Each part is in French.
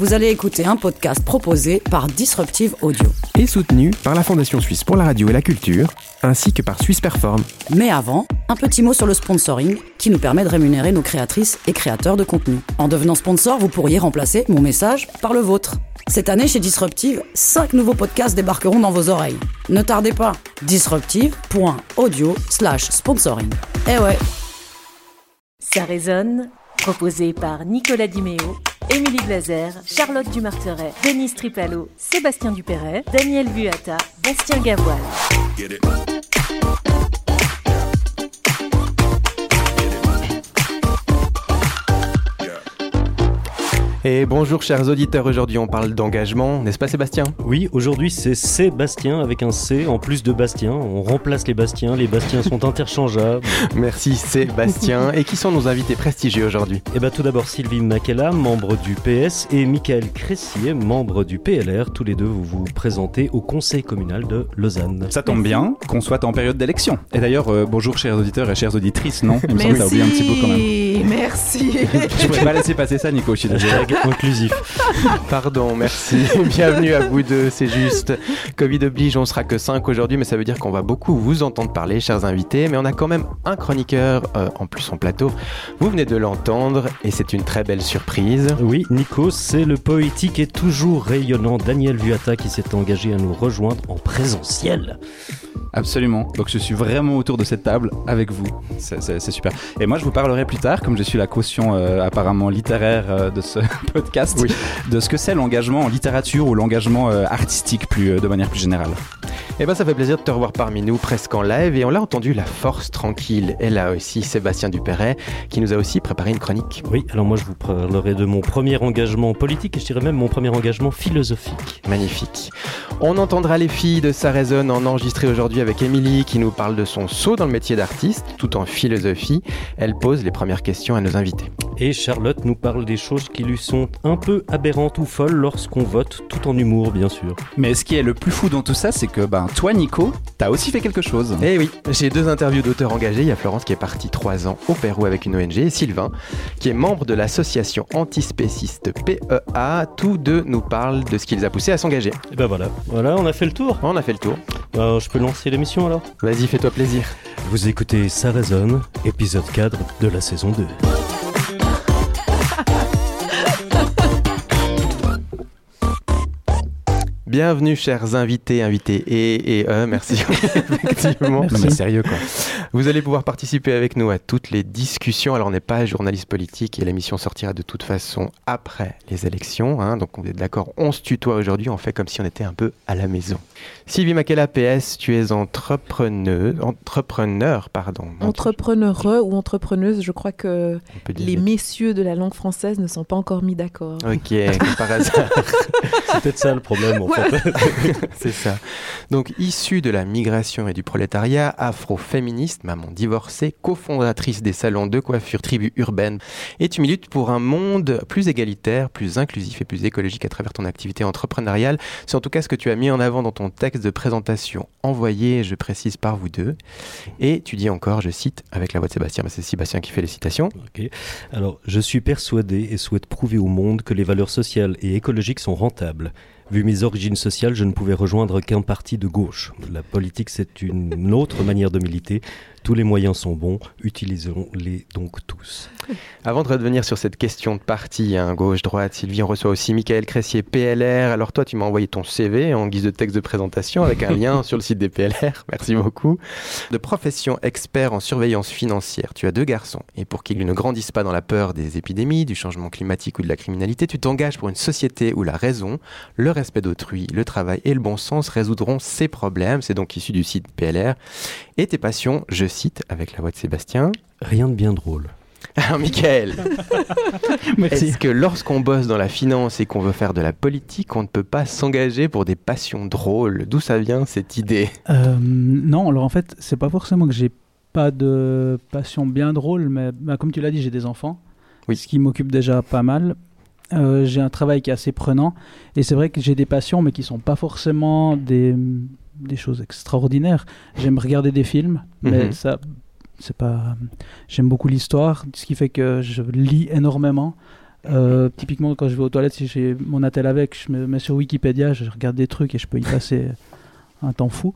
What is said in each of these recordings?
Vous allez écouter un podcast proposé par Disruptive Audio. Et soutenu par la Fondation Suisse pour la radio et la culture, ainsi que par Suisse Perform. Mais avant, un petit mot sur le sponsoring qui nous permet de rémunérer nos créatrices et créateurs de contenu. En devenant sponsor, vous pourriez remplacer mon message par le vôtre. Cette année, chez Disruptive, 5 nouveaux podcasts débarqueront dans vos oreilles. Ne tardez pas, disruptive.audio slash sponsoring. Eh ouais Ça résonne, proposé par Nicolas Dimeo, Émilie Blazer, Charlotte Dumarteret, Denise Tripalo, Sébastien Dupéret, Daniel Buata, Bastien Gavoil. Et bonjour chers auditeurs, aujourd'hui on parle d'engagement, n'est-ce pas Sébastien? Oui, aujourd'hui c'est Sébastien avec un C en plus de Bastien. On remplace les Bastiens, les Bastiens sont interchangeables. Merci Sébastien. Et qui sont nos invités prestigieux aujourd'hui? Et bien tout d'abord Sylvie Makela, membre du PS, et Michael Cressier, membre du PLR. Tous les deux vous vous présentez au conseil communal de Lausanne. Ça tombe bien qu'on soit en période d'élection. Et d'ailleurs, euh, bonjour chers auditeurs et chères auditrices, non? Il me semble que t'as oublié un petit bout quand même. Merci. Je pourrais pas laisser passer ça Nico, je suis désolé. Inclusif. Pardon, merci. Bienvenue à vous deux, c'est juste. Covid oblige, on sera que 5 aujourd'hui, mais ça veut dire qu'on va beaucoup vous entendre parler, chers invités. Mais on a quand même un chroniqueur euh, en plus en plateau. Vous venez de l'entendre et c'est une très belle surprise. Oui, Nico, c'est le poétique et toujours rayonnant Daniel Vuata qui s'est engagé à nous rejoindre en présentiel. Absolument. Donc je suis vraiment autour de cette table avec vous. C'est super. Et moi, je vous parlerai plus tard, comme je suis la caution euh, apparemment littéraire euh, de ce podcast, Oui. de ce que c'est l'engagement en littérature ou l'engagement euh, artistique plus, euh, de manière plus générale. Eh ben, ça fait plaisir de te revoir parmi nous, presque en live. Et on l'a entendu, la force tranquille. Et là aussi, Sébastien Dupéret, qui nous a aussi préparé une chronique. Oui, alors moi je vous parlerai de mon premier engagement politique et je dirais même mon premier engagement philosophique. Magnifique. On entendra les filles de Ça résonne en enregistré aujourd'hui avec Émilie qui nous parle de son saut dans le métier d'artiste, tout en philosophie. Elle pose les premières questions à nos invités. Et Charlotte nous parle des choses qui lui sont un peu aberrantes ou folles lorsqu'on vote, tout en humour bien sûr. Mais ce qui est le plus fou dans tout ça, c'est que ben, toi, Nico, t'as aussi fait quelque chose. Eh oui, j'ai deux interviews d'auteurs engagés. Il y a Florence qui est partie trois ans au Pérou avec une ONG et Sylvain qui est membre de l'association antispéciste PEA. Tous deux nous parlent de ce qui les a poussés à s'engager. Et ben voilà, voilà, on a fait le tour. On a fait le tour. Alors, je peux lancer l'émission alors Vas-y, fais-toi plaisir. Vous écoutez Ça résonne, épisode 4 de la saison 2. Bienvenue, chers invités, invités et, et euh, merci. Effectivement. Non mais sérieux quoi. Vous allez pouvoir participer avec nous à toutes les discussions. Alors, on n'est pas journaliste politique et l'émission sortira de toute façon après les élections. hein. donc, on est d'accord, on se tutoie aujourd'hui. On fait comme si on était un peu à la maison. Sylvie Makela, PS, tu es entrepreneur, entrepreneur pardon. Entrepreneur ou entrepreneuse, je crois que les messieurs de la langue française ne sont pas encore mis d'accord. Ok, comme par hasard, C'est peut-être ça le problème en. c'est ça. Donc, issue de la migration et du prolétariat, afro-féministe, maman divorcée, cofondatrice des salons de coiffure Tribu Urbaine, et tu milutes pour un monde plus égalitaire, plus inclusif et plus écologique à travers ton activité entrepreneuriale. C'est en tout cas ce que tu as mis en avant dans ton texte de présentation envoyé, je précise, par vous deux. Et tu dis encore, je cite, avec la voix de Sébastien, bah, c'est Sébastien qui fait les citations. Alors, je suis persuadé et souhaite prouver au monde que les valeurs sociales et écologiques sont rentables. Vu mes origines sociales, je ne pouvais rejoindre qu'un parti de gauche. La politique, c'est une autre manière de militer. Tous les moyens sont bons, utilisons-les donc tous. Avant de revenir sur cette question de parti, hein, gauche-droite, Sylvie, on reçoit aussi Michael Cressier, PLR. Alors toi, tu m'as envoyé ton CV en guise de texte de présentation avec un lien sur le site des PLR. Merci beaucoup. De profession expert en surveillance financière, tu as deux garçons. Et pour qu'ils ne grandissent pas dans la peur des épidémies, du changement climatique ou de la criminalité, tu t'engages pour une société où la raison, le respect d'autrui, le travail et le bon sens résoudront ces problèmes. C'est donc issu du site PLR. Et tes passions, je cite avec la voix de Sébastien. Rien de bien drôle. Alors, Michael, est-ce que lorsqu'on bosse dans la finance et qu'on veut faire de la politique, on ne peut pas s'engager pour des passions drôles? D'où ça vient cette idée? Euh, non, alors en fait, c'est pas forcément que j'ai pas de passion bien drôle, mais bah, comme tu l'as dit, j'ai des enfants, Oui. ce qui m'occupe déjà pas mal. Euh, j'ai un travail qui est assez prenant, et c'est vrai que j'ai des passions, mais qui sont pas forcément des, des choses extraordinaires. J'aime regarder des films, mais Mhm. ça, c'est pas. J'aime beaucoup l'histoire, ce qui fait que je lis énormément. Euh, typiquement, quand je vais aux toilettes, si j'ai mon attel avec, je me mets sur Wikipédia, je regarde des trucs et je peux y passer un temps fou.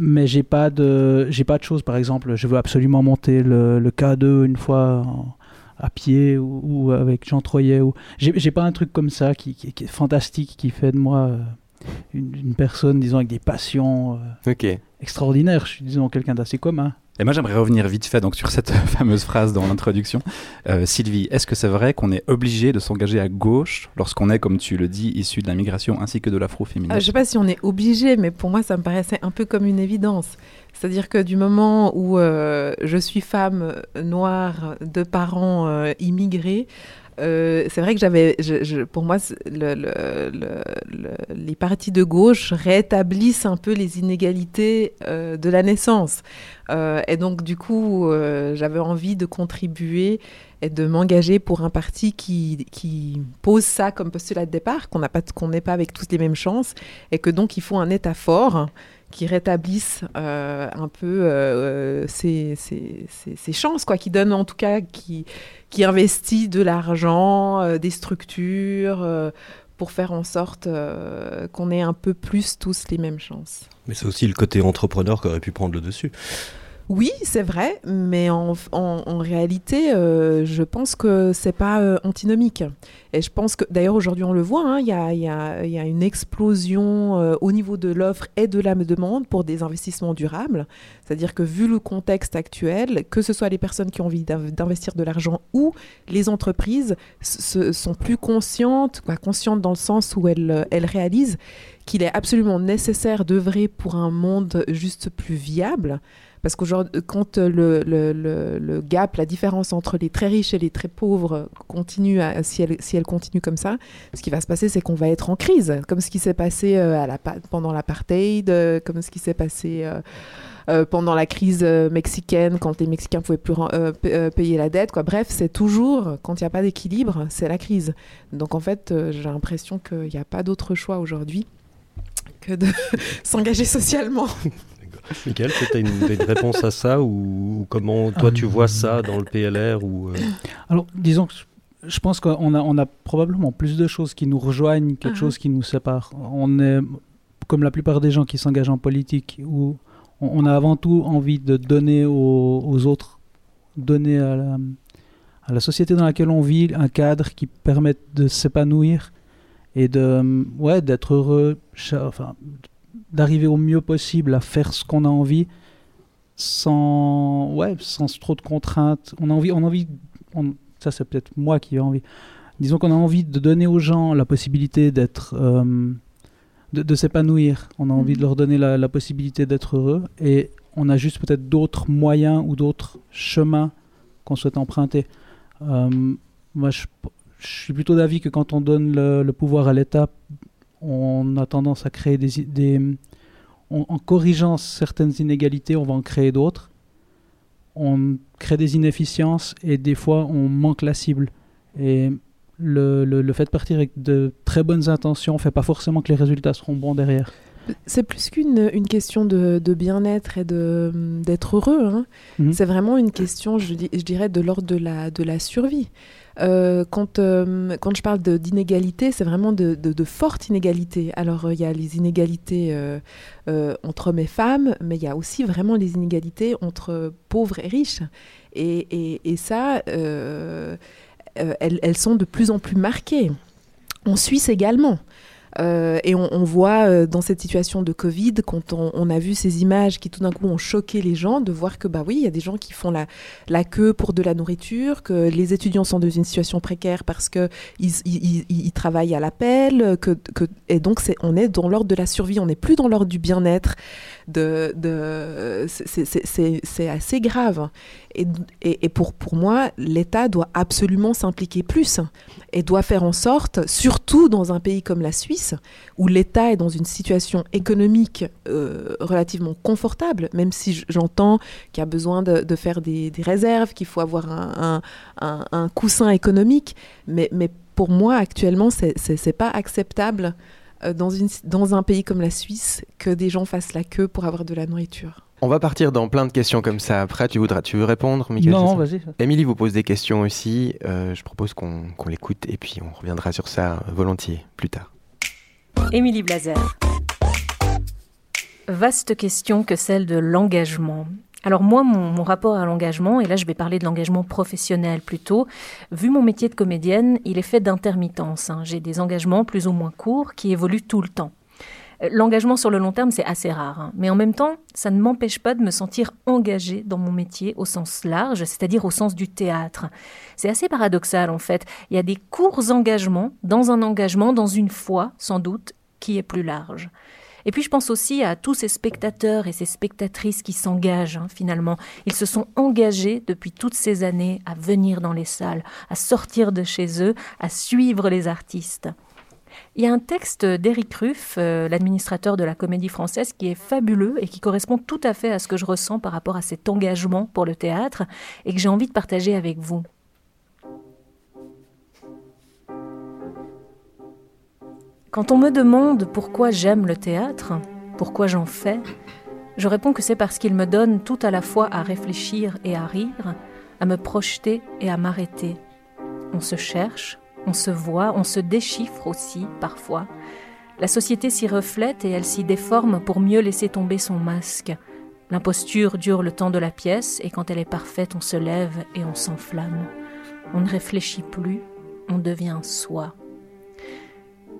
Mais j'ai pas de, j'ai pas de choses. Par exemple, je veux absolument monter le, le K2 une fois en- à pied ou, ou avec Jean Troyer. Ou j'ai j'ai pas un truc comme ça qui, qui- qui est fantastique, qui fait de moi euh, une, une personne, disons, avec des passions euh, extraordinaires. Je suis, disons, quelqu'un d'assez commun. Et moi, j'aimerais revenir vite fait donc, sur cette fameuse phrase dans l'introduction. Euh, Sylvie, est-ce que c'est vrai qu'on est obligé de s'engager à gauche lorsqu'on est, comme tu le dis, issu de la migration ainsi que de l'afroféminisme? Ah, je sais pas si on est obligé, mais pour moi, ça me paraissait un peu comme une évidence. C'est-à-dire que du moment où euh, je suis femme euh, noire de parents euh, immigrés, euh, c'est vrai que j'avais, pour moi, les partis de gauche rétablissent un peu les inégalités euh, de la naissance. Euh, et donc, du coup, j'avais envie de contribuer et de m'engager pour un parti qui, pose ça comme postulat de départ, qu'on n'a pas, qu'on n'est pas avec tous les mêmes chances, et que donc il faut un État fort qui rétablisse euh, un peu euh, ses chances, quoi, qui donne en tout cas, qui, investit de l'argent, euh, des structures, euh, pour faire en sorte euh, qu'on ait un peu plus tous les mêmes chances. Mais c'est aussi le côté entrepreneur qui aurait pu prendre le dessus. Oui, c'est vrai, mais en, réalité, euh, je pense que c'est pas euh, antinomique. Et je pense que, d'ailleurs, aujourd'hui, on le voit, hein, il y, a, une explosion euh, au niveau de l'offre et de la demande pour des investissements durables. C'est-à-dire que, vu le contexte actuel, que ce soit les personnes qui ont envie d'inv- d'investir de l'argent ou les entreprises se- sont plus conscientes, conscientes dans le sens où elles, elles réalisent qu'il est absolument nécessaire d'œuvrer pour un monde juste plus viable. Parce qu'aujourd'hui, quand le, le, gap, la différence entre les très riches et les très pauvres continue, si, elle, si elle continue comme ça, ce qui va se passer, c'est qu'on va être en crise, comme ce qui s'est passé euh, pendant l'apartheid, euh, comme ce qui s'est passé euh, euh, pendant la crise euh, mexicaine, quand les Mexicains pouvaient plus euh, euh, payer la dette. Bref, c'est toujours, quand il n'y a pas d'équilibre, c'est la crise. Donc en fait, euh, j'ai l'impression qu'il n'y a pas d'autre choix aujourd'hui que de s'engager socialement. Michael, tu as une, t'as une réponse à ça ou, ou comment toi tu vois ça dans le PLR ou, euh, Alors, disons que je- pense qu'on a, on a probablement plus de choses qui nous rejoignent que de Mhm. choses qui nous séparent. On est, comme la plupart des gens qui s'engagent en politique, où on, on a avant tout envie de donner aux, aux autres, donner à la, à la société dans laquelle on vit un cadre qui permette de s'épanouir et de, ouais, d'être heureux, enfin, d'arriver au mieux possible à faire ce qu'on a envie sans, ouais, sans trop de contraintes. On a envie, on a envie, on- ça c'est peut-être moi qui ai envie. Disons qu'on a envie de donner aux gens la possibilité d'être, euh, de, de s'épanouir. On a envie de Mhm. leur donner la, la possibilité d'être heureux et on a juste peut-être d'autres moyens ou d'autres chemins qu'on souhaite emprunter. Euh, moi, je, je suis plutôt d'avis que quand on donne le, le pouvoir à l'État, on a tendance à créer des, des on- en corrigeant certaines inégalités, on va en créer d'autres. On crée des inefficiences et des fois on manque la cible. Et le, le- le fait de partir avec de très bonnes intentions fait pas forcément que les résultats seront bons derrière. C'est plus qu'une une question de, de bien-être et d'être heureux. hein. Mhm. C'est vraiment une question, je, je dirais, de l'ordre de la, de la survie. Euh, quand, euh, quand je parle d'inégalité, c'est vraiment de, fortes inégalités. Alors, euh, il y a les inégalités entre hommes et femmes, mais il y a aussi vraiment les inégalités entre pauvres et riches. Et, ça, elles sont de plus en plus marquées. En Suisse également. Euh, et on, voit euh, dans cette situation de Covid, quand on, a vu ces images qui tout d'un coup ont choqué les gens, de voir que bah oui, il y a des gens qui font la, la queue pour de la nourriture, que les étudiants sont dans une situation précaire parce que ils, ils- travaillent à l'appel, que, que, et donc c'est, on est dans l'ordre de la survie, on n'est plus dans l'ordre du bien-être. C'est- assez grave. Et, pour, pour moi, l'État doit absolument s'impliquer plus et doit faire en sorte, surtout dans un pays comme la Suisse, où l'État est dans une situation économique euh, relativement confortable, même si j'entends qu'il y a besoin de, faire des, réserves, qu'il faut avoir un, un- coussin économique, mais, mais pour moi, actuellement, c'est pas acceptable dans, une, dans un pays comme la Suisse que des gens fassent la queue pour avoir de la nourriture. On va partir dans plein de questions comme ça après. Tu voudras, tu veux répondre, Michael Non, vas-y. Émilie vous pose des questions aussi. Euh, je propose qu'on l'écoute et puis on reviendra sur ça volontiers plus tard. Émilie Blazer. Vaste question que celle de l'engagement. Alors moi, mon, rapport à l'engagement, et là je vais parler de l'engagement professionnel plutôt, vu mon métier de comédienne, il est fait d'intermittence. Hein. J'ai des engagements plus ou moins courts qui évoluent tout le temps. Euh, l'engagement sur le long terme, c'est assez rare, hein. mais en même temps, ça ne m'empêche pas de me sentir engagée dans mon métier au sens large, c'est-à-dire au sens du théâtre. C'est assez paradoxal en fait. Il y a des courts engagements dans un engagement, dans une foi sans doute, qui est plus large. Et puis je pense aussi à tous ces spectateurs et ces spectatrices qui s'engagent hein, finalement. Ils se sont engagés depuis toutes ces années à venir dans les salles, à sortir de chez eux, à suivre les artistes. Il y a un texte d'Éric Ruff, euh, l'administrateur de la Comédie Française, qui est fabuleux et qui correspond tout à fait à ce que je ressens par rapport à cet engagement pour le théâtre et que j'ai envie de partager avec vous. Quand on me demande pourquoi j'aime le théâtre, pourquoi j'en fais, je réponds que c'est parce qu'il me donne tout à la fois à réfléchir et à rire, à me projeter et à m'arrêter. On se cherche, on se voit, on se déchiffre aussi parfois. La société s'y reflète et elle s'y déforme pour mieux laisser tomber son masque. L'imposture dure le temps de la pièce et quand elle est parfaite, on se lève et on s'enflamme. On ne réfléchit plus, on devient soi.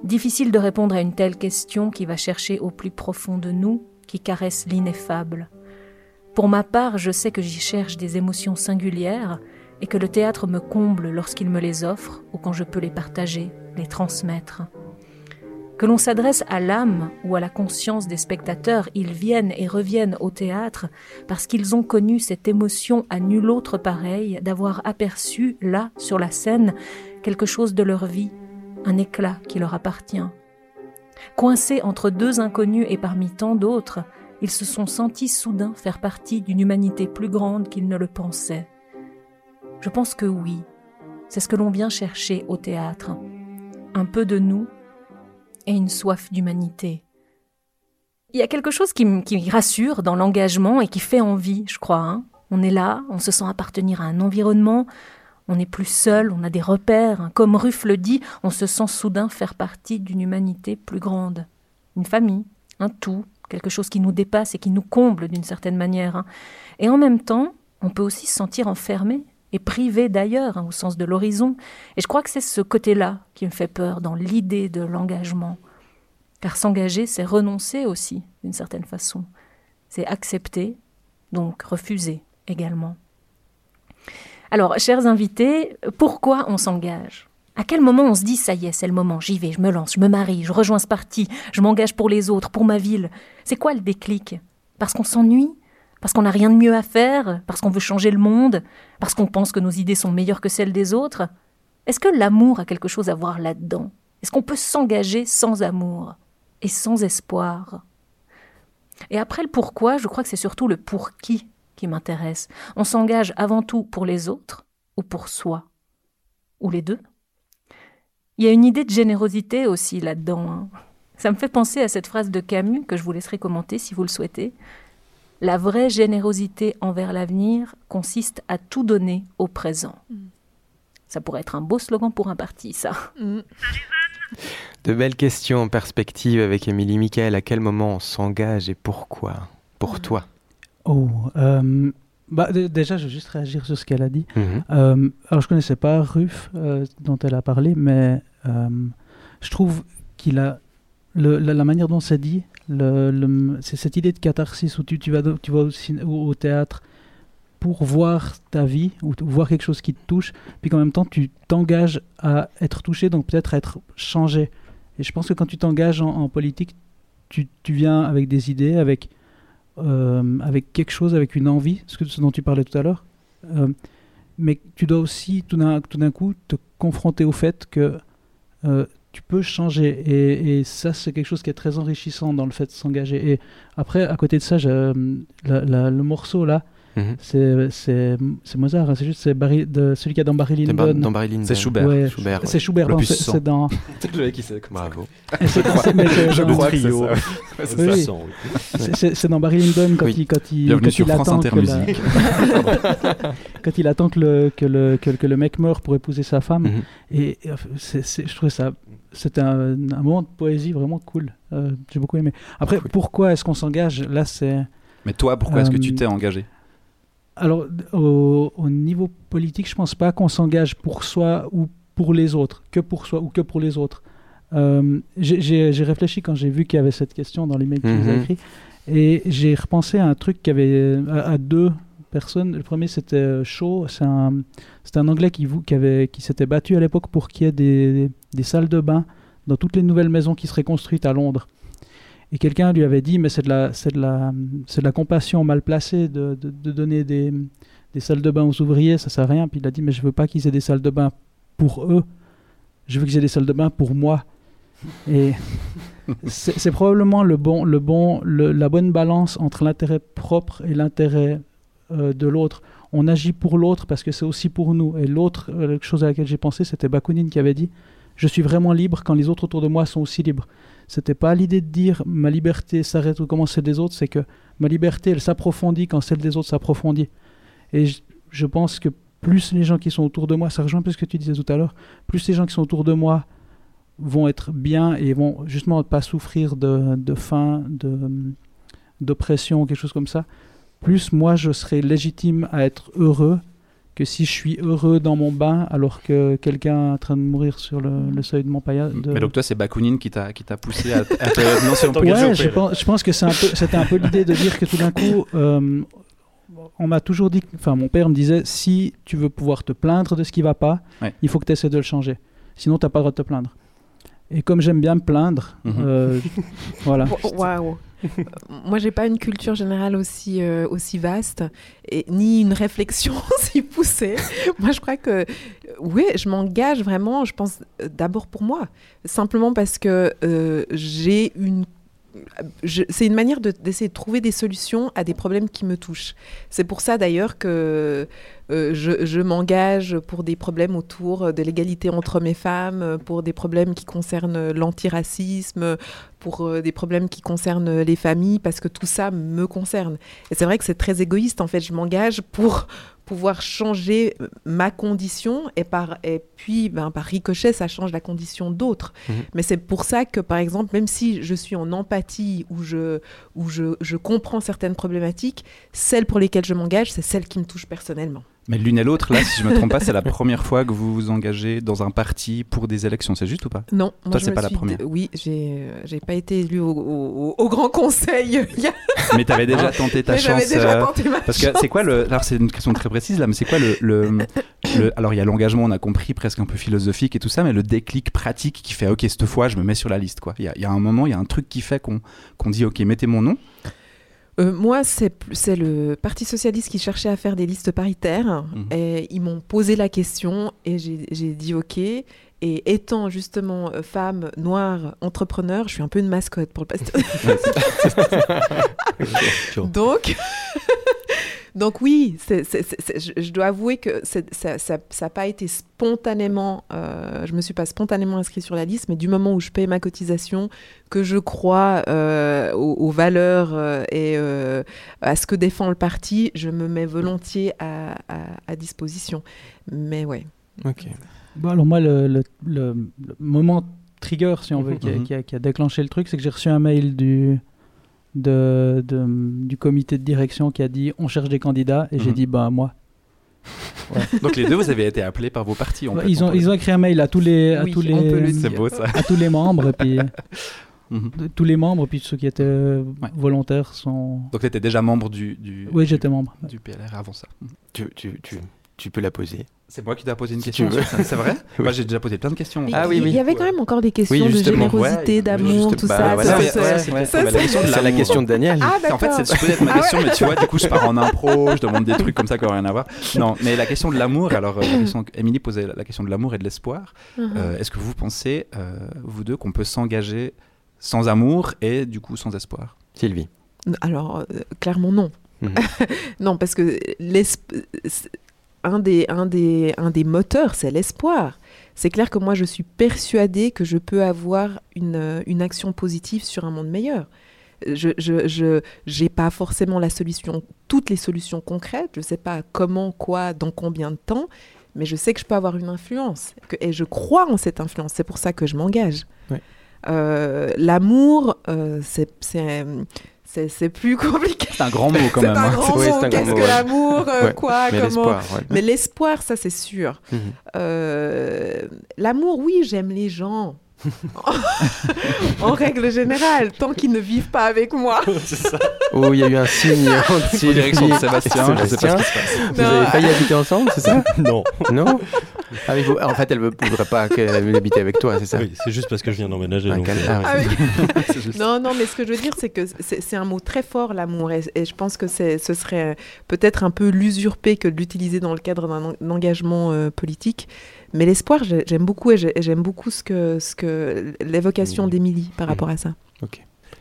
Difficile de répondre à une telle question qui va chercher au plus profond de nous, qui caresse l'ineffable. Pour ma part, je sais que j'y cherche des émotions singulières et que le théâtre me comble lorsqu'il me les offre ou quand je peux les partager, les transmettre. Que l'on s'adresse à l'âme ou à la conscience des spectateurs, ils viennent et reviennent au théâtre parce qu'ils ont connu cette émotion à nul autre pareille d'avoir aperçu, là, sur la scène, quelque chose de leur vie, un éclat qui leur appartient. Coincés entre deux inconnus et parmi tant d'autres, ils se sont sentis soudain faire partie d'une humanité plus grande qu'ils ne le pensaient. Je pense que oui, c'est ce que l'on vient chercher au théâtre. Un peu de nous et une soif d'humanité. Il y a quelque chose qui, rassure dans l'engagement et qui fait envie, je crois. Hein. On est là, on se sent appartenir à un environnement, on n'est plus seul, on a des repères. Hein. Comme Ruff le dit, on se sent soudain faire partie d'une humanité plus grande. Une famille, un tout, quelque chose qui nous dépasse et qui nous comble d'une certaine manière. Hein. Et en même temps, on peut aussi se sentir enfermé et privé d'ailleurs, hein, au sens de l'horizon. Et je crois que c'est ce côté-là qui me fait peur dans l'idée de l'engagement. Car s'engager, c'est renoncer aussi, d'une certaine façon. C'est accepter, donc refuser également. Alors, chers invités, pourquoi on s'engage? À quel moment on se dit ça y est, c'est le moment, j'y vais, je me lance, je me marie, je rejoins ce parti, je m'engage pour les autres, pour ma ville? C'est quoi le déclic? Parce qu'on s'ennuie? Parce qu'on n'a rien de mieux à faire? Parce qu'on veut changer le monde? Parce qu'on pense que nos idées sont meilleures que celles des autres? Est-ce que l'amour a quelque chose à voir là-dedans? Est-ce qu'on peut s'engager sans amour et sans espoir? Et après le pourquoi, je crois que c'est surtout le pour qui qui m'intéresse. On s'engage avant tout pour les autres ou pour soi Ou les deux Il y a une idée de générosité aussi là-dedans. Hein. Ça me fait penser à cette phrase de Camus que je vous laisserai commenter si vous le souhaitez. La vraie générosité envers l'avenir consiste à tout donner au présent. Mm. Ça pourrait être un beau slogan pour un parti, ça. Mm. De belles questions en perspective avec Émilie Michael. À quel moment on s'engage et pourquoi? Pour mm. toi Oh, euh, bah, déjà, je vais juste réagir sur ce qu'elle a dit. Mhm. Euh, alors, je connaissais pas Ruff euh, dont elle a parlé, mais je trouve qu'il a la, manière dont c'est dit, le, c'est cette idée de catharsis où tu, tu vas, tu vas au, au, théâtre pour voir ta vie ou voir quelque chose qui te touche, puis qu'en même temps tu t'engages à être touché, donc peut-être à être changé. Et je pense que quand tu t'engages en, en, politique, tu, tu, viens avec des idées, avec euh, avec quelque chose, avec une envie, ce, que, dont tu parlais tout à l'heure. Euh, mais tu dois aussi tout d'un coup te confronter au fait que euh, tu peux changer. Et, ça, c'est quelque chose qui est très enrichissant dans le fait de s'engager. Et après, à côté de ça, le morceau là, Mhm. C'est c'est c'est Mozart, hein, c'est juste c'est Barry, de, celui qui a dans Barry Lyndon. dans Barry Lyndon. C'est Schubert. Ouais, Schubert, ouais. C'est Schubert, c'est dans. Le mec qui sait. Bravo. c'est- c'est Je dans- crois que c'est trio. dans Barry Lyndon quand Oui. il quand il Bienvenue quand sur il France attend Inter que la- Musique. quand il attend que le, que le, que, que le mec meure pour épouser sa femme. Mhm. Et euh, c'est- je trouvais ça. C'était un, un moment de poésie vraiment cool. Euh, J'ai beaucoup aimé. Après, pourquoi est-ce qu'on s'engage? Là, c'est. Mais toi, pourquoi est-ce que tu Euh, t'es engagé? Alors, au, au niveau politique, je pense pas qu'on s'engage pour soi ou pour les autres, que pour soi ou que pour les autres. Euh, j'ai- réfléchi quand j'ai vu qu'il y avait cette question dans l'email que nous as Mhm. écrit, et j'ai repensé à un truc qui avait à, à deux personnes. Le premier, c'était euh, Shaw, c'est un, Anglais qui, vou- qui, avait, qui s'était battu à l'époque pour qu'il y ait des, des salles de bain dans toutes les nouvelles maisons qui seraient construites à Londres. Et quelqu'un lui avait dit, mais c'est de la, c'est la, c'est la compassion mal placée de, de- donner des, des salles de bain aux ouvriers, ça sert à rien. Puis il a dit, mais je veux pas qu'ils aient des salles de bain pour eux, je veux qu'ils aient des salles de bain pour moi. Et c'est probablement le bon, le bon, la bonne balance entre l'intérêt propre et l'intérêt euh, de l'autre. On agit pour l'autre parce que c'est aussi pour nous. Et l'autre euh, chose à laquelle j'ai pensé, c'était Bakounine qui avait dit Je suis vraiment libre quand les autres autour de moi sont aussi libres. C'était pas l'idée de dire ma liberté s'arrête ou commence celle des autres, c'est que ma liberté, elle s'approfondit quand celle des autres s'approfondit. Et je, pense que plus les gens qui sont autour de moi, ça rejoint un peu ce que tu disais tout à l'heure, plus les gens qui sont autour de moi vont être bien et vont justement pas souffrir de, de faim, de, d'oppression, quelque chose comme ça, plus moi je serai légitime à être heureux que si je suis heureux dans mon bain alors que quelqu'un est en train de mourir sur le, le seuil de mon paillage. De... Mais donc toi, c'est Bakounine qui t'a qui t'a poussé à, à te lancer en Ouais, je pense, je pense que c'est un peu- c'était un peu l'idée de dire que tout d'un coup, euh, on m'a toujours dit, enfin mon père me disait, si tu veux pouvoir te plaindre de ce qui va pas, Ouais. il faut que tu essaies de le changer. Sinon, tu n'as pas le droit de te plaindre. Et comme j'aime bien me plaindre, Mhm. euh, voilà. Euh, Moi, j'ai pas une culture générale aussi euh, aussi vaste et ni une réflexion aussi poussée. Moi, je crois que euh, oui, je m'engage vraiment. Je pense euh, d'abord pour moi, simplement parce que j'ai une c'est une manière de- d'essayer de trouver des solutions à des problèmes qui me touchent. C'est pour ça d'ailleurs que euh, je, je m'engage pour des problèmes autour de l'égalité entre hommes et femmes, pour des problèmes qui concernent l'antiracisme, pour euh, des problèmes qui concernent les familles, parce que tout ça me concerne. Et c'est vrai que c'est très égoïste, en fait, je m'engage pour pouvoir changer ma condition et par et puis ben, par ricochet ça change la condition d'autres Mhm. mais c'est pour ça que par exemple même si je suis en empathie ou je où je, je comprends certaines problématiques celles pour lesquelles je m'engage c'est celles qui me touchent personnellement Mais l'une et l'autre, là, si je me trompe pas, c'est la première fois que vous vous engagez dans un parti pour des élections, c'est juste ou pas? Non moi, Toi, je c'est pas la première. oui j'ai euh, j'ai pas été élue au, au- au grand conseil a- Mais t'avais déjà tenté ta mais j'avais chance. déjà euh, tenté ma Parce que chance. c'est quoi le. Alors, c'est une question très précise là, mais c'est quoi le. le, le- alors, il y a l'engagement, on a compris, presque un peu philosophique et tout ça, mais le déclic pratique qui fait OK, cette fois, je me mets sur la liste, quoi. Il y y a un moment, il y a un truc qui fait qu'on qu'on dit OK, mettez mon nom. Euh, moi, c'est le Parti socialiste qui cherchait à faire des listes paritaires. Mhm. Et ils m'ont posé la question et j'ai j'ai dit OK. Et étant justement euh, femme, noire, entrepreneur, je suis un peu une mascotte pour le pasteur. Donc, donc oui, c'est- c'est- c'est- c'est- je, je dois avouer que c'est- ça n'a pas été spontanément, euh, je me suis pas spontanément inscrite sur la liste, mais du moment où je paye ma cotisation, que je crois euh, aux, aux valeurs euh, et euh, à ce que défend le parti, je me mets volontiers à, à- à disposition. Mais ouais. Ok. Bon, alors moi, le, le- le- le moment trigger, si on veut, qui, a, Mhm. qui a- qui a déclenché le truc, c'est que j'ai reçu un mail du, de, de- du comité de direction qui a dit on cherche des candidats, et j'ai Mhm. dit bah moi. Donc, les deux, vous avez été appelés par vos partis. on Ouais, peut- ils, on ont, ils ont écrit un mail à tous les, à Oui, tous les, le beau, ça. à tous les membres, et puis Mhm. de- tous les membres, puis ceux qui étaient euh, Ouais. volontaires sont. Donc, t'étais déjà membre du. du Oui, j'étais membre. Du PLR avant ça. Tu, tu, tu, tu peux la poser. C'est moi qui t'ai posé une Si question. tu veux. ça, C'est vrai? Oui. Moi, j'ai déjà posé plein de questions. Mais Ah il- oui, oui. Il y avait quand même encore des questions Oui, de générosité, Ouais, d'amour, juste- tout bah, ça. voilà, c'est- c'est- ouais, c'est- ouais, c'est la la question de Daniel. Ah, En fait, c'est c'est peut-être ma Ah ouais. question, mais tu vois, du coup, je pars en impro, je demande des trucs comme ça qui n'ont rien à voir. Non, mais la question de l'amour, alors, euh, la question, Émilie posait la question de l'amour et de l'espoir. Mhm. Euh, Est-ce que vous pensez, euh, vous deux, qu'on peut s'engager sans amour et du coup sans espoir? Sylvie. Alors, euh, clairement non. Mhm. non, parce que l'esp- un des, un des, un des moteurs, c'est l'espoir. C'est clair que moi, je suis persuadée que je peux avoir une, euh, une action positive sur un monde meilleur. Je je, je, j'ai pas forcément la solution, toutes les solutions concrètes. Je sais pas comment, quoi, dans combien de temps, mais je sais que je peux avoir une influence. Que- et je crois en cette influence. C'est pour ça que je m'engage. Ouais. Euh, L'amour, euh, c'est, c'est, plus compliqué. C'est un grand mot quand C'est même. un hein. grand Qu'est-ce que ouais. l'amour euh, Ouais, Quoi Mais Comment l'espoir, ouais. Mais l'espoir, ça c'est sûr. Mhm. Euh, L'amour, oui, j'aime les gens. en règle générale, tant qu'ils ne vivent pas avec moi. Oh, il y a eu un signe En direction de Sébastien, je sais pas ce qui se passe. Vous Non. avez failli habiter ensemble, c'est ça Non, Non ah, vous- En fait, elle ne voudrait pas qu'elle habite avec toi, c'est ça oui, c'est juste parce que je viens d'emménager. Un donc, euh, Ah, oui. juste- Non, non, mais ce que je veux dire, c'est que c'est un mot très fort, l'amour. Et, et je pense que ce serait peut-être un peu l'usurper que de l'utiliser dans le cadre d'un en- engagement euh, politique. Mais l'espoir, j'ai- j'aime beaucoup et j'ai- et j'aime beaucoup ce que, ce que l'évocation Mhm. d'Émilie par rapport à ça.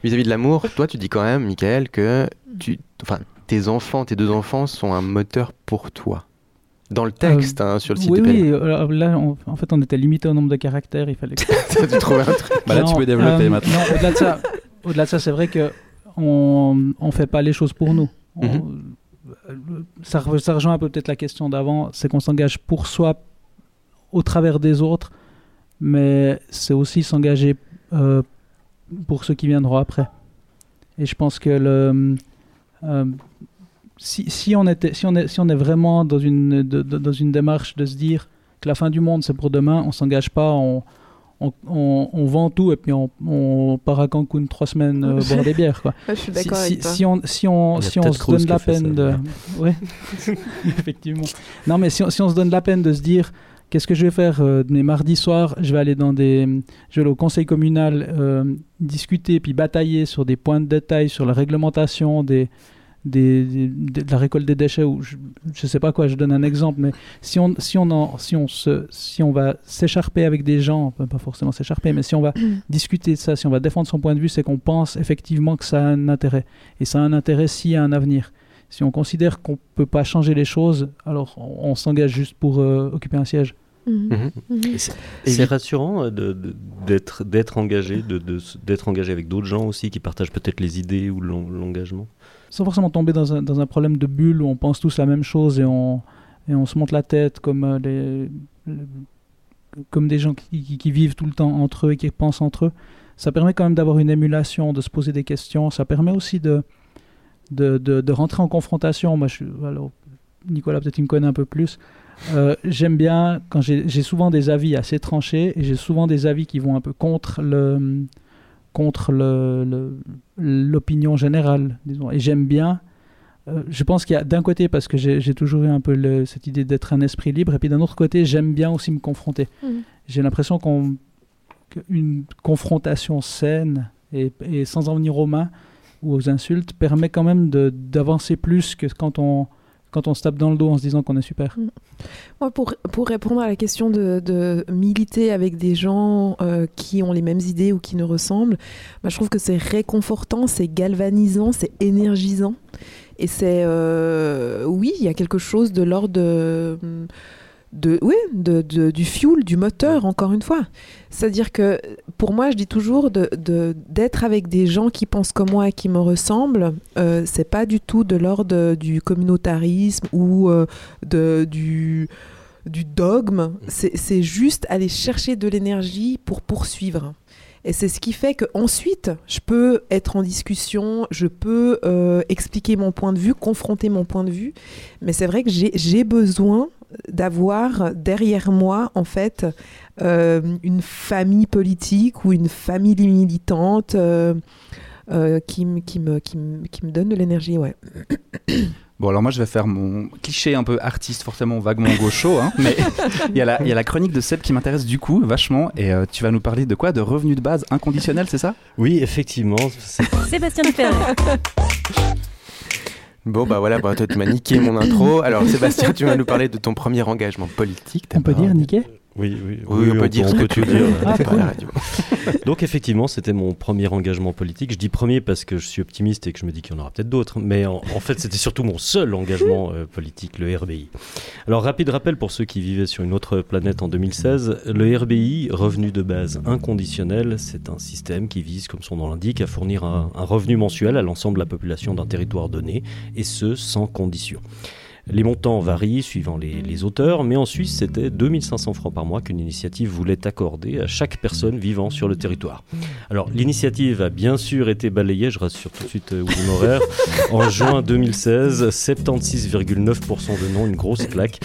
Vis-à-vis de l'amour, toi, tu dis quand même, Michael, que tu, enfin, tes enfants, tes deux enfants sont un moteur pour toi. Dans le texte, hein, sur le site Oui, de oui. Euh, Là, on- en fait, on était limité au nombre de caractères. Il fallait. que- tu trouves un truc Bah là, tu peux développer euh, maintenant. Non, au-delà de ça, au-delà de ça, c'est vrai que on on fait pas les choses pour nous. On- Mhm. euh, ça, ça rejoint un peu peut-être la question d'avant, c'est qu'on s'engage pour soi au travers des autres, mais c'est aussi s'engager euh, pour ceux qui viendront après. Et je pense que le, euh, si, si on était, si on est, si on est vraiment dans une, de- de- dans une démarche de se dire que la fin du monde c'est pour demain, on s'engage pas, on, on, on- on vend tout et puis on, on part à Cancun trois semaines euh, boire des bières. Quoi. je suis Si, d'accord si- avec toi. si on, si on, si on se Cruz donne la peine ça, de... Ouais, effectivement. Non, mais si on, si on se donne la peine de se dire, qu'est-ce que je vais faire euh, mes mardis soirs Je vais aller dans des... Je vais aller au conseil communal euh, discuter puis batailler sur des points de détail, sur la réglementation des... Des, des- de la récolte des déchets ou je, je sais pas quoi je donne un exemple mais si on si on en, si on se si on va s'écharper avec des gens pas forcément s'écharper mais si on va discuter de ça si on va défendre son point de vue c'est qu'on pense effectivement que ça a un intérêt. Et ça a un intérêt s'il y a un avenir si on considère qu'on peut pas changer les choses alors on, on s'engage juste pour euh, occuper un siège. Et c'est rassurant d'être d'être engagé, d'être engagé avec d'autres gens aussi qui partagent peut-être les idées ou l'en- l'engagement. sans forcément tomber dans un, dans un problème de bulle où on pense tous la même chose et on, et on se monte la tête comme, euh, les, le- comme des gens qui, qui- qui vivent tout le temps entre eux et qui pensent entre eux. Ça permet quand même d'avoir une émulation, de se poser des questions. Ça permet aussi de, de, de, de rentrer en confrontation. Moi, je suis, alors, Nicolas, peut-être il me connaît un peu plus. Euh, J'aime bien quand j'ai souvent des avis assez tranchés et j'ai souvent des avis qui vont un peu contre le contre le- le- l'opinion générale, disons. Et j'aime bien. euh, je pense qu'il y a d'un côté parce que j'ai toujours eu un peu le- cette idée d'être un esprit libre, et puis d'un autre côté, j'aime bien aussi me confronter. Mhm. J'ai l'impression qu'une confrontation saine et, et sans en venir aux mains ou aux insultes permet quand même de- d'avancer plus que quand on quand on se tape dans le dos en se disant qu'on est super. Moi, pour, pour répondre à la question de, de militer avec des gens euh, qui ont les mêmes idées ou qui nous ressemblent, moi, je trouve que c'est réconfortant, c'est galvanisant, c'est énergisant. Et c'est. euh, oui, il y a quelque chose de l'ordre de. de, oui, de, de- du fuel, du moteur, encore une fois. C'est-à-dire que pour moi, je dis toujours de- d'être avec des gens qui pensent comme moi et qui me ressemblent, euh, c'est pas du tout de l'ordre du communautarisme ou euh, de, du, du dogme. C'est c'est juste aller chercher de l'énergie pour poursuivre. Et c'est ce qui fait que ensuite, je peux être en discussion, je peux euh, expliquer mon point de vue, confronter mon point de vue. Mais c'est vrai que j'ai besoin d'avoir derrière moi, en fait, euh, une famille politique ou une famille militante euh, euh, qui, me- qui, me, qui, me, qui me donne de l'énergie. Ouais. Bon, alors moi, je vais faire mon cliché un peu artiste, forcément vaguement gaucho, hein, mais il y, a la- il y a la chronique de Seb qui m'intéresse du coup, vachement, et euh, tu vas nous parler de quoi? De revenus de base inconditionnels, c'est ça? Oui, effectivement. Sébastien Perret. Bon, bah voilà, bah, toi, tu m'as niqué mon intro. Alors, Sébastien, tu vas nous parler de ton premier engagement politique. On peut dire niquer Oui, oui, Oui, on peut dire ce que tu tout veux. dire. Ah, cool. Donc effectivement, c'était mon premier engagement politique. Je dis premier parce que je suis optimiste et que je me dis qu'il y en aura peut-être d'autres, mais en, en fait c'était surtout mon seul engagement euh, politique, le RBI. Alors rapide rappel pour ceux qui vivaient sur une autre planète en 2016, le RBI, revenu de base inconditionnel, c'est un système qui vise, comme son nom l'indique, à fournir un, un revenu mensuel à l'ensemble de la population d'un territoire donné, et ce sans condition. Les montants varient suivant les, les auteurs, mais en Suisse, c'était 2500 francs par mois qu'une initiative voulait accorder à chaque personne vivant sur le territoire. Alors, l'initiative a bien sûr été balayée, je rassure tout de suite euh, Willy Morer, en juin 2016, 76,9% de non, une grosse claque.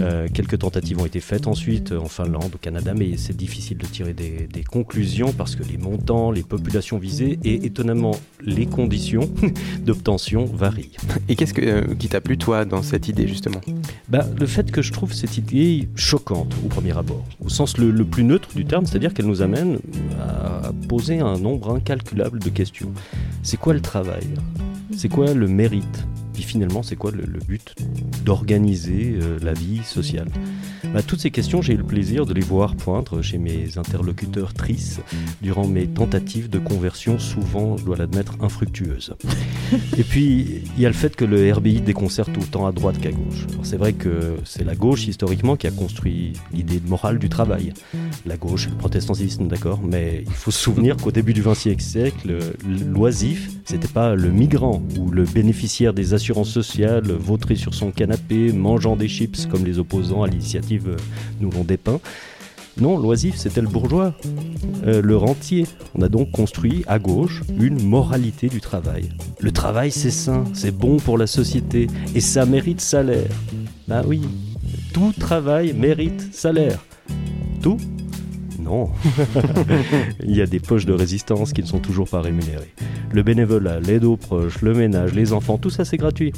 Euh, quelques tentatives ont été faites ensuite euh, en Finlande, au Canada, mais c'est difficile de tirer des, des conclusions parce que les montants, les populations visées et étonnamment les conditions d'obtention varient. Et qu'est-ce que, euh, qui t'a plu, toi, dans cette justement. Bah, le fait que je trouve cette idée choquante au premier abord, au sens le plus neutre du terme, c'est-à-dire qu'elle nous amène à poser un nombre incalculable de questions. C'est quoi le travail? C'est quoi le mérite? Puis finalement, c'est quoi le, but d'organiser euh, la vie sociale? Bah, Toutes ces questions, j'ai eu le plaisir de les voir poindre chez mes interlocuteurs tristes durant mes tentatives de conversion, souvent, je dois l'admettre, infructueuses. Et puis, il y a le fait que le RBI déconcerte autant à droite qu'à gauche. C'est vrai que c'est la gauche, historiquement, qui a construit l'idée de morale du travail. La gauche le protestantisme, d'accord Mais il faut se souvenir qu'au début du XXe siècle, l'oisif, c'était pas le migrant ou le bénéficiaire des assurances sociales, vautré sur son canapé, mangeant des chips comme les opposants à l'initiative euh, nous l'ont dépeint. Non, l'oisif, c'était le bourgeois, euh, le rentier. On a donc construit à gauche une moralité du travail. Le travail, c'est sain, c'est bon pour la société et ça mérite salaire. Bah oui, tout travail mérite salaire. Tout Non. Il y a des poches de résistance qui ne sont toujours pas rémunérées. Le bénévolat, l'aide aux proches, le ménage, les enfants, tout ça c'est gratuit.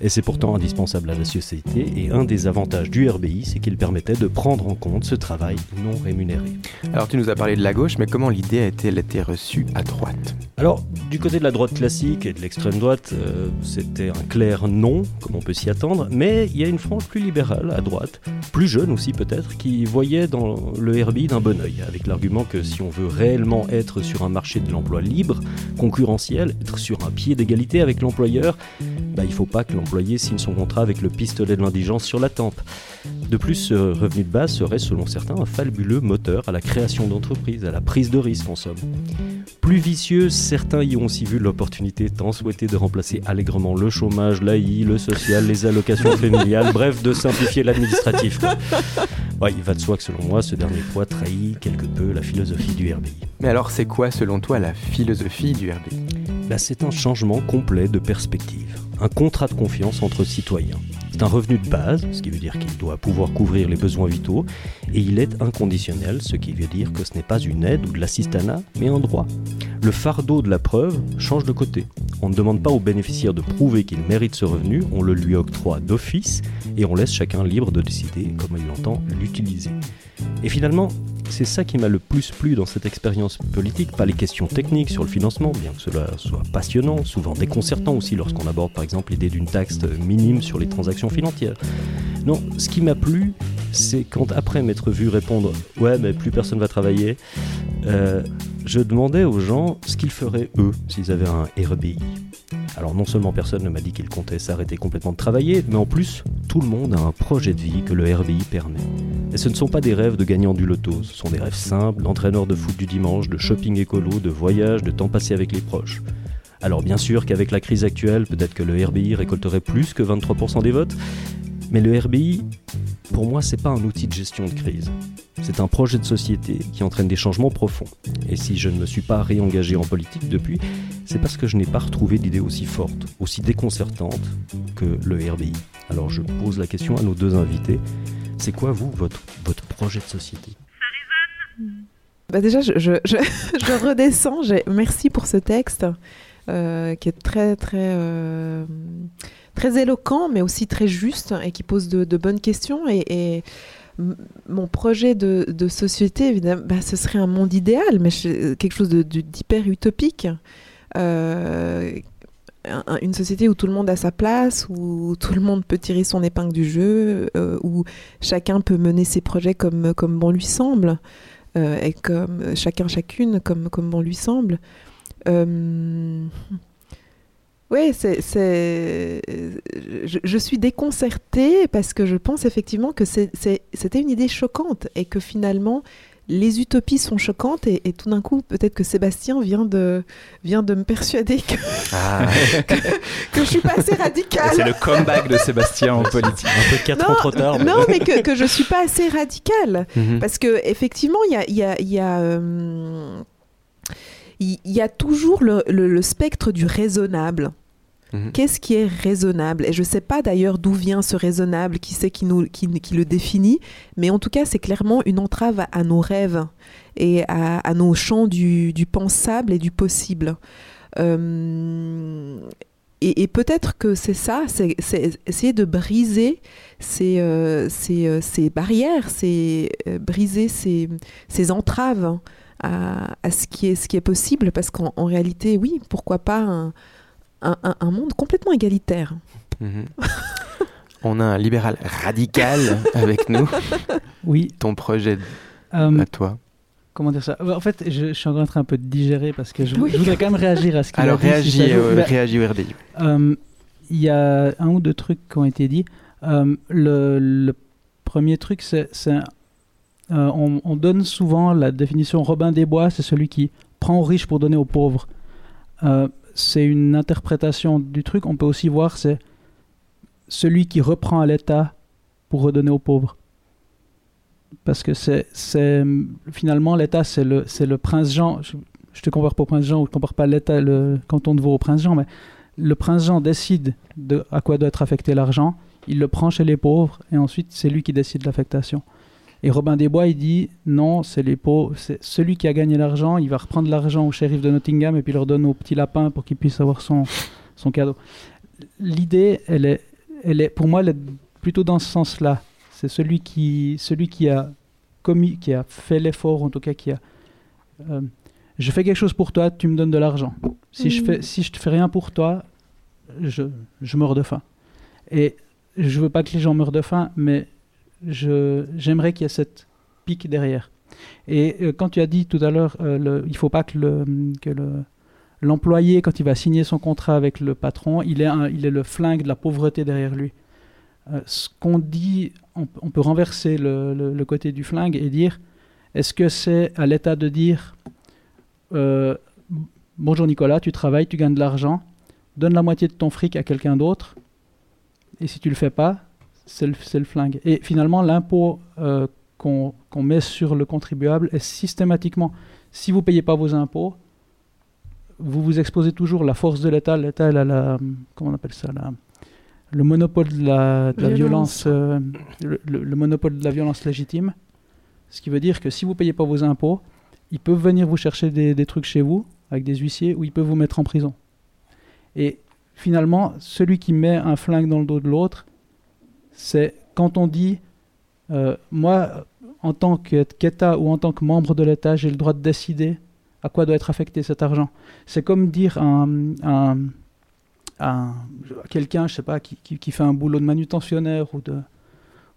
Et c'est pourtant indispensable à la société et un des avantages du RBI, c'est qu'il permettait de prendre en compte ce travail non rémunéré. Alors, tu nous as parlé de la gauche, mais comment l'idée a-t-elle été reçue à droite? Alors, du côté de la droite classique et de l'extrême droite, euh, c'était un clair non, comme on peut s'y attendre, mais il y a une frange plus libérale à droite, plus jeune aussi peut-être, qui voyait dans le RBI d'un bon oeil, avec l'argument que si on veut réellement être sur un marché de l'emploi libre, concurrentiel, être sur un pied d'égalité avec l'employeur, bah, il ne faut pas que l'employé signe son contrat avec le pistolet de l'indigence sur la tempe. De plus, ce revenu de base serait, selon certains, un fabuleux moteur à la création d'entreprises, à la prise de risque en somme. Plus vicieux, certains y ont aussi vu l'opportunité tant souhaitée de remplacer allègrement le chômage, l'AI, le social, les allocations familiales, bref, de simplifier l'administratif. Ouais, il va de soi que selon moi, ce dernier poids trahit quelque peu la philosophie du RBI. Mais alors, c'est quoi, selon toi, la philosophie du RBI Là, c'est un changement complet de perspective, un contrat de confiance entre citoyens. C'est un revenu de base, ce qui veut dire qu'il doit pouvoir couvrir les besoins vitaux, et il est inconditionnel, ce qui veut dire que ce n'est pas une aide ou de l'assistanat, mais un droit. Le fardeau de la preuve change de côté. On ne demande pas au bénéficiaire de prouver qu'il mérite ce revenu, on le lui octroie d'office, et on laisse chacun libre de décider comment il entend l'utiliser. Et finalement, c'est ça qui m'a le plus plu dans cette expérience politique, pas les questions techniques sur le financement, bien que cela soit passionnant, souvent déconcertant aussi lorsqu'on aborde par exemple l'idée d'une taxe minime sur les transactions financières. Non, ce qui m'a plu, c'est quand après m'être vu répondre Ouais, mais plus personne va travailler, euh, je demandais aux gens ce qu'ils feraient eux s'ils avaient un RBI. Alors non seulement personne ne m'a dit qu'il comptait s'arrêter complètement de travailler, mais en plus, tout le monde a un projet de vie que le RBI permet. Et ce ne sont pas des rêves de gagnants du loto, ce sont des rêves simples d'entraîneurs de foot du dimanche, de shopping écolo, de voyage, de temps passé avec les proches. Alors bien sûr qu'avec la crise actuelle, peut-être que le RBI récolterait plus que 23% des votes, mais le RBI, pour moi, c'est pas un outil de gestion de crise. C'est un projet de société qui entraîne des changements profonds. Et si je ne me suis pas réengagé en politique depuis, c'est parce que je n'ai pas retrouvé d'idée aussi forte, aussi déconcertante que le RBI. Alors je pose la question à nos deux invités. C'est quoi, vous, votre, votre projet de société? Bah déjà, je, je, je, je redescends. Merci pour ce texte euh, qui est très, très, euh, très éloquent, mais aussi très juste et qui pose de, bonnes questions. Et, mon projet de, société, évidemment, bah, ce serait un monde idéal, mais quelque chose d'hyper utopique. Euh, un- une société où tout le monde a sa place, où tout le monde peut tirer son épingle du jeu, euh, où chacun peut mener ses projets comme, comme bon lui semble, euh, et comme chacun, chacune, comme, comme bon lui semble. Oui, c'est, c'est- je, je suis déconcertée parce que je pense effectivement que c'est- c'est- c'était une idée choquante et que finalement les utopies sont choquantes et, et tout d'un coup peut-être que Sébastien vient de, vient de me persuader que, Ah, que je suis pas assez C'est radicale. le comeback de Sébastien en politique. Un peu 4 ans trop tard. mais- Non, mais que, que je suis pas assez radicale. mhm. Parce que effectivement, il y a, il y a- il y a, euh, il il y a toujours le, le- le spectre du raisonnable. Mhm. Qu'est-ce qui est raisonnable? Et je ne sais pas d'ailleurs d'où vient ce raisonnable, qui c'est qui, qui, le définit, mais en tout cas, c'est clairement une entrave à, nos rêves et à, nos champs du, pensable et du possible. Euh, et, peut-être que c'est ça, c'est essayer de briser ces, euh, ces, euh, ces barrières, euh, briser ces, ces entraves à, ce, qui est, ce qui est possible, parce qu'en en réalité, oui, pourquoi pas un, un, un- un monde complètement égalitaire. Mhm. On a un libéral radical avec nous. Oui. Ton projet euh, à toi. comment dire ça? En fait, je, je suis encore en train un peu de digérer parce que je, Oui. je voudrais quand même réagir à ce qu'il a Alors dit, si réagis, joue. euh, Ben, réagis au RDI. Euh, Il y a un ou deux trucs qui ont été dits. Euh, le, le premier truc, c'est. c'est, euh, on, on donne souvent la définition Robin des Bois, c'est celui qui prend aux riches pour donner aux pauvres. Euh, c'est une interprétation du truc. On peut aussi voir, c'est celui qui reprend à l'État pour redonner aux pauvres. Parce que c'est, finalement l'État, c'est le, c'est le prince Jean. Je, je te compare pas au prince Jean ou je compare pas l'État, le canton de Vaud au prince Jean, mais le prince Jean décide de à quoi doit être affecté l'argent, il le prend chez les pauvres et ensuite c'est lui qui décide de l'affectation. Et Robin des Bois, il dit non, c'est les pauvres, c'est celui qui a gagné l'argent, il va reprendre l'argent au shérif de Nottingham et puis il leur donne au petit lapin pour qu'il puisse avoir son, son cadeau. L'idée, elle est, elle est, pour moi, elle est plutôt dans ce sens-là. C'est celui qui, celui qui a commis, qui a fait l'effort, en tout cas qui a. euh, je fais quelque chose pour toi, tu me donnes de l'argent. Si je Mhm. fais, si je te fais rien pour toi, je, je meurs de faim. Et je veux pas que les gens meurent de faim, mais j'aimerais qu'il y ait cette pique derrière. Et euh, quand tu as dit tout à l'heure, euh, il faut pas que le, que le, l'employé, quand il va signer son contrat avec le patron, il est, le flingue de la pauvreté derrière lui. Euh, ce qu'on dit, on, peut renverser le, côté du flingue et dire, est-ce que c'est à l'État de dire, bonjour Nicolas, tu travailles, tu gagnes de l'argent, donne la moitié de ton fric à quelqu'un d'autre, et si tu le fais pas, c'est le, flingue. Et finalement, l'impôt euh, qu'on met sur le contribuable est systématiquement, si vous payez pas vos impôts, vous vous exposez toujours la force de l'État. L'État, elle a la, comment on appelle ça, la- le monopole de la, de la Violence. violence, euh, le, le- le monopole de la violence légitime. Ce qui veut dire que si vous payez pas vos impôts, ils peuvent venir vous chercher des, des trucs chez vous avec des huissiers ou ils peuvent vous mettre en prison. Et finalement, celui qui met un flingue dans le dos de l'autre, c'est quand on dit euh, moi, en tant qu'État ou en tant que membre de l'État, j'ai le droit de décider à quoi doit être affecté cet argent. C'est comme dire à un, un- un- quelqu'un, je sais pas, qui, qui- fait un boulot de manutentionnaire ou, de,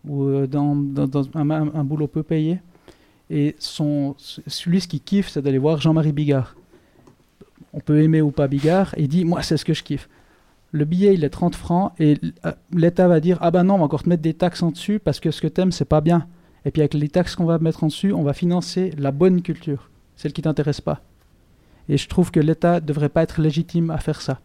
ou euh, dans, un, boulot peu payé, et son, celui ce qui kiffe, c'est d'aller voir Jean-Marie Bigard. On peut aimer ou pas Bigard, et il dit, moi, c'est ce que je kiffe. Le billet, il est 30 francs, et euh, l'État va dire, ah ben non, on va encore te mettre des taxes en dessus, parce que ce que t'aimes, c'est pas bien. Et puis avec les taxes qu'on va mettre en dessus, on va financer la bonne culture, celle qui t'intéresse pas. Et je trouve que l'État devrait pas être légitime à faire ça.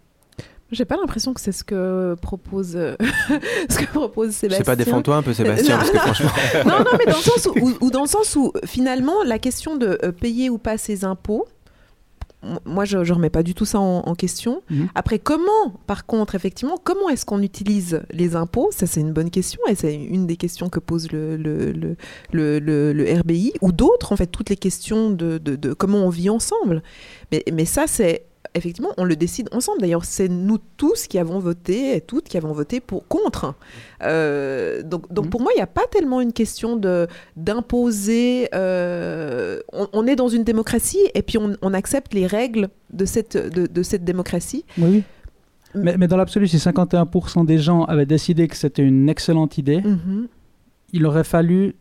J'ai pas l'impression que c'est ce que propose, euh, ce que propose Je Sébastien. sais pas, défends-toi un peu Sébastien, parce que franchement... non, non, mais dans le sens où, où- où dans le sens où finalement la question de euh, payer ou pas ses impôts, moi je, je remets pas du tout ça en, en question. Mhm. Après, comment, par contre, effectivement, comment est-ce qu'on utilise les impôts? Ça, c'est une bonne question et c'est une des questions que pose le, le, le, le, le- le RBI ou d'autres, en fait, toutes les questions de, de, de comment on vit ensemble. Mais, mais ça, c'est effectivement, on le décide ensemble. D'ailleurs, c'est nous tous qui avons voté et toutes qui avons voté pour contre. Euh, donc, donc Mhm. pour moi, il n'y a pas tellement une question de d'imposer. euh, on, on est dans une démocratie et puis on, on accepte les règles de cette de, de cette démocratie. Oui, oui. Mais, mais dans l'absolu, si 51% des gens avaient décidé que c'était une excellente idée, Mhm. il aurait fallu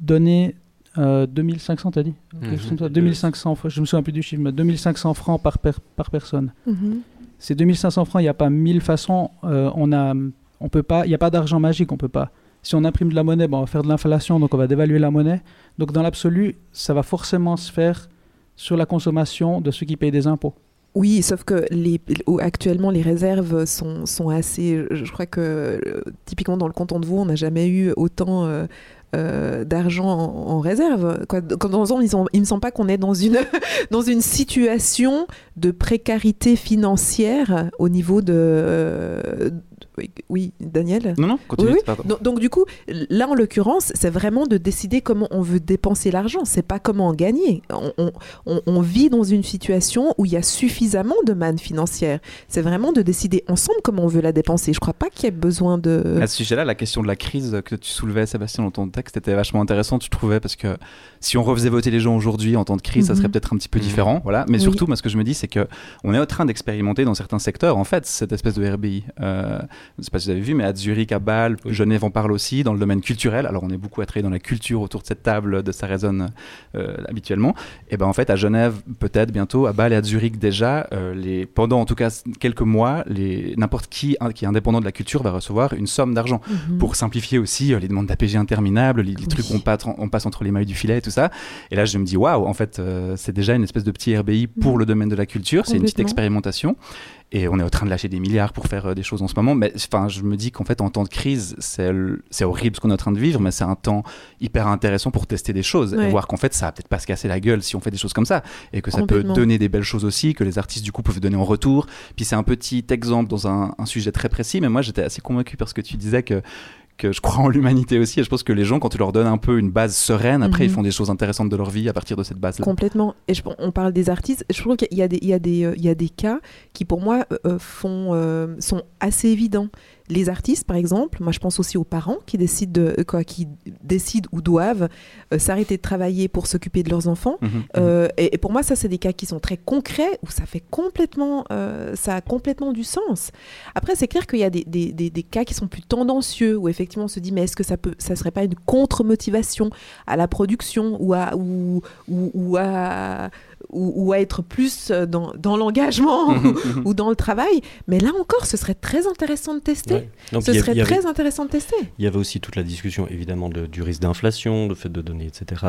donner euh, 2500, t'as dit Quelque chose comme ça, Mhm. 2500, je me souviens plus du chiffre, mais 2500 francs par, per- par personne. Mhm. Ces 2500 francs, il n'y a pas mille façons. euh, on a, on peut pas, il n'y a pas d'argent magique, on peut pas. Si on imprime de la monnaie, bon, on va faire de l'inflation, donc on va dévaluer la monnaie. Donc dans l'absolu, ça va forcément se faire sur la consommation de ceux qui payent des impôts. Oui, sauf que les, actuellement, les réserves sont, sont assez. Je crois que euh, typiquement dans le canton de Vaud, on n'a jamais eu autant euh, euh, d'argent en, réserve. Quand dans ils il ne me semble pas qu'on est dans une, dans une situation de précarité financière au niveau de. Oui, Daniel Non, non, continue. Oui, oui. pardon. donc, donc, du coup, là en l'occurrence, c'est vraiment de décider comment on veut dépenser l'argent. C'est pas comment en gagner. On, on- on- on vit dans une situation où il y a suffisamment de manne financière. C'est vraiment de décider ensemble comment on veut la dépenser. Je crois pas qu'il y ait besoin de. À ce sujet-là, la question de la crise que tu soulevais, Sébastien, dans ton texte, était vachement intéressante, je trouvais, parce que si on refaisait voter les gens aujourd'hui en temps de crise, ça Mhm. serait peut-être un petit peu Mhm. différent. Voilà. Mais Oui. surtout, moi, ce que je me dis, c'est que on est en train d'expérimenter dans certains secteurs, en fait, cette espèce de RBI. Euh, je ne sais pas si vous avez vu, mais à Zurich, à Bâle, Oui. Genève en parle aussi, dans le domaine culturel. Alors, on est beaucoup travailler dans la culture autour de cette table, de ça résonne euh, habituellement. Et ben en fait, à Genève, peut-être bientôt, à Bâle et à Zurich déjà, euh, les, pendant en tout cas quelques mois, n'importe qui hein, qui est indépendant de la culture va recevoir une somme d'argent Mhm. pour simplifier aussi euh, les demandes d'APG interminables, les, les trucs qu'on passe, on passe entre les mailles du filet et tout ça. Et là, je me dis, waouh, en fait, c'est déjà une espèce de petit RBI pour Mhm. le domaine de la culture. C'est une petite expérimentation. Et on est en train de lâcher des milliards pour faire euh, des choses en ce moment. Mais enfin, je me dis qu'en fait, en temps de crise, c'est le- c'est horrible ce qu'on est en train de vivre, mais c'est un temps hyper intéressant pour tester des choses Ouais. et voir qu'en fait, ça va peut-être pas se casser la gueule si on fait des choses comme ça. Et que ça peut donner des belles choses aussi, que les artistes du coup peuvent donner en retour. Puis c'est un petit exemple dans un, un sujet très précis, mais moi j'étais assez convaincu parce que tu disais que que je crois en l'humanité aussi et je pense que les gens quand tu leur donnes un peu une base sereine après Mhm. ils font des choses intéressantes de leur vie à partir de cette base là Complètement. Et je, on parle des artistes. Je trouve qu'il y a des, il y euh, y a des cas qui, pour moi, euh, euh, font, euh, sont assez évidents. Les artistes, par exemple, moi je pense aussi aux parents qui décident, de, euh, quoi, qui décident ou doivent euh, s'arrêter de travailler pour s'occuper de leurs enfants. Mhm. Euh, et, et pour moi, ça, c'est des cas qui sont très concrets, où ça fait complètement, euh, ça a complètement du sens. Après, c'est clair qu'il y a des, des, des- des cas qui sont plus tendancieux, où effectivement on se dit, mais est-ce que ça peut, ça serait pas une contre-motivation à la production ou à, ou, ou, ou à, ou, ou à être plus euh, dans, dans l'engagement ou dans le travail Mais là encore, ce serait très intéressant de tester. Ouais. Donc, Ce a- serait avait- très intéressant de tester. Il y avait aussi toute la discussion, évidemment, de- du risque d'inflation, le fait de donner, etc.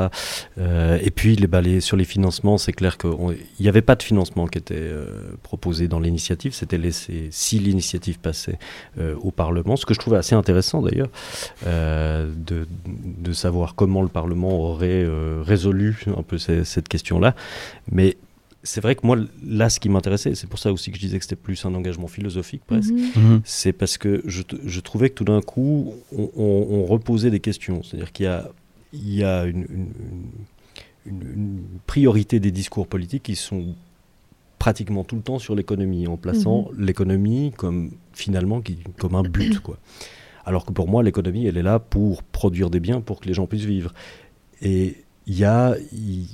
Euh, et puis, les, bah, les- sur les financements, c'est clair qu'il n'y avait pas de financement qui était euh, proposé dans l'initiative. C'était laissé, si l'initiative passait euh, au Parlement, ce que je trouvais assez intéressant d'ailleurs, de, de savoir comment le Parlement aurait résolu un peu ces- cette question-là. Mais c'est vrai que moi, là, ce qui m'intéressait, c'est pour ça aussi que je disais que c'était plus un engagement philosophique presque, Mhm. Mhm. c'est parce que je, je trouvais que tout d'un coup, on, on- on reposait des questions. C'est-à-dire qu'il y a, il y a une, une- une- une priorité des discours politiques qui sont pratiquement tout le temps sur l'économie, en plaçant l'économie comme finalement qui, comme un but. Quoi. Alors que pour moi, l'économie, elle est là pour produire des biens, pour que les gens puissent vivre. Et il y a,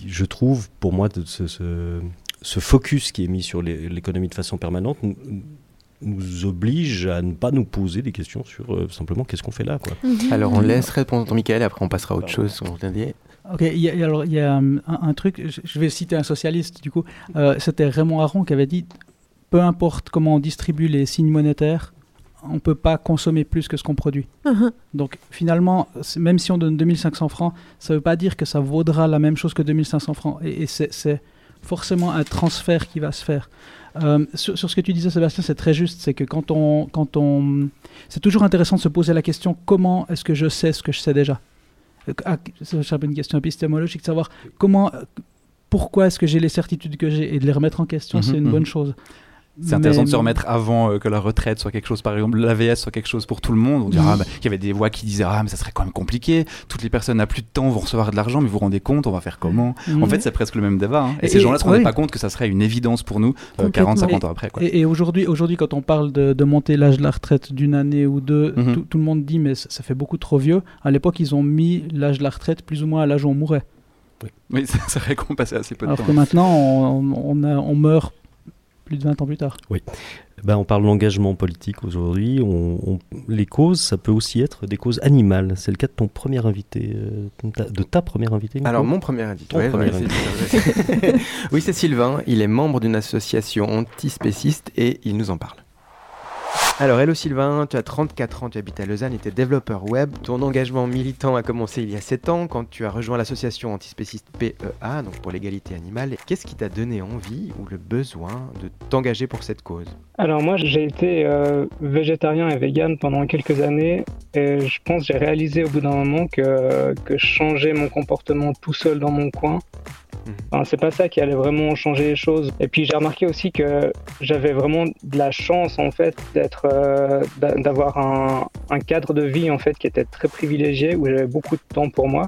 je trouve, pour moi, de ce, ce- ce focus qui est mis sur l'économie de façon permanente nous, oblige à ne pas nous poser des questions sur euh, simplement qu'est-ce qu'on fait là. Quoi. Mhm. Alors on laisse répondre Michael, après on passera à autre chose. Ok, il y a, alors il y a hum, un, un truc, je, je vais citer un socialiste du coup, euh, c'était Raymond Aron qui avait dit peu importe comment on distribue les signes monétaires, on ne peut pas consommer plus que ce qu'on produit. Mhm. Donc finalement, même si on donne 2500 francs, ça ne veut pas dire que ça vaudra la même chose que 2500 francs. Et, et c'est- c'est forcément un transfert qui va se faire. Euh, sur, sur ce que tu disais, Sébastien, c'est très juste. C'est que quand on, quand on, c'est toujours intéressant de se poser la question comment est-ce que je sais ce que je sais déjà? Euh, ah, C'est une question épistémologique, de savoir comment, euh, pourquoi est-ce que j'ai les certitudes que j'ai et de les remettre en question, Mhm, c'est une mhm. bonne chose. C'est intéressant Mais- de se remettre avant euh, que la retraite soit quelque chose, par exemple, l'AVS soit quelque chose pour tout le monde. On dira, ah, bah, il y avait des voix qui disaient, ah, mais ça serait quand même compliqué. Toutes les personnes n'ont plus de temps, vont recevoir de l'argent, mais vous vous rendez compte, on va faire comment En Mhm. fait, c'est presque le même débat. hein. Et, Et- ces gens-là ne se rendaient pas compte que ça serait une évidence pour nous euh, 40, Complètement. 50 ans après. Quoi. Et, et aujourd'hui, aujourd'hui, quand on parle de, de monter l'âge de la retraite d'une année ou deux, Mhm. tout, tout le monde dit mais ça, ça fait beaucoup trop vieux. À l'époque, ils ont mis l'âge de la retraite plus ou moins à l'âge où on mourait. Oui, c'est c'est vrai qu'on passait assez peu de Alors temps. que maintenant, on, on, a- on meurt plus de 20 ans plus tard. ben, On parle d'engagement politique aujourd'hui. On, les causes, ça peut aussi être des causes animales. C'est le cas de ton premier invité, euh, de ta première invitée Alors, mon premier invité. oui, c'est Sylvain. Il est membre d'une association antispéciste et il nous en parle. Alors, hello Sylvain, tu as 34 ans, tu habites à Lausanne et tu es développeur web. Ton engagement militant a commencé il y a 7 ans quand tu as rejoint l'association antispéciste PEA, donc pour l'égalité animale. Qu'est-ce qui t'a donné envie ou le besoin de t'engager pour cette cause? Alors, moi, j'ai été euh, végétarien et vegan pendant quelques années et je pense j'ai réalisé au bout d'un moment que, que changer mon comportement tout seul dans mon coin, C'est pas ça qui allait vraiment changer les choses. Et puis j'ai remarqué aussi que j'avais vraiment de la chance en fait euh, d'avoir un, un, cadre de vie en fait qui était très privilégié où j'avais beaucoup de temps pour moi.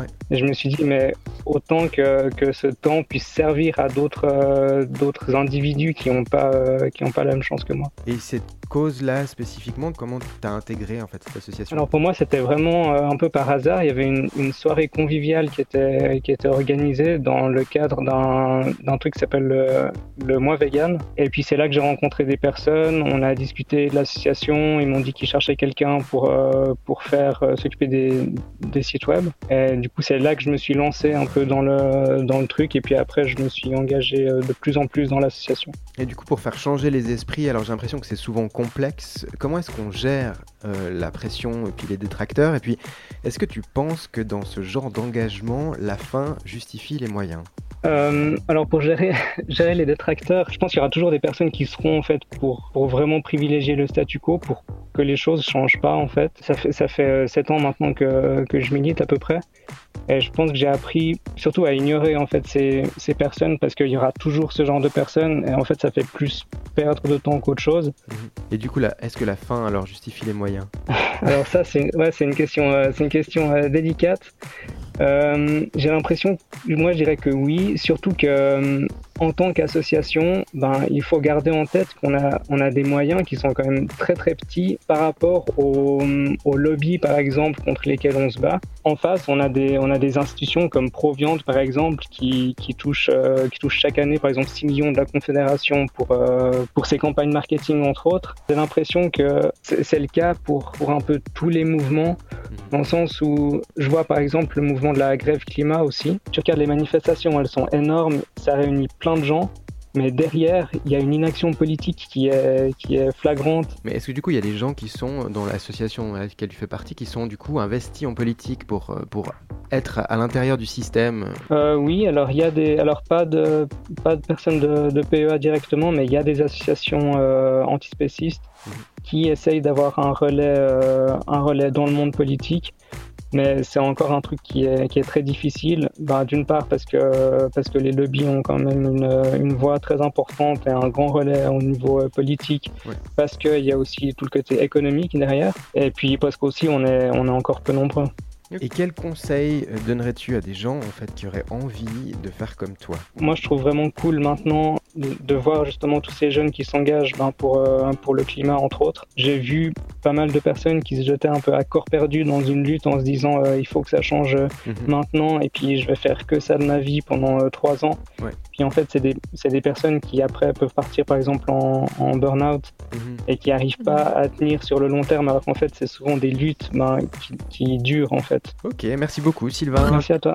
Ouais. Et je me suis dit mais autant que, que ce temps puisse servir à d'autres euh, d'autres individus qui n'ont pas euh, qui ont pas la même chance que moi. Et cette cause-là spécifiquement, comment tu as intégré en fait cette association? Alors pour moi c'était vraiment un peu par hasard. Il y avait une, une, soirée conviviale qui était qui était organisée dans le cadre d'un truc qui s'appelle le, le mois vegan. Et puis c'est là que j'ai rencontré des personnes. On a discuté de l'association. Ils m'ont dit qu'ils cherchaient quelqu'un pour pour faire s'occuper des, des sites web. Et du coup, c'est là que je me suis lancé un peu dans le, dans le truc. Et puis après, je me suis engagé euh, de plus en plus dans l'association. Et du coup, pour faire changer les esprits, alors j'ai l'impression que c'est souvent complexe. Comment est-ce qu'on gère euh, la pression et puis les détracteurs? Et puis, est-ce que tu penses que dans ce genre d'engagement, la fin justifie les moyens? Euh, alors pour gérer, gérer les détracteurs, je pense qu'il y aura toujours des personnes qui seront en fait pour, pour vraiment privilégier le statu quo, pour que les choses changent pas en fait. Ça fait ça fait sept ans maintenant que, que je milite à peu près. Et je pense que j'ai appris surtout à ignorer en fait ces, ces personnes parce qu'il y aura toujours ce genre de personnes et en fait ça fait plus perdre de temps qu'autre chose. Et du coup est-ce que la fin alors justifie les moyens? Alors ça c'est ouais, une question euh, c'est une question euh, délicate. Euh, j'ai l'impression, moi je dirais que oui, surtout que euh, en tant qu'association, ben, il faut garder en tête qu'on a, on a des moyens qui sont quand même très très petits par rapport aux au lobbies par exemple contre lesquels on se bat. En face, on a des, on a des institutions comme Proviante par exemple qui, qui touchent euh, qui touche chaque année par exemple 6 millions de la Confédération pour, pour ses campagnes marketing entre autres. J'ai l'impression que c'est le cas pour, pour un peu tous les mouvements, dans le sens où je vois par exemple le mouvement de la grève climat aussi. Tu regardes les manifestations, elles sont énormes, ça réunit plein de gens. Mais derrière, il y a une inaction politique qui est, qui est flagrante. Mais est-ce que du coup, il y a des gens qui sont dans l'association à laquelle tu fais partie, qui sont du coup investis en politique pour, pour être à l'intérieur du système? Euh, Oui, alors il y a des, alors pas de, pas de personnes de, de PEA directement, mais il y a des associations euh, antispécistes mmh. qui essayent d'avoir un relais, euh, un relais dans le monde politique mais c'est encore un truc qui est, qui est très difficile. Bah, D'une part parce que, parce que les lobbies ont quand même une, une voix très importante et un grand relais au niveau politique, ouais. parce qu'il y a aussi tout le côté économique derrière, et puis parce qu'aussi on est, on est encore peu nombreux. Et quel conseil donnerais-tu à des gens en fait qui auraient envie de faire comme toi? Moi, je trouve vraiment cool maintenant de, voir justement tous ces jeunes qui s'engagent ben, pour euh, pour le climat entre autres. J'ai vu pas mal de personnes qui se jetaient un peu à corps perdu dans une lutte en se disant euh, il faut que ça change mm -hmm. maintenant et puis je vais faire que ça de ma vie pendant euh, trois ans. Ouais. Puis en fait, c'est des des personnes qui après peuvent partir par exemple en, en burn-out mm -hmm. et qui arrivent pas à tenir sur le long terme alors qu'en fait c'est souvent des luttes ben, qui, qui durent en fait. Ok, merci beaucoup Sylvain. Merci à toi.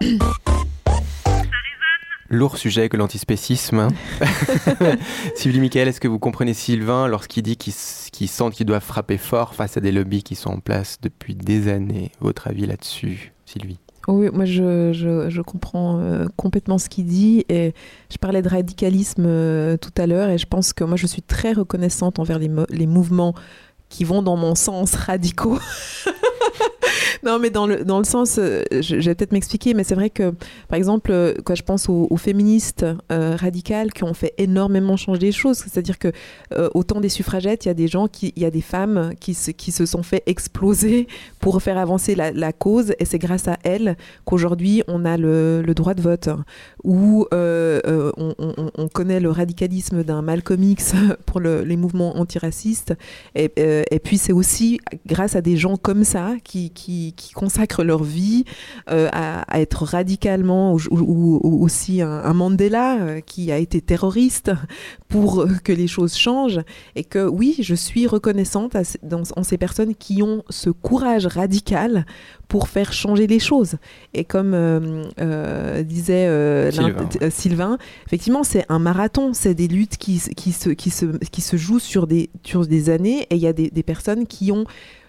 Lourd sujet que l'antispécisme. Hein. Sylvie Michael, est-ce que vous comprenez Sylvain lorsqu'il dit qu'il qu sent qu'il doit frapper fort face à des lobbies qui sont en place depuis des années? Votre avis là-dessus, Sylvie? Oui, moi je, je, je comprends euh, complètement ce qu'il dit et je parlais de radicalisme euh, tout à l'heure et je pense que moi je suis très reconnaissante envers les, les mouvements qui vont dans mon sens radicaux. non, mais dans le, dans le sens, euh, je, vais peut-être m'expliquer, mais c'est vrai que, par exemple, euh, quand je pense aux, féministes euh, radicales qui ont fait énormément changer les choses, c'est-à-dire que au temps des suffragettes, il y a des gens, il y a des femmes qui se, qui se sont fait exploser pour faire avancer la, cause, et c'est grâce à elles qu'aujourd'hui on a le, le, droit de vote, ou on, on, on, connaît le radicalisme d'un Malcolm X pour le, les mouvements antiracistes, et, et puis c'est aussi grâce à des gens comme ça qui, qui qui consacrent leur vie euh, à, être radicalement, ou, aussi un, Mandela euh, qui a été terroriste pour que les choses changent. Et que oui, je suis reconnaissante dans, en ces personnes qui ont ce courage radical pour faire changer les choses. Et comme disait Sylvain. effectivement, c'est un marathon, c'est des luttes qui, qui, se, qui, se, qui se jouent sur des, sur des années et il y a des, des personnes qui ont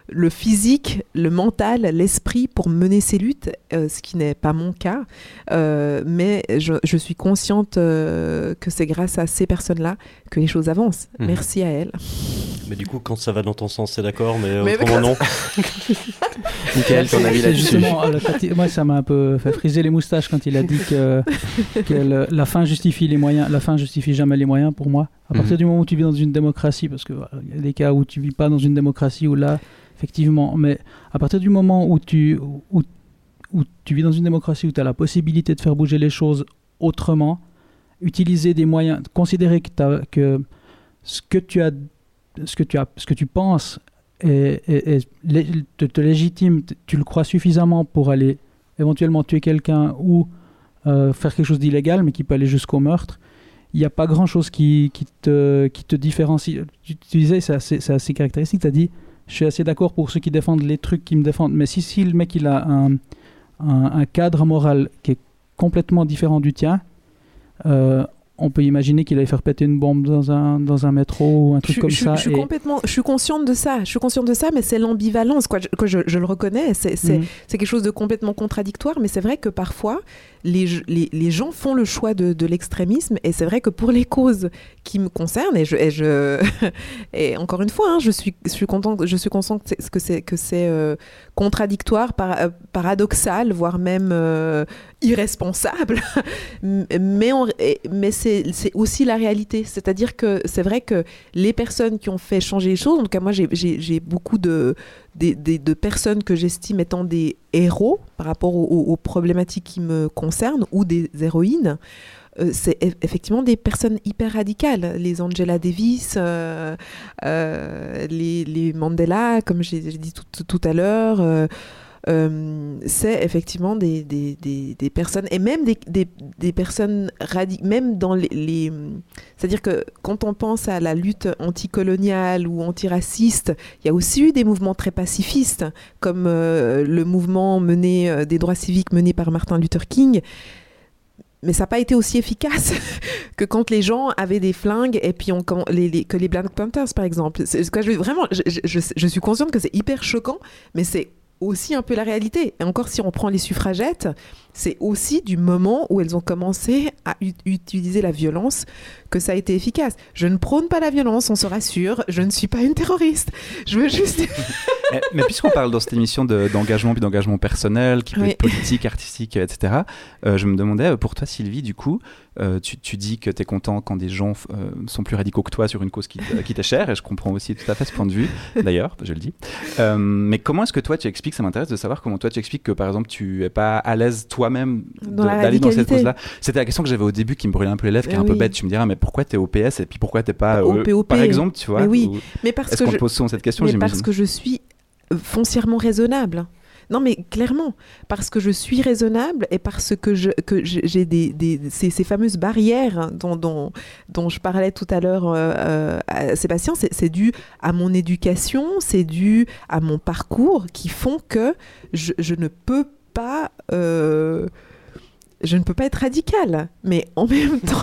le physique, le mental, l'esprit pour mener ces luttes, euh, ce qui n'est pas mon cas. Euh, mais je, suis consciente euh, que c'est grâce à ces personnes-là que les choses avancent. Mhm. Merci à elles. Mais du coup, quand ça va dans ton sens, c'est d'accord, mais, autrement non. Michael, ton avis là-dessus Moi, ça m'a un peu fait friser les moustaches quand il a dit que, la fin justifie les moyens. La fin justifie jamais les moyens pour moi. À partir mhm. du moment où tu vis dans une démocratie, parce qu'il y a des cas où tu vis pas dans une démocratie où là effectivement. Mais à partir du moment où tu, vis dans une démocratie où tu as la possibilité de faire bouger les choses autrement, utiliser des moyens, considérer que, ce que tu as, ce que tu as, ce que tu penses te, légitime, tu le crois suffisamment pour aller éventuellement tuer quelqu'un ou euh, faire quelque chose d'illégal, mais qui peut aller jusqu'au meurtre. Il n'y a pas grand chose qui, qui, te, qui te différencie. Tu, disais, c'est assez, assez, caractéristique, tu as dit je suis assez d'accord pour ceux qui défendent les trucs qui me défendent. Mais si, si le mec il a un, un, cadre moral qui est complètement différent du tien, euh, on peut imaginer qu'il allait faire péter une bombe dans un, dans un métro ou un truc comme ça. Je suis, complètement, je suis consciente de ça, je suis consciente de ça, mais c'est l'ambivalence, quoi. que je, je, le reconnais, c'est mhm. quelque chose de complètement contradictoire, mais c'est vrai que parfois, les, gens font le choix de, l'extrémisme, et c'est vrai que pour les causes qui me concernent, et, je, et, je, et encore une fois, hein, je, suis, je, suis contente, je suis consciente que c'est que c'est euh, contradictoire, par, euh, paradoxal, voire même euh, irresponsable, mais, mais c'est aussi la réalité. C'est-à-dire que c'est vrai que les personnes qui ont fait changer les choses, en tout cas moi j'ai beaucoup de, de, personnes que j'estime étant des héros par rapport aux, problématiques qui me concernent ou des héroïnes. Euh, c'est effectivement des personnes hyper radicales. Les Angela Davis, euh, euh, les, Mandela, comme j'ai dit tout, tout, à l'heure. Euh, c'est effectivement des, des, des, personnes, et même des, personnes radicales, même dans les... C'est-à-dire que quand on pense à la lutte anticoloniale ou antiraciste, il y a aussi eu des mouvements très pacifistes, comme euh, le mouvement mené euh, des droits civiques mené par Martin Luther King mais ça n'a pas été aussi efficace que quand les gens avaient des flingues et puis on, les, que les Black Panthers, par exemple. je, vraiment, je, je, je, suis consciente que c'est hyper choquant, mais c'est aussi un peu la réalité. Et encore, si on prend les suffragettes, c'est aussi du moment où elles ont commencé à utiliser la violence que ça a été efficace. Je ne prône pas la violence, on se rassure, je ne suis pas une terroriste. Je veux juste... Mais, puisqu'on parle dans cette émission d'engagement, puis d'engagement personnel, qui peut être politique, artistique, etc., euh, je me demandais, euh, pour toi Sylvie, du coup, euh, tu, dis que tu es content quand des gens sont plus radicaux que toi sur une cause qui, qui t'est chère, et je comprends aussi tout à fait ce point de vue, d'ailleurs, je le dis. mais comment est-ce que toi tu expliques, ça m'intéresse de savoir comment toi tu expliques que par exemple tu es pas à l'aise toi même d'aller dans cette cause-là. C'était la question que j'avais au début qui me brûlait un peu les lèvres, qui est un peu bête. Tu me diras, mais pourquoi tu es au PS et puis pourquoi t'es pas au euh, par exemple, tu vois mais Oui, mais parce que. Est-ce qu'on te pose souvent cette question Mais parce que je suis foncièrement raisonnable. Non, mais clairement, parce que je suis raisonnable et parce que j'ai que des, des ces, ces, fameuses barrières dont, dont, dont, je parlais tout à l'heure euh, euh, à Sébastien, c'est dû à mon éducation, c'est dû à mon parcours qui font que je, je ne peux Euh, je ne peux pas être radical, mais en même temps.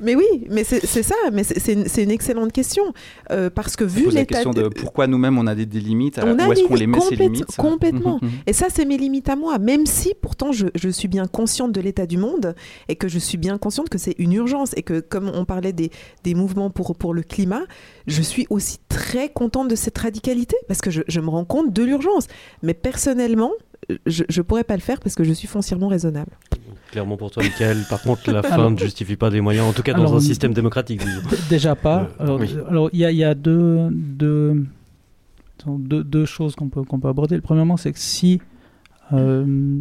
Mais oui, mais c'est ça, mais c'est une, une, excellente question. Euh, parce que vu l'état. la question de pourquoi nous-mêmes on a des, limites, on où est-ce qu'on les met ces limites Complètement. Mhm, mhm. Et ça, c'est mes limites à moi, même si pourtant je, je suis bien consciente de l'état du monde et que je suis bien consciente que c'est une urgence et que, comme on parlait des, des, mouvements pour, pour le climat, je suis aussi très contente de cette radicalité parce que je, je me rends compte de l'urgence. Mais personnellement, je ne pourrais pas le faire parce que je suis foncièrement raisonnable. Clairement pour toi, Michael. Par contre, la fin ne justifie pas des moyens, en tout cas dans un système démocratique. Déjà pas. Euh, alors, il y, a, deux, deux, deux, choses qu'on peut, qu'on peut aborder. Le premièrement, c'est que si, euh,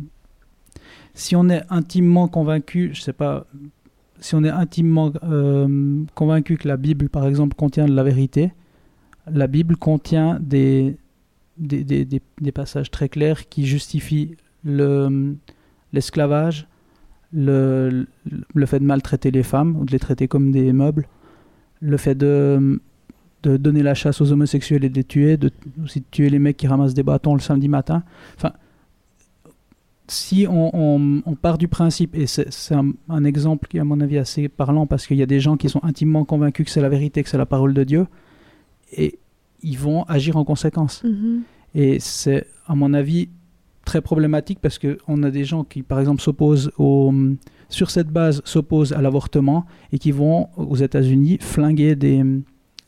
si on est intimement convaincu, je sais pas, si on est intimement euh, convaincu que la Bible, par exemple, contient de la vérité, la Bible contient des, des, passages très clairs qui justifient le- l'esclavage, le, fait de maltraiter les femmes ou de les traiter comme des meubles, le fait de, donner la chasse aux homosexuels et de les tuer, de, aussi de tuer les mecs qui ramassent des bâtons le samedi matin. Enfin, si on, part du principe, et c'est un, un exemple qui est à mon avis assez parlant parce qu'il y a des gens qui sont intimement convaincus que c'est la vérité, que c'est la parole de Dieu, et ils vont agir en conséquence. Mhm. Et c'est, à mon avis, très problématique parce qu'on a des gens qui, par exemple, s'opposent au, sur cette base, s'opposent à l'avortement et qui vont, aux États-Unis, flinguer des,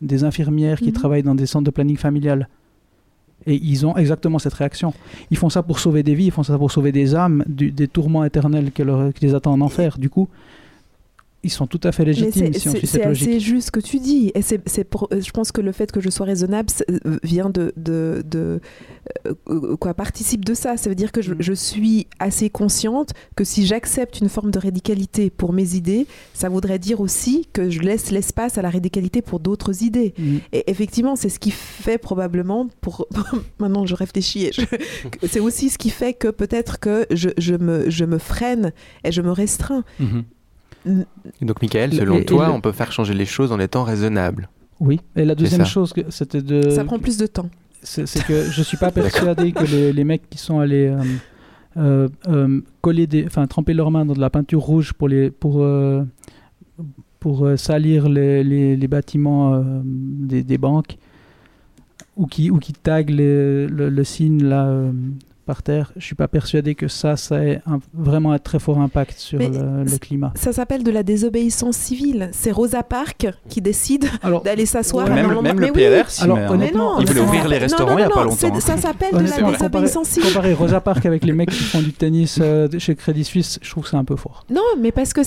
des infirmières qui Mhm. travaillent dans des centres de planning familial. Et ils ont exactement cette réaction. Ils font ça pour sauver des vies, ils font ça pour sauver des âmes, du- des tourments éternels que leur- qui les attendent en enfer. Du coup, ils sont tout à fait légitimes c'est- si on c'est suit c'est cette logique. assez juste ce que tu dis. Et c'est c'est pour, euh, je pense que le fait que je sois raisonnable c'est- euh, vient de, de, de- euh, quoi participe de ça. Ça veut dire que je, Mm. je suis assez consciente que si j'accepte une forme de radicalité pour mes idées, ça voudrait dire aussi que je laisse l'espace à la radicalité pour d'autres idées. Mm. Et effectivement, c'est ce qui fait probablement, pour maintenant je réfléchis, je- c'est aussi ce qui fait que peut-être que je, je me, je me freine et je me restreins. Mhm. Et donc, Michael, selon et- et toi, le- on peut faire changer les choses en étant raisonnable. Oui. Et la deuxième chose, c'était de. Ça prend plus de temps. c'est que je suis pas persuadé que les, les mecs qui sont allés euh, euh, euh, coller des, enfin tremper leurs mains dans de la peinture rouge pour les pour euh, pour salir les, les, les bâtiments euh, des, des banques ou qui ou qui taguent le, le signe là euh, par terre. Je suis pas persuadé que ça ça ait un- vraiment un très fort impact sur le, climat. Ça s'appelle de la désobéissance civile. C'est Rosa Parks qui décide Alors d'aller s'asseoir. Ouais, à un Même, même le oui. PLR, Alors, met, hein. Mais honnêtement, non, il voulait ça- ouvrir les non, restaurants non, il y a pas longtemps. hein. Ça s'appelle de la désobéissance civile. comparer Rosa Parks avec les mecs qui font du tennis euh, chez Crédit Suisse, je trouve que c'est un peu fort. Non, mais parce que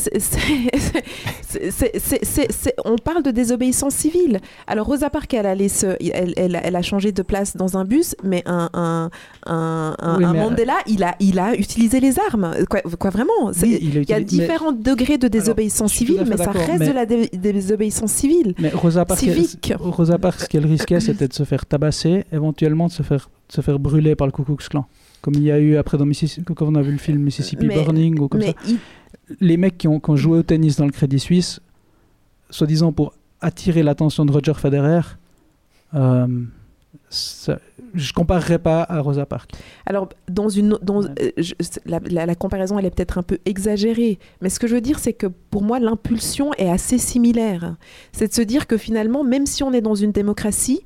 on parle de désobéissance civile. Alors Rosa Parks, elle, allait se, elle, elle- elle a changé de place dans un bus, mais un, un, un, un- Oui, un mais- Mandela, il a, il a utilisé les armes. Quoi, quoi vraiment Oui, Il y a mais- différents degrés de désobéissance civile, mais ça reste mais- de la dé- désobéissance civile. Mais Rosa Parks, Civique. elle- Rosa Parks, ce qu'elle risquait, c'était de se faire tabasser, éventuellement de se faire, de se faire brûler par le Ku Klux Klan. Comme il y a eu après dans Mississippi, quand on a vu le film Mississippi Mais- Burning ou comme ça. il- Les mecs qui ont, qui ont joué au tennis dans le Crédit Suisse, soi-disant pour attirer l'attention de Roger Federer, euh, ça- je comparerais pas à Rosa Parks. Alors, dans une, dans, Ouais. euh, je- c'est- la, la- la comparaison, elle est peut-être un peu exagérée, mais ce que je veux dire, c'est que pour moi, l'impulsion est assez similaire. C'est de se dire que finalement, même si on est dans une démocratie,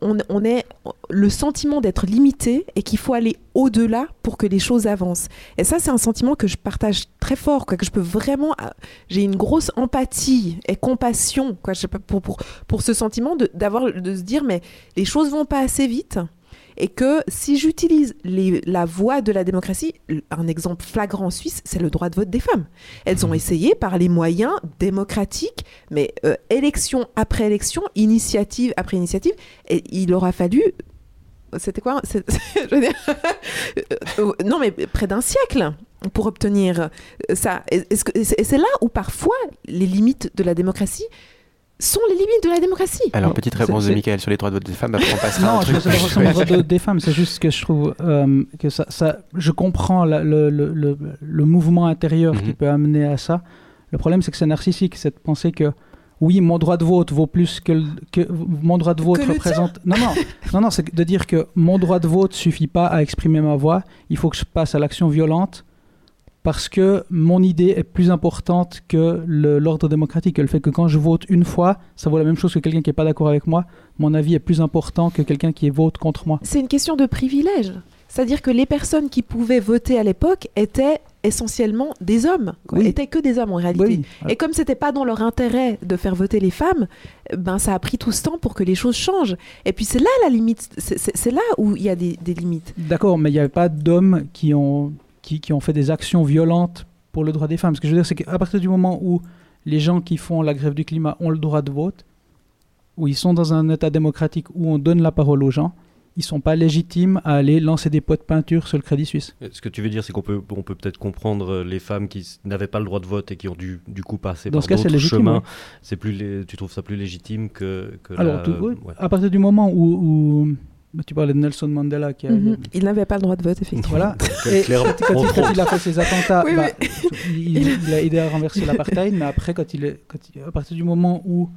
on, on est le sentiment d'être limité et qu'il faut aller au-delà pour que les choses avancent. Et ça, c'est un sentiment que je partage très fort, quoi, que je peux vraiment, euh, j'ai une grosse empathie et compassion, quoi, je sais pas, pour, pour, pour ce sentiment de, d'avoir, de se dire, mais les choses vont pas assez vite et que si j'utilise la voie de la démocratie, un exemple flagrant en Suisse, c'est le droit de vote des femmes. Elles ont essayé par les moyens démocratiques, mais euh, élection après élection, initiative après initiative, et il aura fallu... C'était quoi? C'est- je veux dire, euh, Non, mais près d'un siècle pour obtenir ça. Et est-ce que- et c'est là où parfois les limites de la démocratie sont les limites de la démocratie. Alors, petite c'est- réponse de Michael sur les droits de vote des femmes, après on passera à Non, un je sais pas sur le droit de- des femmes, c'est juste que je trouve euh, que ça, ça- je comprends la- le, le- le- le mouvement intérieur qui Mhm. peut amener à ça. Le problème, c'est que c'est narcissique, c'est de penser que oui, mon droit de vote vaut plus que, le- que mon droit de vote Que le représente. Non, non, non, non, c'est de dire que mon droit de vote suffit pas à exprimer ma voix. Il faut que je passe à l'action violente parce que mon idée est plus importante que l'ordre démocratique. Le fait que quand je vote une fois, ça vaut la même chose que quelqu'un qui n'est pas d'accord avec moi. Mon avis est plus important que quelqu'un qui vote contre moi. C'est une question de privilège. C'est-à-dire que les personnes qui pouvaient voter à l'époque étaient essentiellement des hommes, quoi. Oui. étaient que des hommes en réalité. Oui, Et comme c'était pas dans leur intérêt de faire voter les femmes, ben ça a pris tout ce temps pour que les choses changent. Et puis c'est là la limite, c'est- là où il y a des, des limites. D'accord, mais il n'y avait pas d'hommes qui ont, qui, qui ont fait des actions violentes pour le droit des femmes. Ce que je veux dire, c'est qu'à partir du moment où les gens qui font la grève du climat ont le droit de vote, où ils sont dans un État démocratique où on donne la parole aux gens, ils sont pas légitimes à aller lancer des pots de peinture sur le Crédit Suisse. Ce que tu veux dire, c'est qu'on peut, on peut peut-être comprendre euh, les femmes qui n'avaient pas le droit de vote et qui ont dû du coup passer Dans par ce cas, c'est d'autres légitime, chemins. oui. C'est plus, tu trouves ça plus légitime que, que Alors, la- tout- oui, ouais. à partir du moment où, où bah, tu parlais de Nelson Mandela qui a, Mhm. Il n'avait pas le droit de vote, effectivement. voilà. Et quand, quand il- quand a fait ses attentats, Oui, bah, mais- il, il a aidé à renverser l'apartheid, mais après, quand il est, quand il- à partir du moment où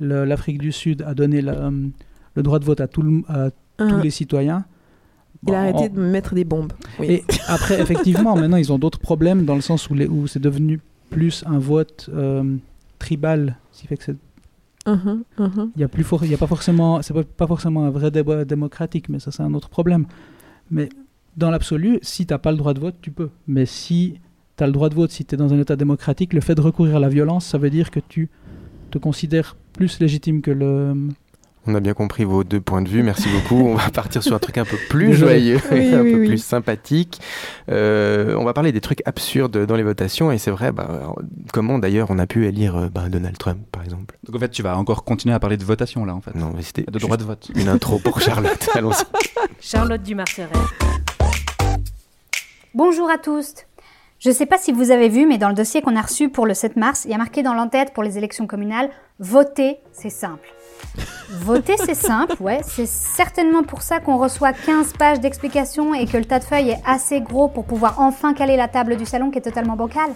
le- l'Afrique du Sud a donné la, le droit de vote à, tout le- à tous les citoyens, Il a bon, arrêté on- de mettre des bombes. Oui. Et après, effectivement, maintenant, ils ont d'autres problèmes dans le sens où, les- où c'est devenu plus un vote euh, tribal, ce qui fait que c'est Mhm, mhm. il y a plus for- il y a pas forcément c'est pas, pas forcément un vrai débat démocratique mais ça c'est un autre problème mais dans l'absolu si t'as pas le droit de vote tu peux mais si tu as le droit de vote si tu es dans un état démocratique le fait de recourir à la violence ça veut dire que tu te considères plus légitime que le On a bien compris vos deux points de vue, merci beaucoup. On va partir sur un truc un peu plus joyeux, Oui, un oui, peu oui. plus sympathique. Euh, on va parler des trucs absurdes dans les votations, et c'est vrai, bah, comment d'ailleurs on a pu élire euh, bah, Donald Trump, par exemple? Donc en fait, tu vas encore continuer à parler de votation là, en fait. Non, mais c'était De droit de vote. une intro pour Charlotte. Allons-y. Charlotte Dumarteret. Bonjour à tous. Je ne sais pas si vous avez vu, mais dans le dossier qu'on a reçu pour le 7 mars, il y a marqué dans l'entête pour les élections communales Voter, c'est simple. Voter, c'est simple, ouais. C'est certainement pour ça qu'on reçoit 15 pages d'explications et que le tas de feuilles est assez gros pour pouvoir enfin caler la table du salon qui est totalement bancale.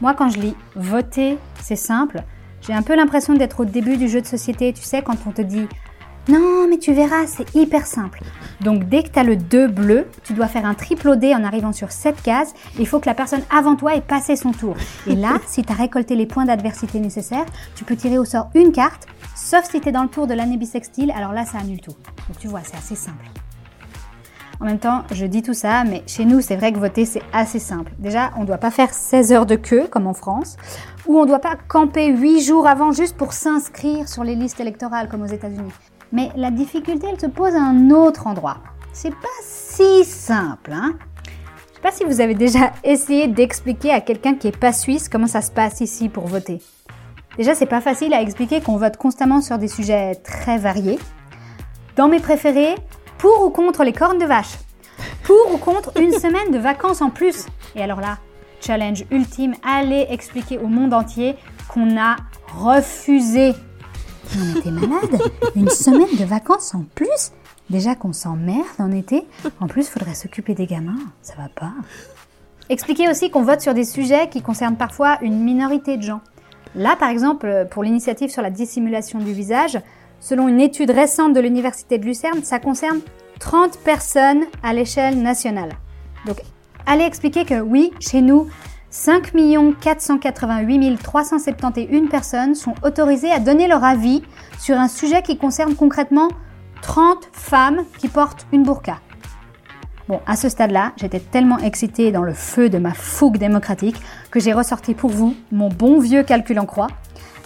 Moi, quand je lis Voter, c'est simple, j'ai un peu l'impression d'être au début du jeu de société, tu sais, quand on te dit non, mais tu verras, c'est hyper simple. Donc dès que tu as le 2 bleu, tu dois faire un triple OD en arrivant sur cette case. Il faut que la personne avant toi ait passé son tour. Et là, si tu as récolté les points d'adversité nécessaires, tu peux tirer au sort une carte, sauf si tu dans le tour de l'année bissextile, alors là, ça annule tout. Donc tu vois, c'est assez simple. En même temps, je dis tout ça, mais chez nous, c'est vrai que voter, c'est assez simple. Déjà, on ne doit pas faire 16 heures de queue, comme en France, ou on ne doit pas camper 8 jours avant juste pour s'inscrire sur les listes électorales, comme aux États-Unis. Mais la difficulté, elle se pose à un autre endroit. C'est pas si simple, hein Je sais pas si vous avez déjà essayé d'expliquer à quelqu'un qui est pas suisse comment ça se passe ici pour voter. Déjà, c'est pas facile à expliquer qu'on vote constamment sur des sujets très variés. Dans mes préférés, pour ou contre les cornes de vache? Pour ou contre une semaine de vacances en plus? Et alors là, challenge ultime, allez expliquer au monde entier qu'on a refusé. Non mais t'es malade Une semaine de vacances en plus? Déjà qu'on s'emmerde en été, en plus faudrait s'occuper des gamins, ça va pas. Expliquez aussi qu'on vote sur des sujets qui concernent parfois une minorité de gens. Là par exemple, pour l'initiative sur la dissimulation du visage, selon une étude récente de l'Université de Lucerne, ça concerne 30 personnes à l'échelle nationale. Donc allez expliquer que oui, chez nous, 5 488 371 personnes sont autorisées à donner leur avis sur un sujet qui concerne concrètement 30 femmes qui portent une burqa. Bon, à ce stade-là, j'étais tellement excitée dans le feu de ma fougue démocratique que j'ai ressorti pour vous mon bon vieux calcul en croix.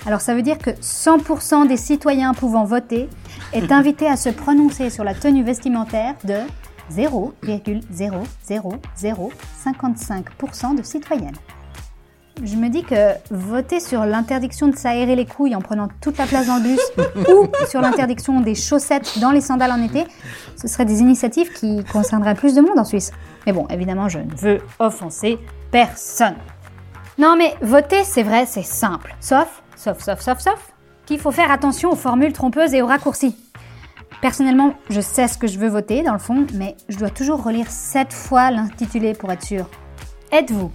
Alors ça veut dire que 100% des citoyens pouvant voter est invité à se prononcer sur la tenue vestimentaire de 0,00055% de citoyennes. Je me dis que voter sur l'interdiction de s'aérer les couilles en prenant toute la place dans le bus ou sur l'interdiction des chaussettes dans les sandales en été, ce seraient des initiatives qui concerneraient plus de monde en Suisse. Mais bon, évidemment, je ne veux offenser personne. Non mais voter, c'est vrai, c'est simple. Sauf, sauf, sauf, sauf, sauf, qu'il faut faire attention aux formules trompeuses et aux raccourcis. Personnellement, je sais ce que je veux voter dans le fond, mais je dois toujours relire sept fois l'intitulé pour être sûr. Êtes-vous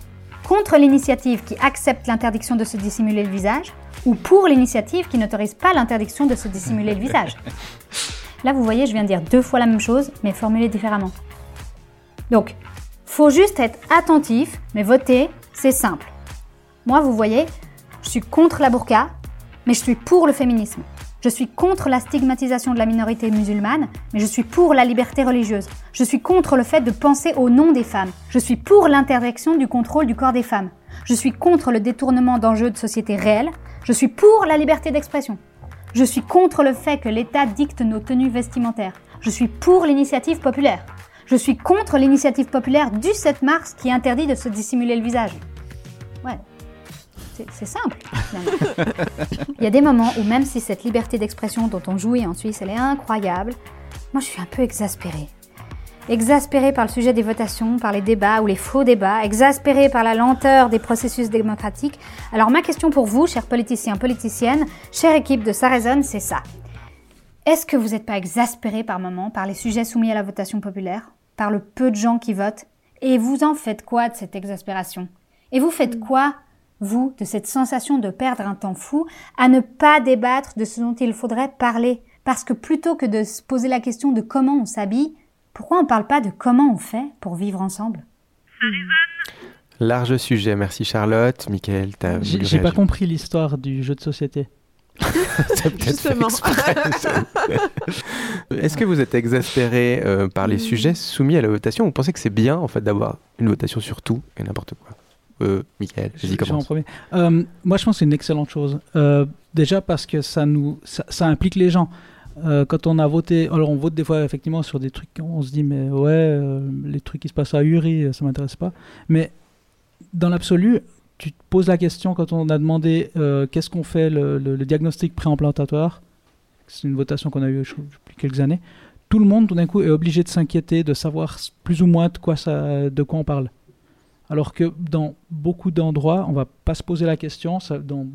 contre l'initiative qui accepte l'interdiction de se dissimuler le visage ou pour l'initiative qui n'autorise pas l'interdiction de se dissimuler le visage Là, vous voyez, je viens de dire deux fois la même chose, mais formulée différemment. Donc, faut juste être attentif, mais voter, c'est simple. Moi, vous voyez, je suis contre la burqa, mais je suis pour le féminisme. Je suis contre la stigmatisation de la minorité musulmane, mais je suis pour la liberté religieuse. Je suis contre le fait de penser au nom des femmes. Je suis pour l'interdiction du contrôle du corps des femmes. Je suis contre le détournement d'enjeux de société réels. Je suis pour la liberté d'expression. Je suis contre le fait que l'État dicte nos tenues vestimentaires. Je suis pour l'initiative populaire. Je suis contre l'initiative populaire du 7 mars qui interdit de se dissimuler le visage. C'est- simple. Il y a des moments où même si cette liberté d'expression dont on jouit en Suisse, elle est incroyable, moi je suis un peu exaspérée. Exaspérée par le sujet des votations, par les débats ou les faux débats, exaspérée par la lenteur des processus démocratiques. Alors ma question pour vous, chers politiciens, politiciennes, chère équipe de Ça résonne, c'est ça. Est-ce que vous n'êtes pas exaspéré par moment par les sujets soumis à la votation populaire, par le peu de gens qui votent? Et vous en faites quoi de cette exaspération? Et vous faites quoi, vous, de cette sensation de perdre un temps fou à ne pas débattre de ce dont il faudrait parler. Parce que plutôt que de se poser la question de comment on s'habille, pourquoi on ne parle pas de comment on fait pour vivre ensemble? Large sujet, merci Charlotte. Michael, t'as J'ai pas compris l'histoire du jeu de société. Justement. Est-ce que vous êtes exaspéré euh, par les sujets soumis à la votation? Vous pensez que c'est bien en fait d'avoir une votation sur tout et n'importe quoi? Euh, Michael, Je- commence. premier. Euh, moi, je pense que c'est une excellente chose. Euh, déjà parce que ça nous, ça, ça implique les gens. Quand on a voté, alors on vote des fois effectivement sur des trucs, on se dit mais ouais, les trucs qui se passent à Uri, ça m'intéresse pas. Mais dans l'absolu, tu te poses la question quand on a demandé qu'est-ce qu'on fait le, le- le diagnostic préimplantatoire. C'est une votation qu'on a eue depuis quelques années. Tout le monde, tout d'un coup, est obligé de s'inquiéter, de savoir plus ou moins de quoi, ça, de quoi on parle. Alors que dans beaucoup d'endroits, on va pas se poser la question. Ça, dans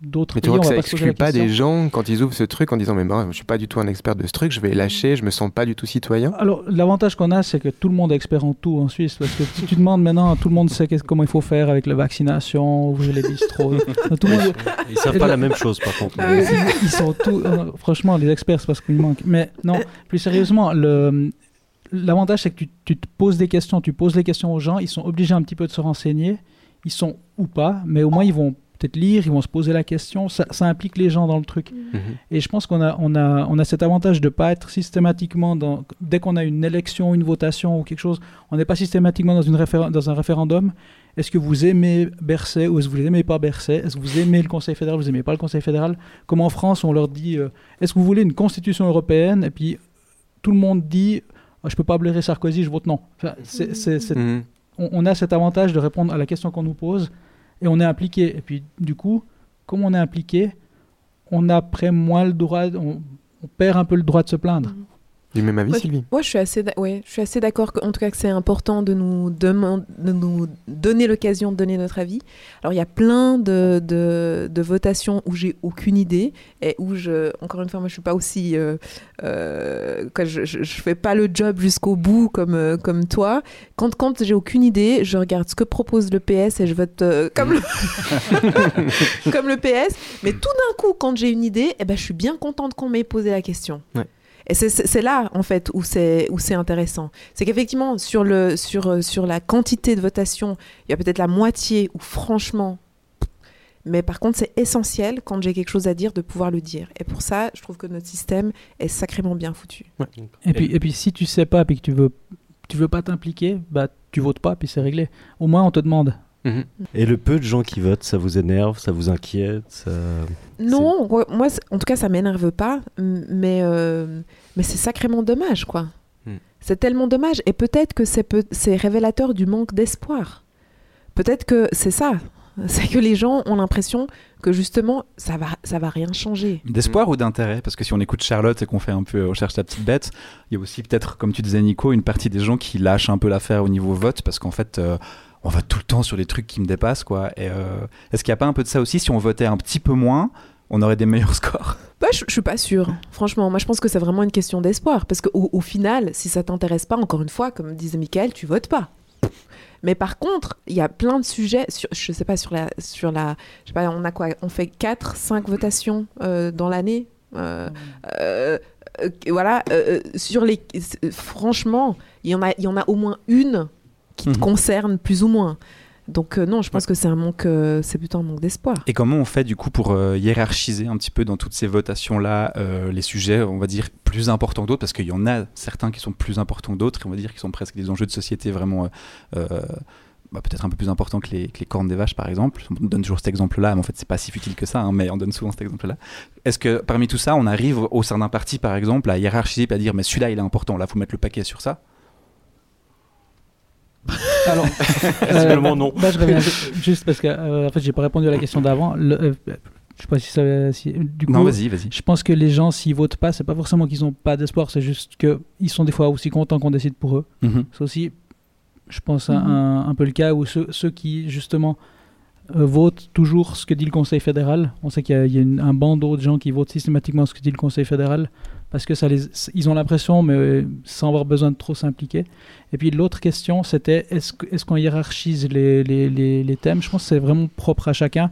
d'autres Mais tu pays, vois que on ça va pas se poser la exclut pas des gens quand ils ouvrent ce truc en disant mais moi je suis pas du tout un expert de ce truc, je vais lâcher, je me sens pas du tout citoyen. Alors, l'avantage qu'on a, c'est que tout le monde est expert en tout en Suisse. Parce que si tu demandes maintenant, tout le monde sait comment il faut faire avec la vaccination, ouvrir les bistrots. tout le monde, Ils savent pas la même chose par contre. Ils, ils sont tous. euh, franchement, les experts, c'est parce qu'il manque. Mais non, plus sérieusement, le. L'avantage, c'est que tu, tu te poses des questions, tu poses les questions aux gens, ils sont obligés un petit peu de se renseigner, ils sont ou pas, mais au moins ils vont peut-être lire, ils vont se poser la question, ça, ça implique les gens dans le truc. Mhm. Et je pense qu'on a, on a, on a cet avantage de ne pas être systématiquement dans. Dès qu'on a une élection, une votation ou quelque chose, on n'est pas systématiquement dans, une réfé- dans un référendum. Est-ce que vous aimez Bercet ou est-ce que vous n'aimez pas Bercet Est-ce que vous aimez le Conseil fédéral Vous n'aimez pas le Conseil fédéral? Comme en France, on leur dit euh, est-ce que vous voulez une constitution européenne? Et puis tout le monde dit je peux pas blairer Sarkozy, je vote non. Enfin, c'est- c'est- c'est- Mhm. on, on a cet avantage de répondre à la question qu'on nous pose et on est impliqué. Et puis, du coup, comme on est impliqué, on a après moins le droit, on, on perd un peu le droit de se plaindre. Du même avis Moi, Sylvie Moi, je suis assez, ouais, je suis assez d'accord, en tout cas, que c'est important de nous, de nous donner l'occasion de donner notre avis. Alors, il y a plein de, de, de votations où j'ai aucune idée et où je, encore une fois, moi, je suis pas aussi, euh, euh, je fais pas le job jusqu'au bout comme, euh, comme toi. Quand, quand j'ai aucune idée, je regarde ce que propose le PS et je vote euh, comme le, comme le PS. Mais tout d'un coup, quand j'ai une idée, eh ben, je suis bien contente qu'on m'ait posé la question. Ouais. Et c'est- là, en fait, où c'est où c'est intéressant. C'est qu'effectivement, sur, le, sur, euh, sur la quantité de votation, il y a peut-être la moitié où, franchement, mais par contre, c'est essentiel, quand j'ai quelque chose à dire, de pouvoir le dire. Et pour ça, je trouve que notre système est sacrément bien foutu. Et puis, et puis, si tu sais pas et que tu veux, tu veux pas t'impliquer, bah, tu votes pas, puis c'est réglé. Au moins, on te demande. Et le peu de gens qui votent, ça vous énerve, ça vous inquiète ça... Non, moi, en tout cas, ça m'énerve pas, mais, euh, mais c'est sacrément dommage, quoi. Hmm. C'est tellement dommage. Et peut-être que c'est peut- c'est révélateur du manque d'espoir. Peut-être que c'est ça. C'est que les gens ont l'impression que justement, ça va, ça va rien changer. D'espoir ou d'intérêt? Parce que si on écoute Charlotte et qu'on fait un peu, on cherche la petite bête, il y a aussi peut-être, comme tu disais Nico, une partie des gens qui lâchent un peu l'affaire au niveau vote parce qu'en fait, euh, on vote tout le temps sur des trucs qui me dépassent, quoi. Euh, est-ce qu'il n'y a pas un peu de ça aussi? Si on votait un petit peu moins, on aurait des meilleurs scores? Bah, je, je suis pas sûre. Franchement, moi, je pense que c'est vraiment une question d'espoir. Parce qu'au au final, si ça t'intéresse pas, encore une fois, comme disait Michael, tu votes pas. Mais par contre, il y a plein de sujets, sur, je sais pas, sur la, sur la, sais pas, on a quoi? On fait 4, 5 votations euh, dans l'année Euh, Voilà, sur les, franchement, il y y en a au moins une qui te Mhm. concerne plus ou moins. Donc euh, non, je pense que c'est un manque, euh, c'est plutôt un manque d'espoir. Et comment on fait du coup pour euh, hiérarchiser un petit peu dans toutes ces votations-là euh, les sujets, on va dire, plus importants que d'autres? Parce qu'il y en a certains qui sont plus importants que d'autres, et on va dire qui sont presque des enjeux de société vraiment bah, peut-être un peu plus importants que les, que les cornes des vaches, par exemple. On donne toujours cet exemple-là, mais en fait, c'est pas si futile que ça, hein, mais on donne souvent cet exemple-là. Est-ce que parmi tout ça, on arrive au sein d'un parti, par exemple, à hiérarchiser et à dire, mais celui-là, il est important, là, faut mettre le paquet sur ça? Alors, Visiblement, non. bah, je reviens juste parce que euh, en fait, j'ai pas répondu à la question d'avant. Euh, je sais pas si ça. Si, du coup, Non, vas-y, vas-y. je pense que les gens, s'ils votent pas, c'est pas forcément qu'ils ont pas d'espoir, c'est juste qu'ils sont des fois aussi contents qu'on décide pour eux. Mhm. C'est aussi, je pense, un, Mhm. un- un peu le cas où ceux, ceux qui, justement, euh, votent toujours ce que dit le Conseil fédéral. On sait qu'il y a, il y a une- un bandeau de gens qui votent systématiquement ce que dit le Conseil fédéral parce que ça ils ont l'impression, mais sans avoir besoin de trop s'impliquer. Et puis l'autre question, c'était est-ce qu'on hiérarchise les, thèmes? Je pense que c'est vraiment propre à chacun.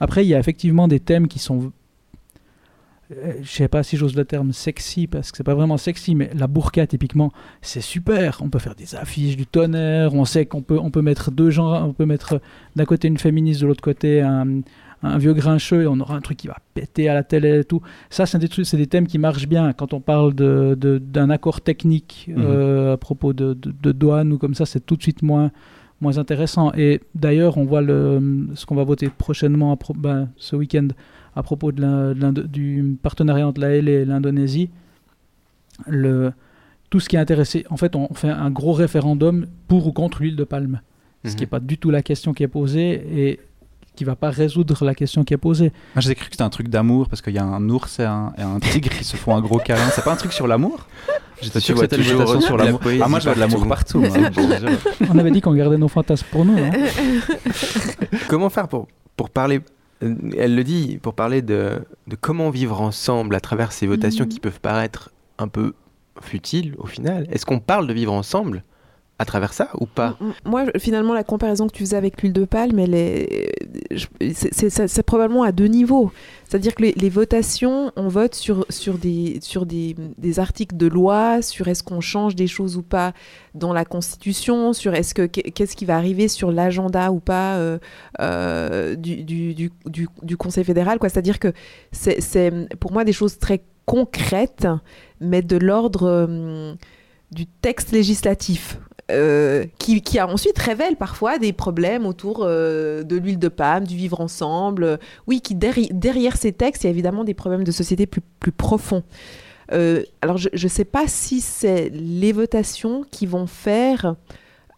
Après, il y a effectivement des thèmes qui sont euh, je sais pas si j'ose le terme sexy parce que c'est pas vraiment sexy, mais la burqa typiquement, c'est super. On peut faire des affiches du tonnerre. On sait qu'on peut, on peut mettre deux gens, on peut mettre d'un côté une féministe, de l'autre côté un, un vieux grincheux, et on aura un truc qui va péter à la télé et tout. Ça, c'est des trucs, c'est des thèmes qui marchent bien quand on parle de, de- d'un accord technique euh, à propos de, de, douane ou comme ça, c'est tout de suite moins moins intéressant. Et d'ailleurs, on voit le, ce qu'on va voter prochainement, à pro- ben, ce week-end, à propos de la- de du partenariat entre la L et l'Indonésie. Le, tout ce qui est intéressé, en fait, on fait un gros référendum pour ou contre l'huile de palme. Ce qui n'est Mhm. pas du tout la question qui est posée et qui va pas résoudre la question qui est posée. Moi, j'ai cru que c'était un truc d'amour parce qu'il y a un ours et un, et un tigre qui se font un gros câlin. C'est pas un truc sur l'amour? J'étais sûr que vois c'était une votation sur la l'amour. Ah, moi, je vois de l'amour partout. partout. moi. C'est bon, déjà. On avait dit qu'on gardait nos fantasmes pour nous. hein. Comment faire pour, pour parler, euh, elle le dit, pour parler de, de comment vivre ensemble à travers ces votations Mhm. qui peuvent paraître un peu futiles au final Est-ce qu'on parle de vivre ensemble? À travers ça ou pas M- m- Moi, finalement, la comparaison que tu faisais avec l'huile de palme, elle est, c'est- probablement à deux niveaux. C'est-à-dire que les, votations, on vote sur, sur, des, sur des, des articles de loi, sur est-ce qu'on change des choses ou pas dans la Constitution, sur est-ce que qu'est-ce qui va arriver sur l'agenda ou pas euh, euh, du, du, du, Conseil fédéral. C'est-à-dire que c'est pour moi des choses très concrètes, mais de l'ordre euh, du texte législatif. Euh, qui, qui ensuite révèle parfois des problèmes autour euh, de l'huile de palme, du vivre ensemble. Euh, Oui, qui derri- derrière ces textes, il y a évidemment des problèmes de société plus, profonds. Alors, je ne sais pas si c'est les votations qui vont faire.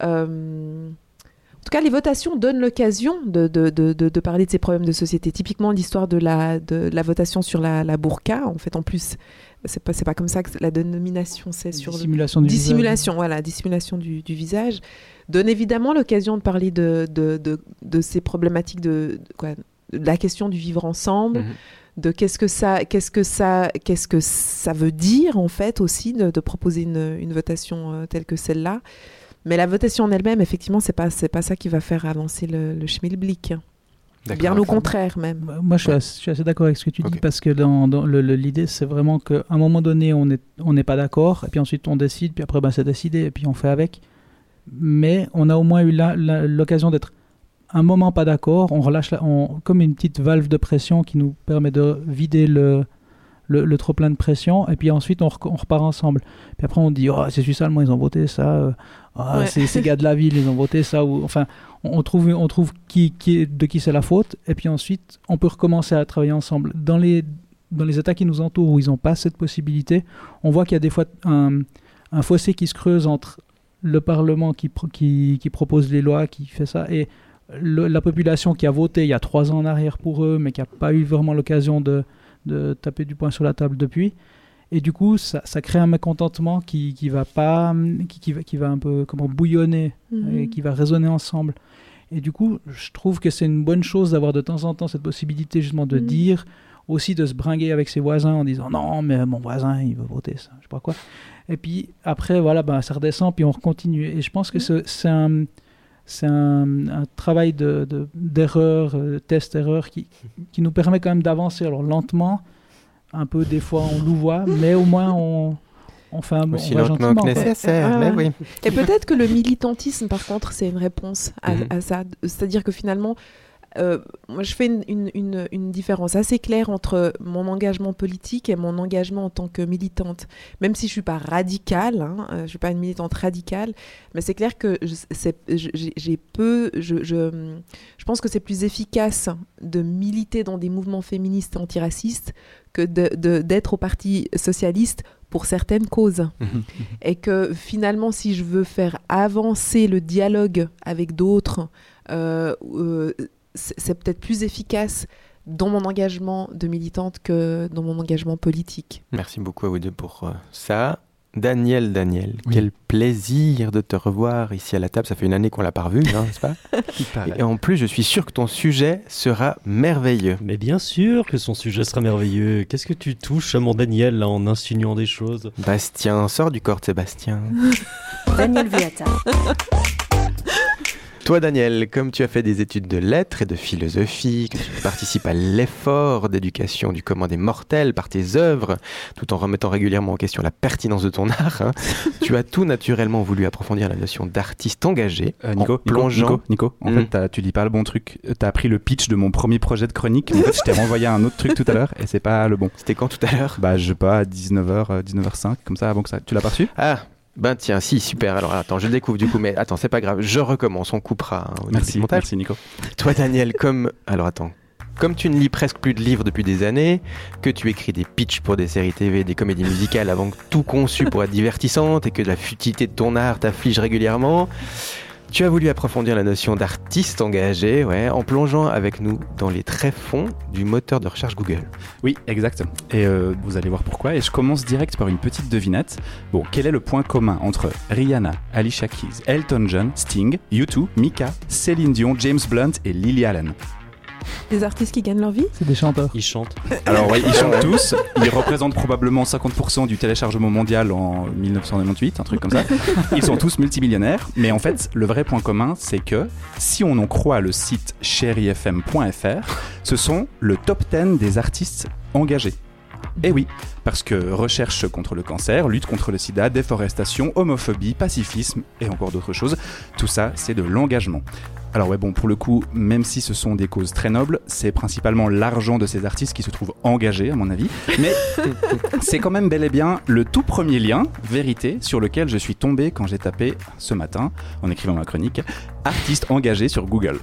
en tout cas, les votations donnent l'occasion de, parler de ces problèmes de société. Typiquement, l'histoire de la, votation sur la burqa, en fait, en plus, c'est pas, pas comme ça que la dénomination, c'est sur le, Dissimulation du visage. dissimulation, voilà, dissimulation du, du visage, donne évidemment l'occasion de parler de, de, de, de ces problématiques de, de quoi, la question du vivre ensemble, Mhm. de qu'est-ce que ça, qu'est-ce que ça, qu'est-ce que ça veut dire en fait aussi de, de proposer une, une votation euh, telle que celle-là. Mais la votation en elle-même, effectivement, c'est pas, c'est pas ça qui va faire avancer le, le schmilblick. Bien au contraire même. Moi, je suis, assez, d'accord avec ce que tu dis parce que dans, dans l'idée, c'est vraiment qu'à un moment donné, on n'est on n'est pas d'accord, et puis ensuite on décide, puis après, ben, c'est décidé, et puis on fait avec. Mais on a au moins eu l'occasion d'être un moment pas d'accord, on relâche la- on- comme une petite valve de pression qui nous permet de vider le, le, le trop plein de pression, et puis ensuite on, repart ensemble. Puis après on dit, oh, c'est Suisse allemand, ils ont voté ça, euh, Ah, Ouais. c'est ces gars de la ville, ils ont voté ça, ou enfin, on, trouve, on trouve qui, qui, de qui c'est la faute, et puis ensuite on peut recommencer à travailler ensemble. Dans les, dans les États qui nous entourent où ils n'ont pas cette possibilité, on voit qu'il y a des fois un, fossé qui se creuse entre le Parlement qui, qui, propose les lois, qui fait ça, et la population qui a voté il y a trois ans en arrière pour eux, mais qui n'a pas eu vraiment l'occasion de, de taper du poing sur la table depuis. Et du coup, ça, ça crée un mécontentement qui, qui va pas, qui, qui va, qui va un peu comment bouillonner Mhm. et qui va résonner ensemble. Et du coup, je trouve que c'est une bonne chose d'avoir de temps en temps cette possibilité justement de Mhm. dire, aussi de se bringuer avec ses voisins en disant non, mais mon voisin, il veut voter ça, je sais pas quoi. Et puis après, voilà, bah, ça redescend, puis on continue. Et je pense que Mhm. ce- c'est un, c'est un, un travail de, de- d'erreur, euh, test-erreur qui, qui nous permet quand même d'avancer. Alors lentement, un peu des fois on louvoie, mais au moins on, on fait un Aussi on va lentement gentiment, que nécessaire, Ah, mais oui. Et peut-être que le militantisme, par contre, c'est une réponse à, Mhm. à ça. C'est-à-dire que finalement, euh, moi, je fais une, une- une- une différence assez claire entre mon engagement politique et mon engagement en tant que militante. Même si je suis pas radicale, hein, euh, je suis pas une militante radicale, mais c'est clair que j'ai peu, je, je, je pense que c'est plus efficace de militer dans des mouvements féministes antiracistes que d'être au Parti socialiste pour certaines causes et que finalement, si je veux faire avancer le dialogue avec d'autres, euh, euh, c'est peut-être plus efficace dans mon engagement de militante que dans mon engagement politique. Merci beaucoup à vous deux pour euh, ça. Daniel, Daniel, quel plaisir de te revoir ici à la table. Ça fait une année qu'on l'a pas revu, hein, n'est-ce pas Et en plus, je suis sûr que ton sujet sera merveilleux. Mais bien sûr que son sujet sera merveilleux. Qu'est-ce que tu touches à mon Daniel là, en insinuant des choses? Bastien, sors du corps de Sébastien. Daniel Viata. Toi, Daniel, comme tu as fait des études de lettres et de philosophie, que tu participes à l'effort d'éducation du commun des mortels par tes œuvres, tout en remettant régulièrement en question la pertinence de ton art, hein, tu as tout naturellement voulu approfondir la notion d'artiste engagé. Euh, Nico, en plongeant... Nico, Nico, en Mm. fait, tu dis pas le bon truc. T'as appris le pitch de mon premier projet de chronique. En fait, je t'ai renvoyé un autre truc tout à l'heure et c'est pas le bon. C'était quand tout à l'heure? Bah, je sais pas, à 19h, 19h05, comme ça, avant que ça. Tu l'as pas reçu? Ah, ben tiens, si, super. Alors attends, je découvre du coup, mais attends, c'est pas grave, je recommence, on coupera hein, au Merci, montage. merci Nico. Toi, Daniel, comme. Alors attends. Comme tu ne lis presque plus de livres depuis des années, que tu écris des pitchs pour des séries TV, des comédies musicales avant que tout conçu pour être divertissante et que la futilité de ton art t'afflige régulièrement, tu as voulu approfondir la notion d'artiste engagé, ouais, en plongeant avec nous dans les tréfonds du moteur de recherche Google. Oui, exact. Et euh, vous allez voir pourquoi. Et je commence direct par une petite devinette. Bon, quel est le point commun entre Rihanna, Alicia Keys, Elton John, Sting, U2, Mika, Céline Dion, James Blunt et Lily Allen? Des artistes qui gagnent leur vie C'est des chanteurs. Il chante. Alors oui, ils chantent tous. Ils représentent probablement 50% du téléchargement mondial en 1998, un truc comme ça. Ils sont tous multimillionnaires. Mais en fait, le vrai point commun, c'est que si on en croit le site chérifm.fr, ce sont le top 10 des artistes engagés. Eh oui, parce que recherche contre le cancer, lutte contre le sida, déforestation, homophobie, pacifisme et encore d'autres choses, tout ça c'est de l'engagement. Alors ouais bon pour le coup, même si ce sont des causes très nobles, c'est principalement l'argent de ces artistes qui se trouve engagé à mon avis, mais c'est quand même bel et bien le tout premier lien, vérité, sur lequel je suis tombé quand j'ai tapé ce matin, en écrivant ma chronique, artiste engagé sur Google.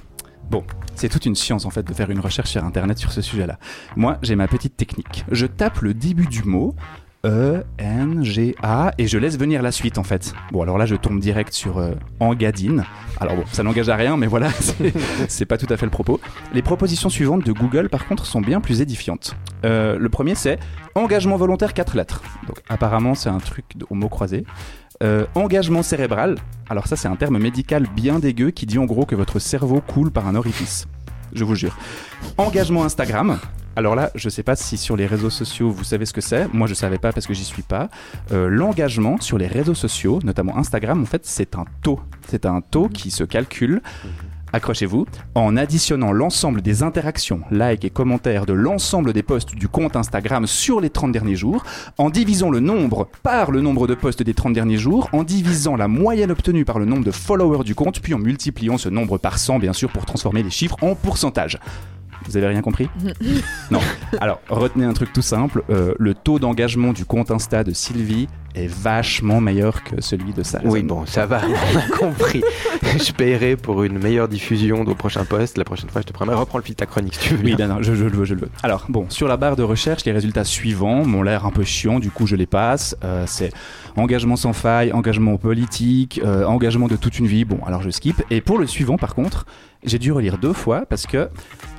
Bon, c'est toute une science en fait de faire une recherche sur internet sur ce sujet-là. Moi, j'ai ma petite technique. Je tape le début du mot, E, N, G, A, et je laisse venir la suite en fait. Bon, alors là, je tombe direct sur euh, Engadine. Alors bon, ça n'engage à rien, mais voilà, c'est- pas tout à fait le propos. Les propositions suivantes de Google, par contre, sont bien plus édifiantes. Euh, le premier, c'est engagement volontaire 4 lettres. Donc apparemment, c'est un truc au mot croisé. Euh, engagement cérébral. Alors ça, c'est un terme médical bien dégueu qui dit en gros que votre cerveau coule par un orifice. Je vous jure. Engagement Instagram. Alors là, je sais pas si sur les réseaux sociaux vous savez ce que c'est. Moi, je savais pas parce que j'y suis pas. Euh, L'engagement sur les réseaux sociaux, notamment Instagram, en fait, c'est un taux. C'est un taux qui se calcule. Accrochez-vous, en additionnant l'ensemble des interactions, likes et commentaires de l'ensemble des posts du compte Instagram sur les 30 derniers jours, en divisant le nombre par le nombre de posts des 30 derniers jours, en divisant la moyenne obtenue par le nombre de followers du compte, puis en multipliant ce nombre par 100 bien sûr pour transformer les chiffres en pourcentage. Vous avez rien compris? Non. Alors, retenez un truc tout simple. euh, le taux d'engagement du compte Insta de Sylvie est vachement meilleur que celui de Sarah. Oui, bon, ça va, on a compris. je paierai pour une meilleure diffusion au prochain poste. La prochaine fois, je te promets. Reprends le fil de ta chronique si tu veux. Oui, bien. non, non, je, je le veux, je le veux. Alors, bon, sur la barre de recherche, les résultats suivants m'ont l'air un peu chiants, du coup, je les passe. Euh, c'est engagement sans faille, engagement politique, euh, engagement de toute une vie. Bon, alors je skip. Et pour le suivant, par contre, j'ai dû relire deux fois parce que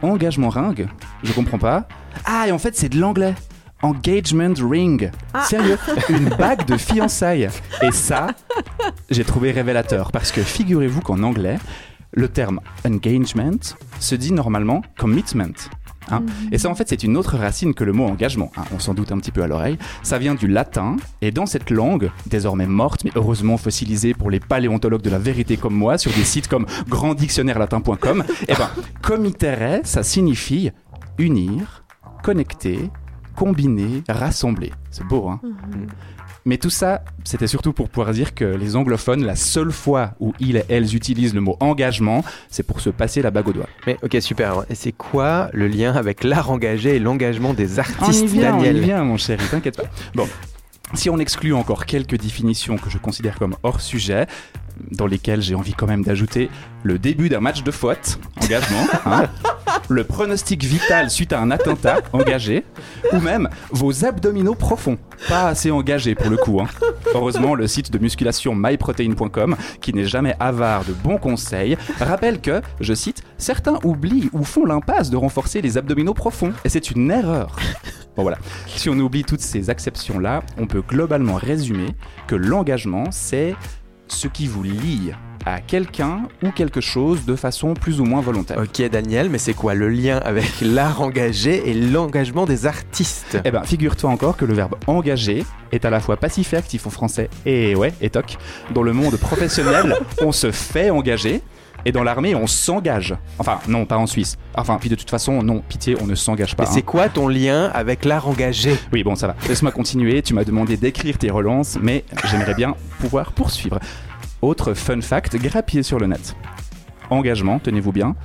engagement ringue, je comprends pas. Ah, et en fait, c'est de l'anglais. Engagement ring. Sérieux, une bague de fiançailles. Et ça, j'ai trouvé révélateur parce que figurez-vous qu'en anglais, le terme engagement se dit normalement commitment. hein. Et ça, en fait, c'est une autre racine que le mot engagement. hein. On s'en doute un petit peu à l'oreille. Ça vient du latin, et dans cette langue, désormais morte, mais heureusement fossilisée pour les paléontologues de la vérité comme moi, sur des sites comme granddictionnairelatin.com, eh ben, committere, ça signifie unir, connecter, combiner, rassembler. C'est beau, hein mais tout ça, c'était surtout pour pouvoir dire que les anglophones, la seule fois où ils et elles utilisent le mot engagement, c'est pour se passer la bague au doigt. Mais ok, super. Et c'est quoi le lien avec l'art engagé et l'engagement des On y artistes, vient, on y Daniel vient, mon chéri, t'inquiète pas. Bon, si on exclut encore quelques définitions que je considère comme hors sujet, dans lesquelles j'ai envie quand même d'ajouter le début d'un match de faute, engagement, hein, le pronostic vital suite à un attentat, engagé, ou même vos abdominaux profonds, pas assez engagés pour le coup. hein. Heureusement, le site de musculation myprotein.com, qui n'est jamais avare de bons conseils, rappelle que, je cite, certains oublient ou font l'impasse de renforcer les abdominaux profonds, et c'est une erreur. Bon voilà. Si on oublie toutes ces acceptions-là, on peut globalement résumer que l'engagement, c'est ce qui vous lie à quelqu'un ou quelque chose de façon plus ou moins volontaire. Ok Daniel, mais c'est quoi le lien avec l'art engagé et l'engagement des artistes? Eh ben, figure-toi encore que le verbe engager est à la fois passif et actif en français. Et ouais, et toc. Dans le monde professionnel, on se fait engager. Et dans l'armée, on s'engage. Enfin, non, pas en Suisse. Enfin, puis de toute façon, non, pitié, on ne s'engage pas. Mais c'est hein. quoi ton lien avec l'art engagé? Oui, bon, ça va. Laisse-moi continuer. Tu m'as demandé d'écrire tes relances, mais j'aimerais bien pouvoir poursuivre. Autre fun fact, grappier sur le net. Engagement, tenez-vous bien,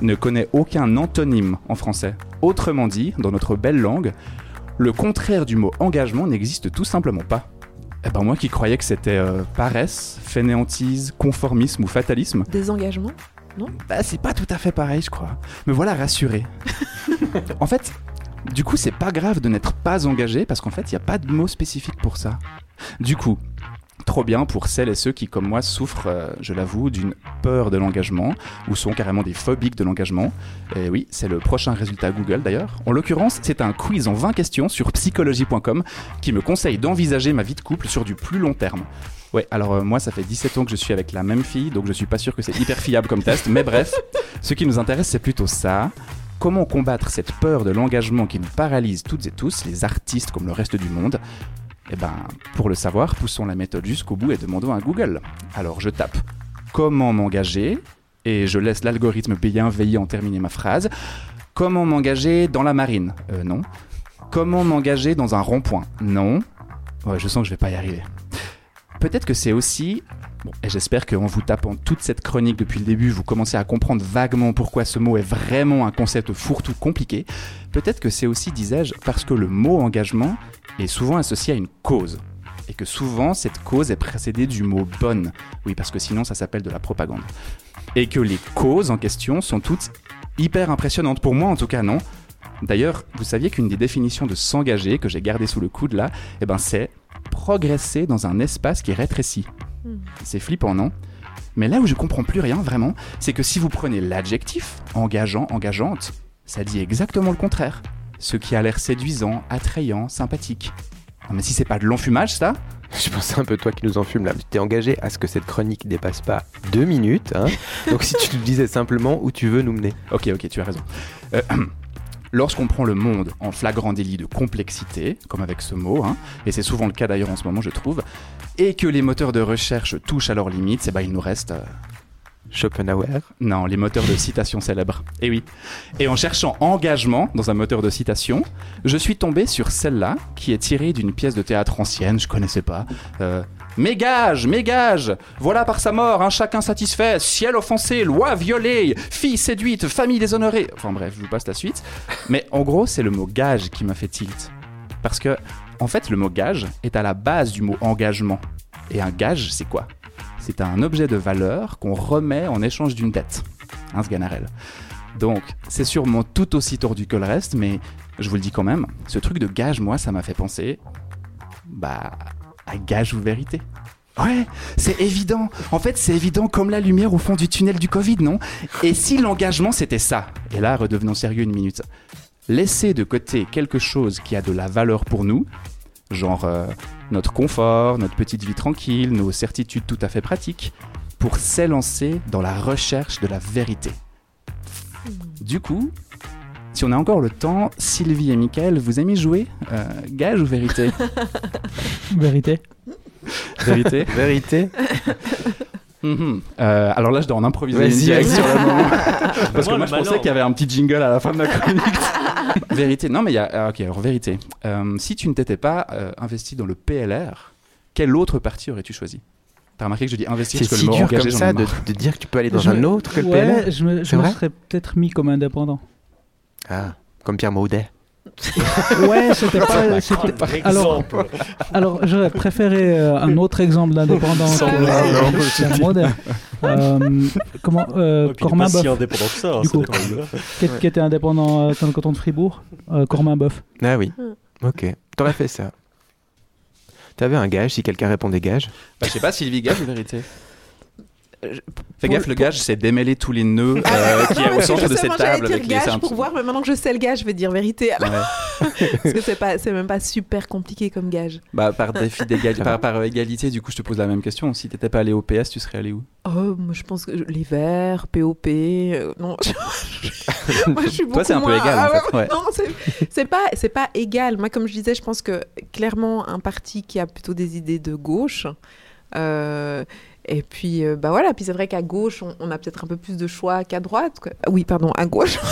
ne connaît aucun antonyme en français. Autrement dit, dans notre belle langue, le contraire du mot engagement n'existe tout simplement pas. Eh ben moi qui croyais que c'était euh, paresse, fainéantise, conformisme ou fatalisme, Désengagement bah c'est pas tout à fait pareil je crois. Me voilà rassuré. en fait, du coup c'est pas grave de n'être pas engagé parce qu'en fait il n'y a pas de mot spécifique pour ça. Du coup, trop bien pour celles et ceux qui comme moi souffrent, euh, je l'avoue, d'une peur de l'engagement ou sont carrément des phobiques de l'engagement. Et oui, c'est le prochain résultat Google d'ailleurs. En l'occurrence, c'est un quiz en 20 questions sur psychologie.com qui me conseille d'envisager ma vie de couple sur du plus long terme. Ouais, alors euh, moi ça fait 17 ans que je suis avec la même fille, donc je suis pas sûr que c'est hyper fiable comme test, mais bref, ce qui nous intéresse c'est plutôt ça. Comment combattre cette peur de l'engagement qui nous paralyse toutes et tous, les artistes comme le reste du monde? Eh ben, pour le savoir, poussons la méthode jusqu'au bout et demandons à Google. Alors je tape comment m'engager et je laisse l'algorithme bienveillant terminer ma phrase. Comment m'engager dans la marine? Euh, non. Comment m'engager dans un rond-point Non. Ouais, je sens que je vais pas y arriver. Peut-être que c'est aussi, bon, et j'espère qu'en vous tapant toute cette chronique depuis le début, vous commencez à comprendre vaguement pourquoi ce mot est vraiment un concept fourre-tout compliqué. Peut-être que c'est aussi, disais-je, parce que le mot engagement est souvent associé à une cause. Et que souvent, cette cause est précédée du mot bonne. Oui, parce que sinon, ça s'appelle de la propagande. Et que les causes en question sont toutes hyper impressionnantes. Pour moi, en tout cas, non. D'ailleurs, vous saviez qu'une des définitions de s'engager, que j'ai gardé sous le coude là, eh ben, c'est progresser dans un espace qui rétrécit. Hmm. C'est flippant, non? Mais là où je comprends plus rien vraiment, c'est que si vous prenez l'adjectif engageant, engageante, ça dit exactement le contraire. Ce qui a l'air séduisant, attrayant, sympathique. Non, mais si c'est pas de l'enfumage, ça? Je pensais un peu toi qui nous enfume là. Tu t'es engagé à ce que cette chronique dépasse pas deux minutes. hein. Donc si tu nous disais simplement où tu veux nous mener. Ok, ok, tu as raison. Euh, Lorsqu'on prend le monde en flagrant délit de complexité, comme avec ce mot, hein, et c'est souvent le cas d'ailleurs en ce moment, je trouve, et que les moteurs de recherche touchent à leurs limites, eh ben, il nous reste. euh, Schopenhauer. Non, les moteurs de citation célèbres. Et oui. Et en cherchant engagement dans un moteur de citation, je suis tombé sur celle-là, qui est tirée d'une pièce de théâtre ancienne, je connaissais pas. Euh, mes gages Voilà par sa mort, un chacun satisfait, ciel offensé, loi violée, fille séduite, famille déshonorée. Enfin bref, je vous passe la suite. Mais en gros, c'est le mot gage qui m'a fait tilt. Parce que, en fait, le mot gage est à la base du mot engagement. Et un gage, c'est quoi? C'est un objet de valeur qu'on remet en échange d'une dette. Hein, Sganarelle. Donc, c'est sûrement tout aussi tordu que le reste, mais je vous le dis quand même, ce truc de gage, moi, ça m'a fait penser. Bah. Gage ou vérité. Ouais, c'est évident. En fait, c'est évident comme la lumière au fond du tunnel du Covid, non? Et si l'engagement c'était ça? Et là, redevenons sérieux une minute. Laisser de côté quelque chose qui a de la valeur pour nous, genre euh, notre confort, notre petite vie tranquille, nos certitudes tout à fait pratiques, pour s'élancer dans la recherche de la vérité. Du coup, si on a encore le temps, Sylvie et Mickaël, vous aimez jouer Euh, Gage ou vérité Vérité. Vérité Vérité. Mhm. Euh, alors là, je dois en improviser Vas-y, une direct sur le moment. Parce que Moi, je pensais qu'il y avait un petit jingle à la fin de ma chronique. vérité. Non, mais il y a. ah, ok, alors vérité. Euh, si tu ne t'étais pas euh, investi dans le PLR, quelle autre partie aurais-tu choisi? T'as remarqué que je dis investir C'est parce que si le mot engagé, comme ça de, dire que tu peux aller dans Je un me- autre que le ouais, PLR. je me, je serais peut-être mis comme indépendant. Ah, comme Pierre Maudet. Ouais, c'était pas. c'était- Alors, alors j'aurais préféré euh, un autre exemple d'indépendant Sans que euh, Non, Pierre Maudet. Euh, comment euh, Ouais, Cormain pas si Boeuf, indépendant que ça. hein, Du ça coup. qui, était indépendant euh, dans le canton de Fribourg. Euh, Cormain Boeuf. Ah oui. Hmm. Ok. T'aurais fait ça. T'avais un gage si quelqu'un répondait gage Bah, je sais pas, Sylvie Gage ou vérité Fais gaffe, le gage, c'est démêler tous les nœuds euh, qui est au centre de cette table. Avec les gage pour voir, mais maintenant que je sais le gage, je vais dire vérité. Alors. Parce que c'est pas, c'est même pas super compliqué comme gage. Bah, par défi d'égalité, par, par égalité, du coup, je te pose la même question. Si t'étais pas allé au PS, tu serais allé où? Oh, moi, je pense que je- les verts, POP. euh, non, moi, je suis beaucoup Toi, c'est un peu égal, en Ah fait, ouais. Non, c'est- c'est pas, c'est pas égal. Moi, comme je disais, je pense que clairement, un parti qui a plutôt des idées de gauche. euh, et puis, euh, bah voilà. Puis c'est vrai qu'à gauche, on, on a peut-être un peu plus de choix qu'à droite. quoi. Ah Oui, pardon, à gauche.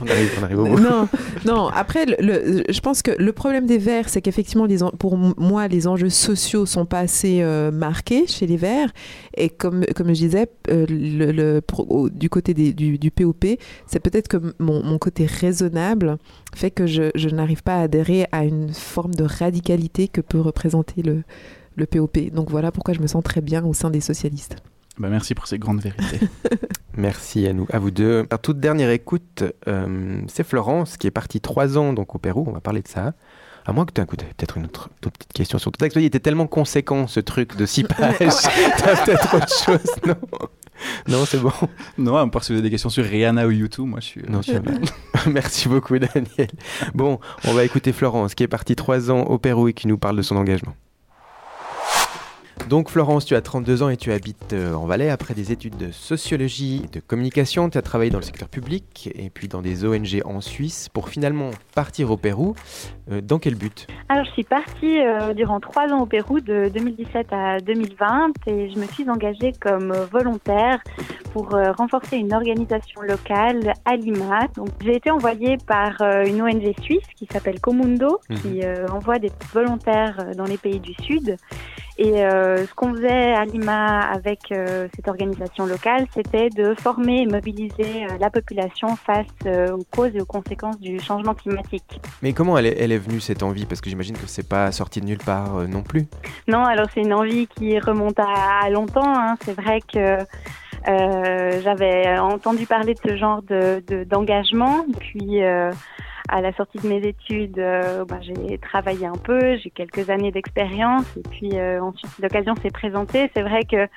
On arrive, on arrive au bout. non, non. Après, le, le- je pense que le problème des Verts, c'est qu'effectivement, les en- pour moi, les enjeux sociaux sont pas assez euh, marqués chez les Verts. Et comme, comme je disais, euh, le, le pro- au- du côté des- du, du POP, c'est peut-être que mon, mon côté raisonnable fait que je, je n'arrive pas à adhérer à une forme de radicalité que peut représenter le, le POP. Donc voilà pourquoi je me sens très bien au sein des socialistes. Bah, merci pour ces grandes vérités. Merci à, nous, à vous deux. Toute dernière écoute, euh, c'est Florence qui est partie trois ans donc au Pérou. On va parler de ça. À moins que tu aies peut-être une autre, toute petite question sur ton texte. Il était tellement conséquent ce truc de six pages. T'as peut-être autre chose, non? Non, c'est bon. non, à part si vous avez des questions sur Rihanna ou YouTube, moi je suis. euh, Non, tu as bien. Merci beaucoup, Daniel. Bon, on va écouter Florence qui est partie trois ans au Pérou et qui nous parle de son engagement. Donc Florence, tu as 32 ans et tu habites euh, en Valais après des études de sociologie, de communication. Tu as travaillé dans le secteur public et puis dans des ONG en Suisse pour finalement partir au Pérou. Euh, dans quel but? Alors, je suis partie euh, durant trois ans au Pérou, de 2017 à 2020, et je me suis engagée comme volontaire pour euh, renforcer une organisation locale à Lima. Donc, j'ai été envoyée par euh, une ONG suisse qui s'appelle Comundo, qui euh, envoie des volontaires dans les pays du Sud. Et euh, ce qu'on faisait à Lima avec euh, cette organisation locale, c'était de former et mobiliser euh, la population face euh, aux causes et aux conséquences du changement climatique. Mais comment elle est, elle est venue cette envie? Parce que j'imagine que c'est pas sorti de nulle part euh, non plus. Non, alors c'est une envie qui remonte à, à longtemps. hein. C'est vrai que euh, j'avais entendu parler de ce genre de de- d'engagement. Puis euh, à la sortie de mes études, euh, bah, j'ai travaillé un peu, j'ai quelques années d'expérience. Et puis euh, ensuite, l'occasion s'est présentée. C'est vrai que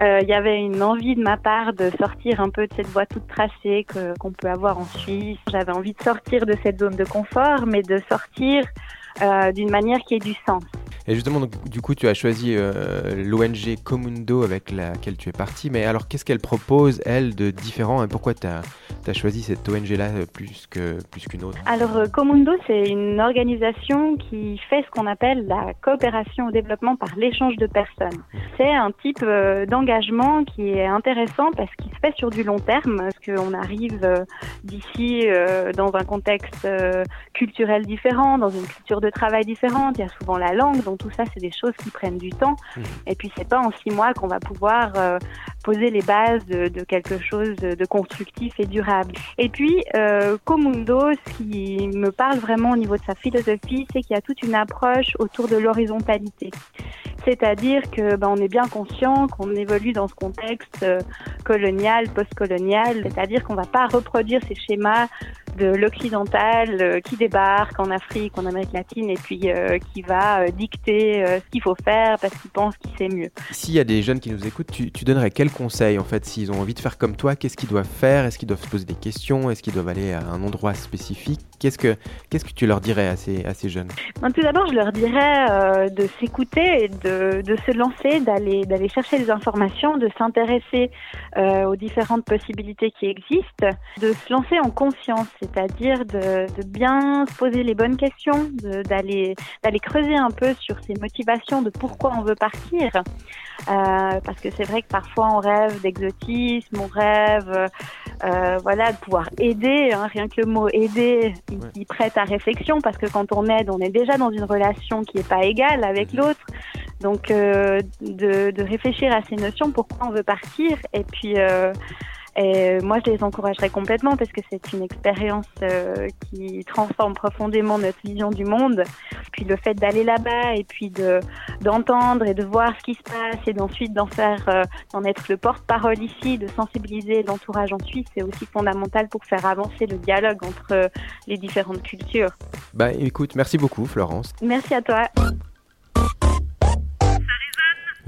euh, il y avait une envie de ma part de sortir un peu de cette voie toute tracée que- qu'on peut avoir en Suisse. J'avais envie de sortir de cette zone de confort, mais de sortir d'une manière qui ait du sens. Et justement, donc, du coup, tu as choisi euh, l'ONG Comundo avec laquelle tu es parti. Mais alors, qu'est-ce qu'elle propose, elle, de différent? Et pourquoi tu as, choisi cette ONG-là euh, plus qu'une plus qu'une autre? Alors, euh, Comundo, c'est une organisation qui fait ce qu'on appelle la coopération au développement par l'échange de personnes. C'est un type d'engagement qui est intéressant parce qu'il se fait sur du long terme, parce qu'on arrive d'ici dans un contexte culturel différent, dans une culture de travail différente. Il y a souvent la langue, donc tout ça, c'est des choses qui prennent du temps. Et puis, c'est pas en six mois qu'on va pouvoir euh, poser les bases de, de quelque chose de, de constructif et durable. Et puis, euh, Comundo, ce qui me parle vraiment au niveau de sa philosophie, c'est qu'il y a toute une approche autour de l'horizontalité. C'est-à-dire que ben, on est bien conscient qu'on évolue dans ce contexte euh, colonial, postcolonial, c'est-à-dire qu'on va pas reproduire ces schémas de l'occidental euh, qui débarque en Afrique, en Amérique latine, et puis euh, qui va euh, dicter ce qu'il faut faire parce qu'il pense qu'il sait mieux. S'il y a des jeunes qui nous écoutent, tu, tu donnerais quel conseil en fait S'ils ont envie de faire comme toi, qu'est-ce qu'ils doivent faire? Est-ce qu'ils doivent se poser des questions? Est-ce qu'ils doivent aller à un endroit spécifique? Qu'est-ce que, qu'est-ce que tu leur dirais à ces, à ces jeunes? Ben, tout d'abord, je leur dirais euh, de s'écouter et de, de se lancer, d'aller d'aller chercher des informations, de s'intéresser euh, aux différentes possibilités qui existent, de se lancer en conscience, c'est-à-dire de, de bien se poser les bonnes questions, d'aller d'aller creuser un peu sur ses motivations, de pourquoi on veut partir. Euh, parce que c'est vrai que parfois on rêve d'exotisme, on rêve euh, voilà, de pouvoir aider, hein, rien que le mot aider, il, il prête à réflexion parce que quand on aide, on est déjà dans une relation qui n'est pas égale avec l'autre. Donc euh, de, de réfléchir à ces notions, pourquoi on veut partir, et puis et moi je les encouragerais complètement parce que c'est une expérience euh, qui transforme profondément notre vision du monde. Puis le fait d'aller là-bas et puis de d'entendre et de voir ce qui se passe et d'ensuite d'en faire, euh, d'en être le porte-parole ici, de sensibiliser l'entourage en Suisse, c'est aussi fondamental pour faire avancer le dialogue entre euh, les différentes cultures. Bah écoute, merci beaucoup Florence. Merci à toi.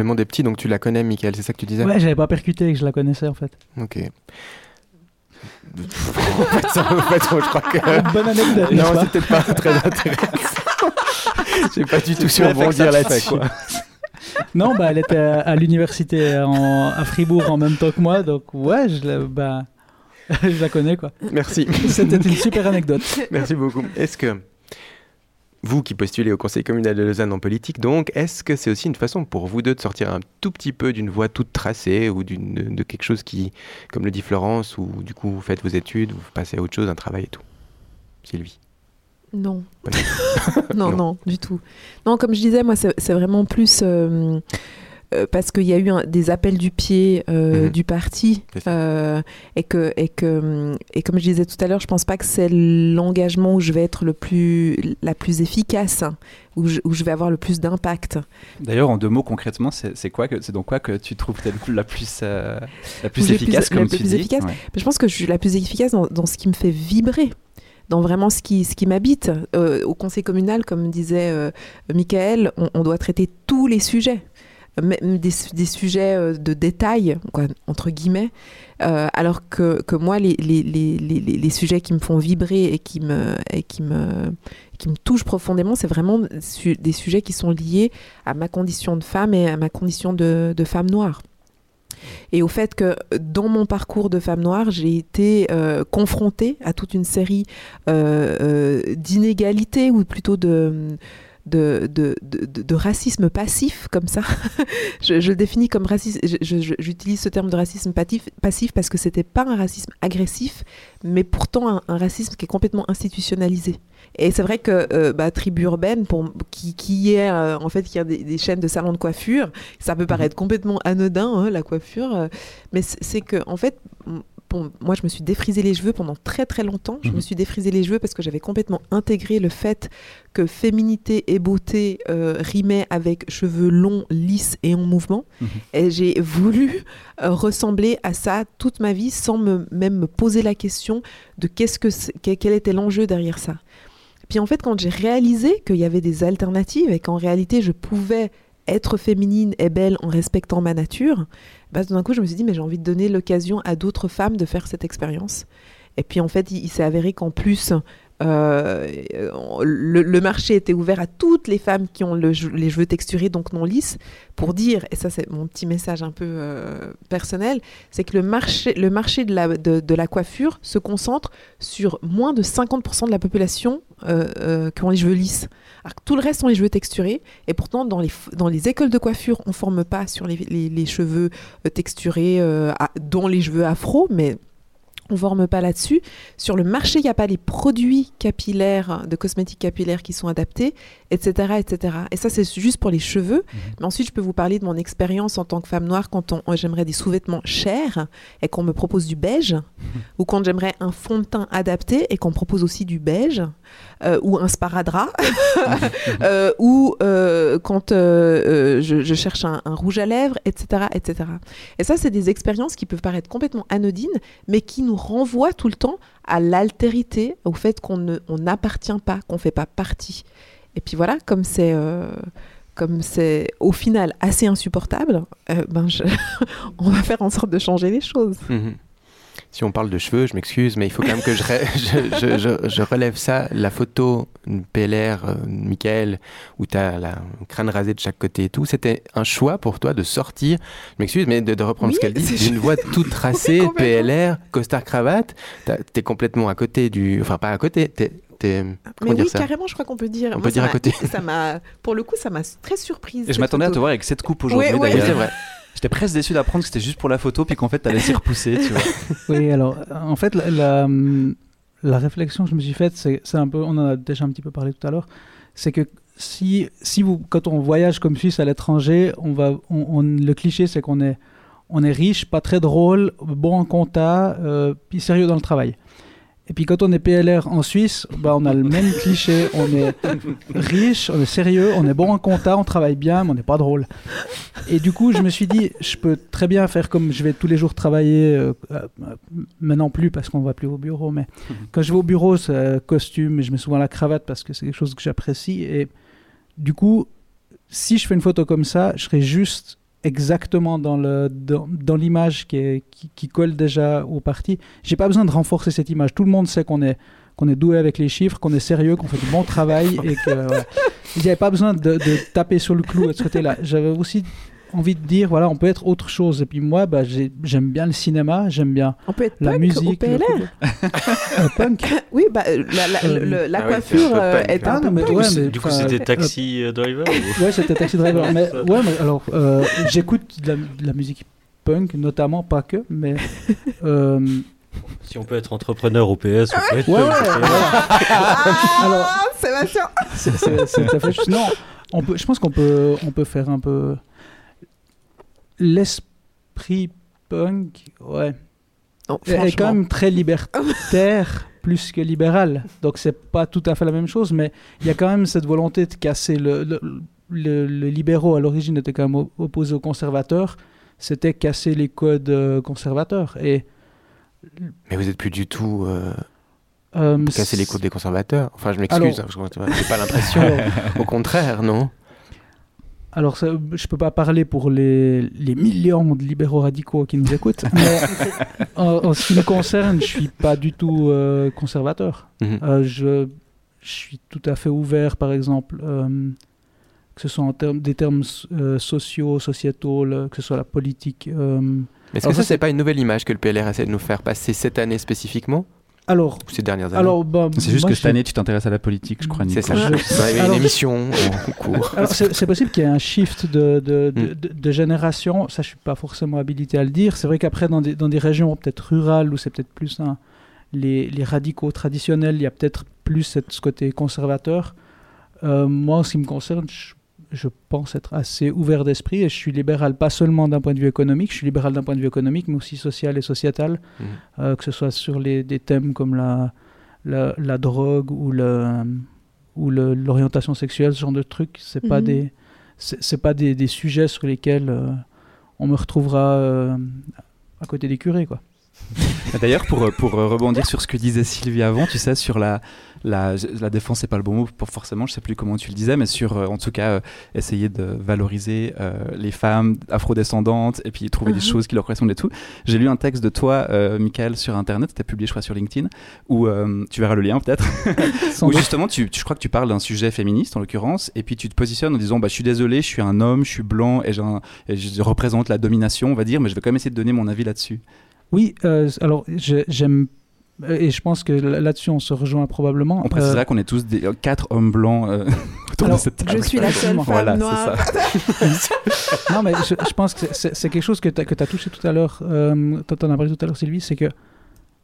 Le monde est petit, donc tu la connais, Michael, c'est ça que tu disais? Ouais, j'avais pas percuté que je la connaissais en fait. Ok. en fait, ça- en fait, je crois que. Bonne anecdote. Non, c'est peut-être pas très intéressant. J'ai pas du tout su rebondir là-dessus. Non, bah, elle était à, à l'université à Fribourg en même temps que moi, donc ouais, je la, bah, je la connais quoi. Merci. C'était une super anecdote. Merci beaucoup. Est-ce que vous qui postulez au Conseil communal de Lausanne en politique, donc, est-ce que c'est aussi une façon pour vous deux de sortir un tout petit peu d'une voie toute tracée ou d'une, de, quelque chose qui, comme le dit Florence, où du coup vous faites vos études, vous passez à autre chose, un travail et tout? Sylvie Non. Non, Non. non, du tout. Non, comme je disais, moi, c'est c'est vraiment plus euh, euh, parce qu'il y a eu un- des appels du pied euh, Mhm. du parti euh, et que et que et comme je disais tout à l'heure, je pense pas que c'est l'engagement où je vais être le plus la plus efficace, hein, où je, où je vais avoir le plus d'impact. D'ailleurs, en deux mots, concrètement, c'est quoi que c'est dans quoi que tu trouves la plus la plus efficace, la comme plus tu dis? efficace. Ouais. Mais je pense que je suis la plus efficace dans, dans ce qui me fait vibrer, dans vraiment ce qui, ce qui m'habite. Euh, au conseil communal, comme disait euh, Michael, on, on doit traiter tous les sujets. Même des, des sujets euh, de détail, entre guillemets, Euh, alors que, que moi, les, les, les, les, sujets qui me font vibrer et qui me, et qui me, qui me touchent profondément, c'est vraiment des sujets qui sont liés à ma condition de femme et à ma condition de, de femme noire. Et au fait que dans mon parcours de femme noire, j'ai été euh, confrontée à toute une série d'inégalités ou plutôt de, de, de, de, de- racisme passif, comme ça. je, je le définis comme racisme. J'utilise ce terme de racisme passif, passif parce que c'était pas un racisme agressif, mais pourtant un, un racisme qui est complètement institutionnalisé. Et c'est vrai que euh, bah, tribu urbaine, pour, qui, qui est euh, en fait qui a des, des chaînes de salons de coiffure, ça peut paraître complètement anodin hein, la coiffure, euh, mais c'est que en fait, bon, moi je me suis défrisé les cheveux pendant très très longtemps. Je me Mhm. suis défrisé les cheveux parce que j'avais complètement intégré le fait que féminité et beauté euh, rimaient avec cheveux longs, lisses et en mouvement. Mhm. Et j'ai voulu euh, ressembler à ça toute ma vie sans me, même me poser la question de qu'est-ce que quel était l'enjeu derrière ça. Puis en fait, quand j'ai réalisé qu'il y avait des alternatives et qu'en réalité je pouvais être féminine et belle en respectant ma nature, bah, d'un coup je me suis dit mais j'ai envie de donner l'occasion à d'autres femmes de faire cette expérience. Et puis en fait, il s'est avéré qu'en plus, euh, le, marché était ouvert à toutes les femmes qui ont les cheveux texturés, donc non lisses, pour dire, et ça c'est mon petit message un peu euh, personnel, c'est que le marché, le marché de, la, coiffure se concentre sur moins de 50% de la population euh, qui ont les cheveux lisses. Alors que tout le reste ont les cheveux texturés, et pourtant dans les, écoles de coiffure, on forme pas sur les, cheveux texturés, dont les cheveux afro, mais on forme pas là-dessus. Sur le marché, il n'y a pas les produits capillaires, de cosmétiques capillaires qui sont adaptés, etc. etc. Et ça, c'est juste pour les cheveux. Mais ensuite, je peux vous parler de mon expérience en tant que femme noire quand on, j'aimerais des sous-vêtements chers et qu'on me propose du beige, ou quand j'aimerais un fond de teint adapté et qu'on me propose aussi du beige, euh, ou un sparadrap, euh, ou euh, quand je, je cherche un, un rouge à lèvres, etc. etc. Et ça, c'est des expériences qui peuvent paraître complètement anodines, mais qui nous renvoient tout le temps à l'altérité, au fait qu'on ne- on n'appartient pas, qu'on ne fait pas partie. Et puis voilà, comme c'est... euh, comme c'est au final assez insupportable, euh, ben je- on va faire en sorte de changer les choses. Mhm. Si on parle de cheveux, je m'excuse, mais il faut quand même que je, ré- je, je- je- je relève ça. La photo PLR, euh, Michael, où tu as la crâne rasé de chaque côté et tout, c'était un choix pour toi de sortir, je m'excuse, mais de, de reprendre Oui, ce qu'elle dit, d'une voie toute tracée, Oui. PLR, costard cravate. T'as- T'es complètement à côté du. Enfin, pas à côté. T'es- Comment Mais dire oui, ça carrément, je crois qu'on peut dire. On Moi, peut dire à côté. Ça m'a, pour le coup, ça m'a très surprise. Et je m'attendais à te voir avec cette coupe aujourd'hui. Ouais, ouais. Oui, d'ailleurs. c'est vrai. J'étais presque déçu d'apprendre que c'était juste pour la photo, puis qu'en fait, t'as laissé repousser, tu vois. Oui, alors, en fait, la, la, la réflexion que je me suis faite, c'est c'est un peu, on en a déjà un petit peu parlé tout à l'heure, c'est que si, si vous, quand on voyage comme Suisse à l'étranger, on va, on, on- le cliché, c'est qu'on est, on est riche, pas très drôle, bon en compta, euh, puis sérieux dans le travail. Et puis quand on est PLR en Suisse, bah, on a le même cliché, on est riche, on est sérieux, on est bon en compta, on travaille bien, mais on n'est pas drôle. Et du coup, je me suis dit, je peux très bien faire comme je vais tous les jours travailler, euh, euh, maintenant plus parce qu'on va plus au bureau, mais quand je vais au bureau, c'est euh, costume, je mets souvent la cravate parce que c'est quelque chose que j'apprécie. Et du coup, si je fais une photo comme ça, je serai juste exactement dans le dans, dans l'image qui, est- qui, qui colle déjà au parti. J'ai pas besoin de renforcer cette image. Tout le monde sait qu'on est qu'on est doué avec les chiffres, qu'on est sérieux, qu'on fait du bon travail et que voilà. il n'y avait pas besoin de, de taper sur le clou de ce côté-là. J'avais aussi envie de dire voilà, on peut être autre chose. Et puis moi, bah, j'ai- j'aime bien le cinéma, j'aime bien On peut être la punk musique, au PLR. Euh, punk. Oui, bah, euh, la, la, Euh, le- la ah coiffure est hein. un Ah, peu non, mais punk. ouais, C'est- mais, du coup, c'était euh, Taxi euh, Driver ou- Ouais, c'était Taxi Driver. mais, ouais, mais alors, euh, j'écoute de la, de la musique punk, notamment, pas que, mais. euh, Si on peut être entrepreneur au PS, on peut être ouais, ouais. Ah, Alors- Sébastien c'est-. Non, on peut, je pense qu'on peut, on peut faire un peu. L'esprit punk, ouais, Non, est- est quand même très libertaire plus que libéral. Donc c'est pas tout à fait la même chose, mais il y a quand même cette volonté de casser le, le, le- les libéraux à l'origine étaient quand même op- opposés aux conservateurs. C'était casser les codes euh, conservateurs et Mais vous êtes plus du tout euh, euh, casser les codes des conservateurs. Enfin, je Alors- m'excuse, hein, parce que j'ai pas l'impression. Au contraire, non Alors, ça, je peux pas parler pour les, les millions de libéraux radicaux qui nous écoutent, mais en, en ce qui me concerne, je suis pas du tout euh, conservateur. Mhm. Euh, je, je suis tout à fait ouvert, par exemple, euh, que ce soit en termes des termes sociaux, sociétaux, le- que ce soit la politique. Mais est-ce que ça, c'est pas une nouvelle image que le PLR essaie de nous faire passer cette année spécifiquement? Alors, ces dernières années alors bah, C'est juste moi, que je- cette année, tu t'intéresses à la politique, je crois. C'est ça. Je- Vous avez Alors- une émission en cours. Alors, c'est possible qu'il y ait un shift de, de, de, Mm. de- de génération. Ça, je suis pas forcément habilité à le dire. C'est vrai qu'après, dans des, dans des régions peut-être rurales où c'est peut-être plus un- les, les radicaux traditionnels, il y a peut-être plus cette- ce côté conservateur. Euh, moi, en ce qui me concerne, je, je pense être assez ouvert d'esprit et je suis libéral pas seulement d'un point de vue économique, je suis libéral d'un point de vue économique, mais aussi social et sociétal, Mhm. euh, que ce soit sur les, des thèmes comme la, la, la drogue ou le ou le- l'orientation sexuelle, ce genre de trucs, c'est pas Mhm. des c'est c'est pas des, des sujets sur lesquels euh, on me retrouvera euh, à côté des curés quoi. D'ailleurs, pour, pour rebondir sur ce que disait Sylvie avant, tu sais, sur la, la, la défense, c'est pas le bon mot pour forcément, je sais plus comment tu le disais, mais sur, euh, en tout cas, euh, essayer de valoriser euh, les femmes afrodescendantes et puis trouver des Mhm. choses qui leur correspondent et tout. J'ai lu un texte de toi, euh, Michael, sur Internet, c'était publié, je crois, sur LinkedIn, où tu verras le lien peut-être, où justement, tu, tu- je crois que tu parles d'un sujet féministe en l'occurrence, et puis tu te positionnes en disant, bah, je suis désolé, je suis un homme, je suis blanc et je représente la domination, on va dire, mais je vais quand même essayer de donner mon avis là-dessus. Oui, euh, alors j'aime et je pense que là- là-dessus on se rejoint probablement. On précisera Euh, qu'on est tous des, euh, quatre hommes blancs euh, autour Alors, de cette table. Je suis la seule femme Voilà, c'est noire. ça. non, mais je, je pense que c'est- quelque chose que tu as, touché tout à l'heure, euh, tu en as parlé tout à l'heure, Sylvie, c'est que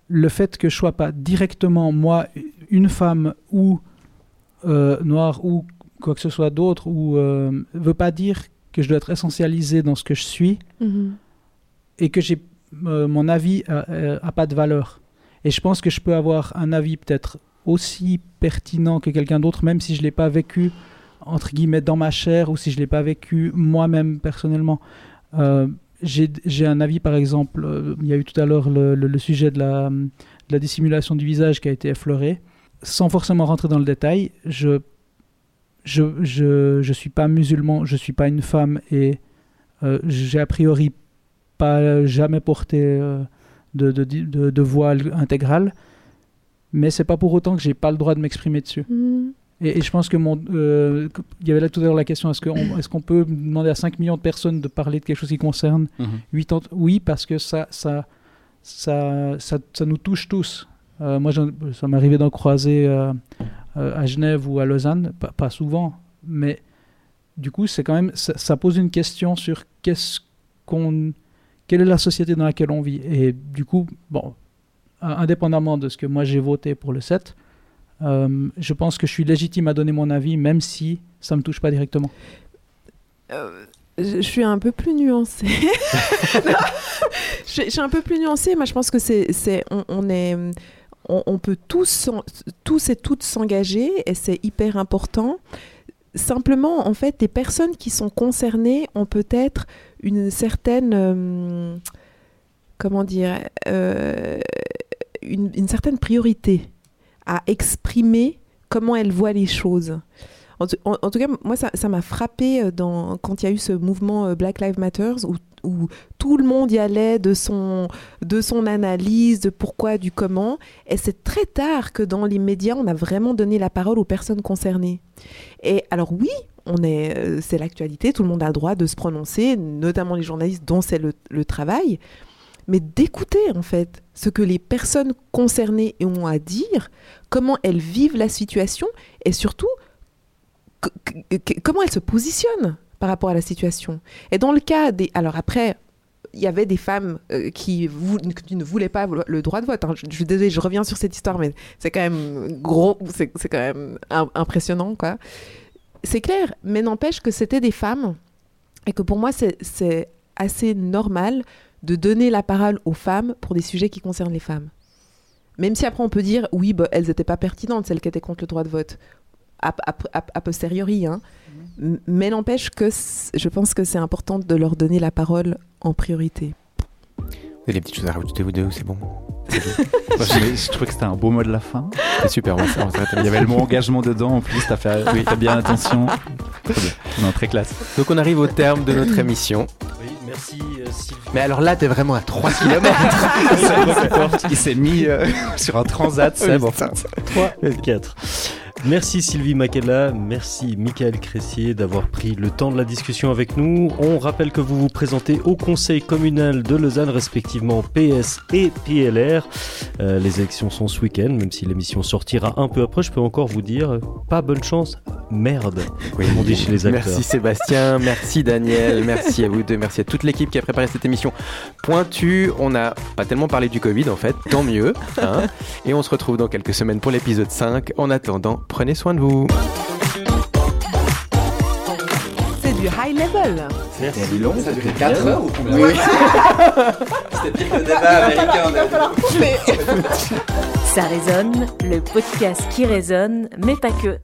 le fait que je sois pas directement, moi, une femme ou euh, noire ou quoi que ce soit d'autre, ou euh, veut pas dire que je dois être essentialisé dans ce que je suis Mhm. et que j'ai euh, mon avis a, euh, a pas de valeur. Et je pense que je peux avoir un avis peut-être aussi pertinent que quelqu'un d'autre, même si je l'ai pas vécu entre guillemets dans ma chair ou si je l'ai pas vécu moi-même personnellement. Euh, j'ai un avis, par exemple, euh, il y a eu tout à l'heure le, sujet de la, la dissimulation du visage qui a été effleuré. Sans forcément rentrer dans le détail, je je, je, je suis pas musulman, je suis pas une femme et euh, j'ai a priori pas jamais porté euh, de, de, de, de voile intégral, mais c'est pas pour autant que j'ai pas le droit de m'exprimer dessus. Mhm. Et, et je pense que mon. euh, il y avait là tout à l'heure la question est-ce qu'on est qu'on peut demander à 5 millions de personnes de parler de quelque chose qui concerne Mhm. 8 ans? Oui, parce que ça, ça, ça, ça, ça nous touche tous. Euh, moi, ça m'est arrivé d'en croiser euh, euh, à Genève ou à Lausanne, pas, pas souvent, mais du coup, c'est quand même. Ça, ça pose une question sur qu'est-ce qu'on. Quelle est la société dans laquelle on vit? Et du coup, bon, euh, indépendamment de ce que moi j'ai voté pour le 7, euh, je pense que je suis légitime à donner mon avis, même si ça me touche pas directement. Euh, je suis un peu plus nuancée. Je, suis- un peu plus nuancée. Moi, je pense que c'est, on, est, on, peut tous, tous et toutes s'engager et c'est hyper important. Simplement, en fait, les personnes qui sont concernées ont peut-être une certaine, euh, comment dire, euh, une, certaine priorité à exprimer comment elles voient les choses. En, tout- cas, moi, ça m'a frappé euh, quand il y a eu ce mouvement Black Lives Matter où, où tout le monde y allait de son, de son analyse, de pourquoi, du comment. Et c'est très tard que dans les médias, on a vraiment donné la parole aux personnes concernées. Et alors oui, on est, euh, c'est l'actualité, tout le monde a le droit de se prononcer, notamment les journalistes dont c'est le, travail, mais d'écouter en fait ce que les personnes concernées ont à dire, comment elles vivent la situation et surtout comment elles se positionnent par rapport à la situation. Et dans le cas des... Alors après, il y avait des femmes euh, qui, ne voulaient pas le droit de vote. hein. Je, je reviens sur cette histoire, mais c'est quand même gros, c'est quand même im- impressionnant, quoi. C'est clair, mais n'empêche que c'était des femmes et que pour moi, c'est- assez normal de donner la parole aux femmes pour des sujets qui concernent les femmes. Même si après on peut dire, oui, bah, elles n'étaient pas pertinentes, celles qui étaient contre le droit de vote, a, posteriori. Hein. M- Mais n'empêche que je pense que c'est important de leur donner la parole en priorité. Vous avez des petites choses à rajouter, vous deux, ou c'est bon Moi, je, je trouvais que c'était un beau mot de la fin. C'est super, on va on va s'arrêter là. Il y avait le mot engagement dedans en plus, t'as fait oui, t'as bien attention. Très bien. Non, très classe. Donc on arrive au terme de notre émission. Oui, merci euh, Sylvie. Mais alors là, t'es vraiment à 3 km. Il s'est mis euh, sur un transat, c'est bon. 3, 4. Merci Sylvie Makela, merci Michael Cressier d'avoir pris le temps de la discussion avec nous. On rappelle que vous vous présentez au conseil communal de Lausanne, respectivement PS et PLR. Euh, les élections sont ce week-end, même si l'émission sortira un peu après, je peux encore vous dire, pas bonne chance, merde, Oui, on dit chez les acteurs. Merci Sébastien, merci Daniel, merci à vous deux, merci à toute l'équipe qui a préparé cette émission pointue. On n'a pas tellement parlé du Covid en fait, tant mieux. hein. Et on se retrouve dans quelques semaines pour l'épisode 5. En attendant, prenez soin de vous. C'est du high level. Merci. long, ça a duré 4 heures ou combien C'était pire que le débat américain. Ça résonne, le podcast qui résonne, mais pas que.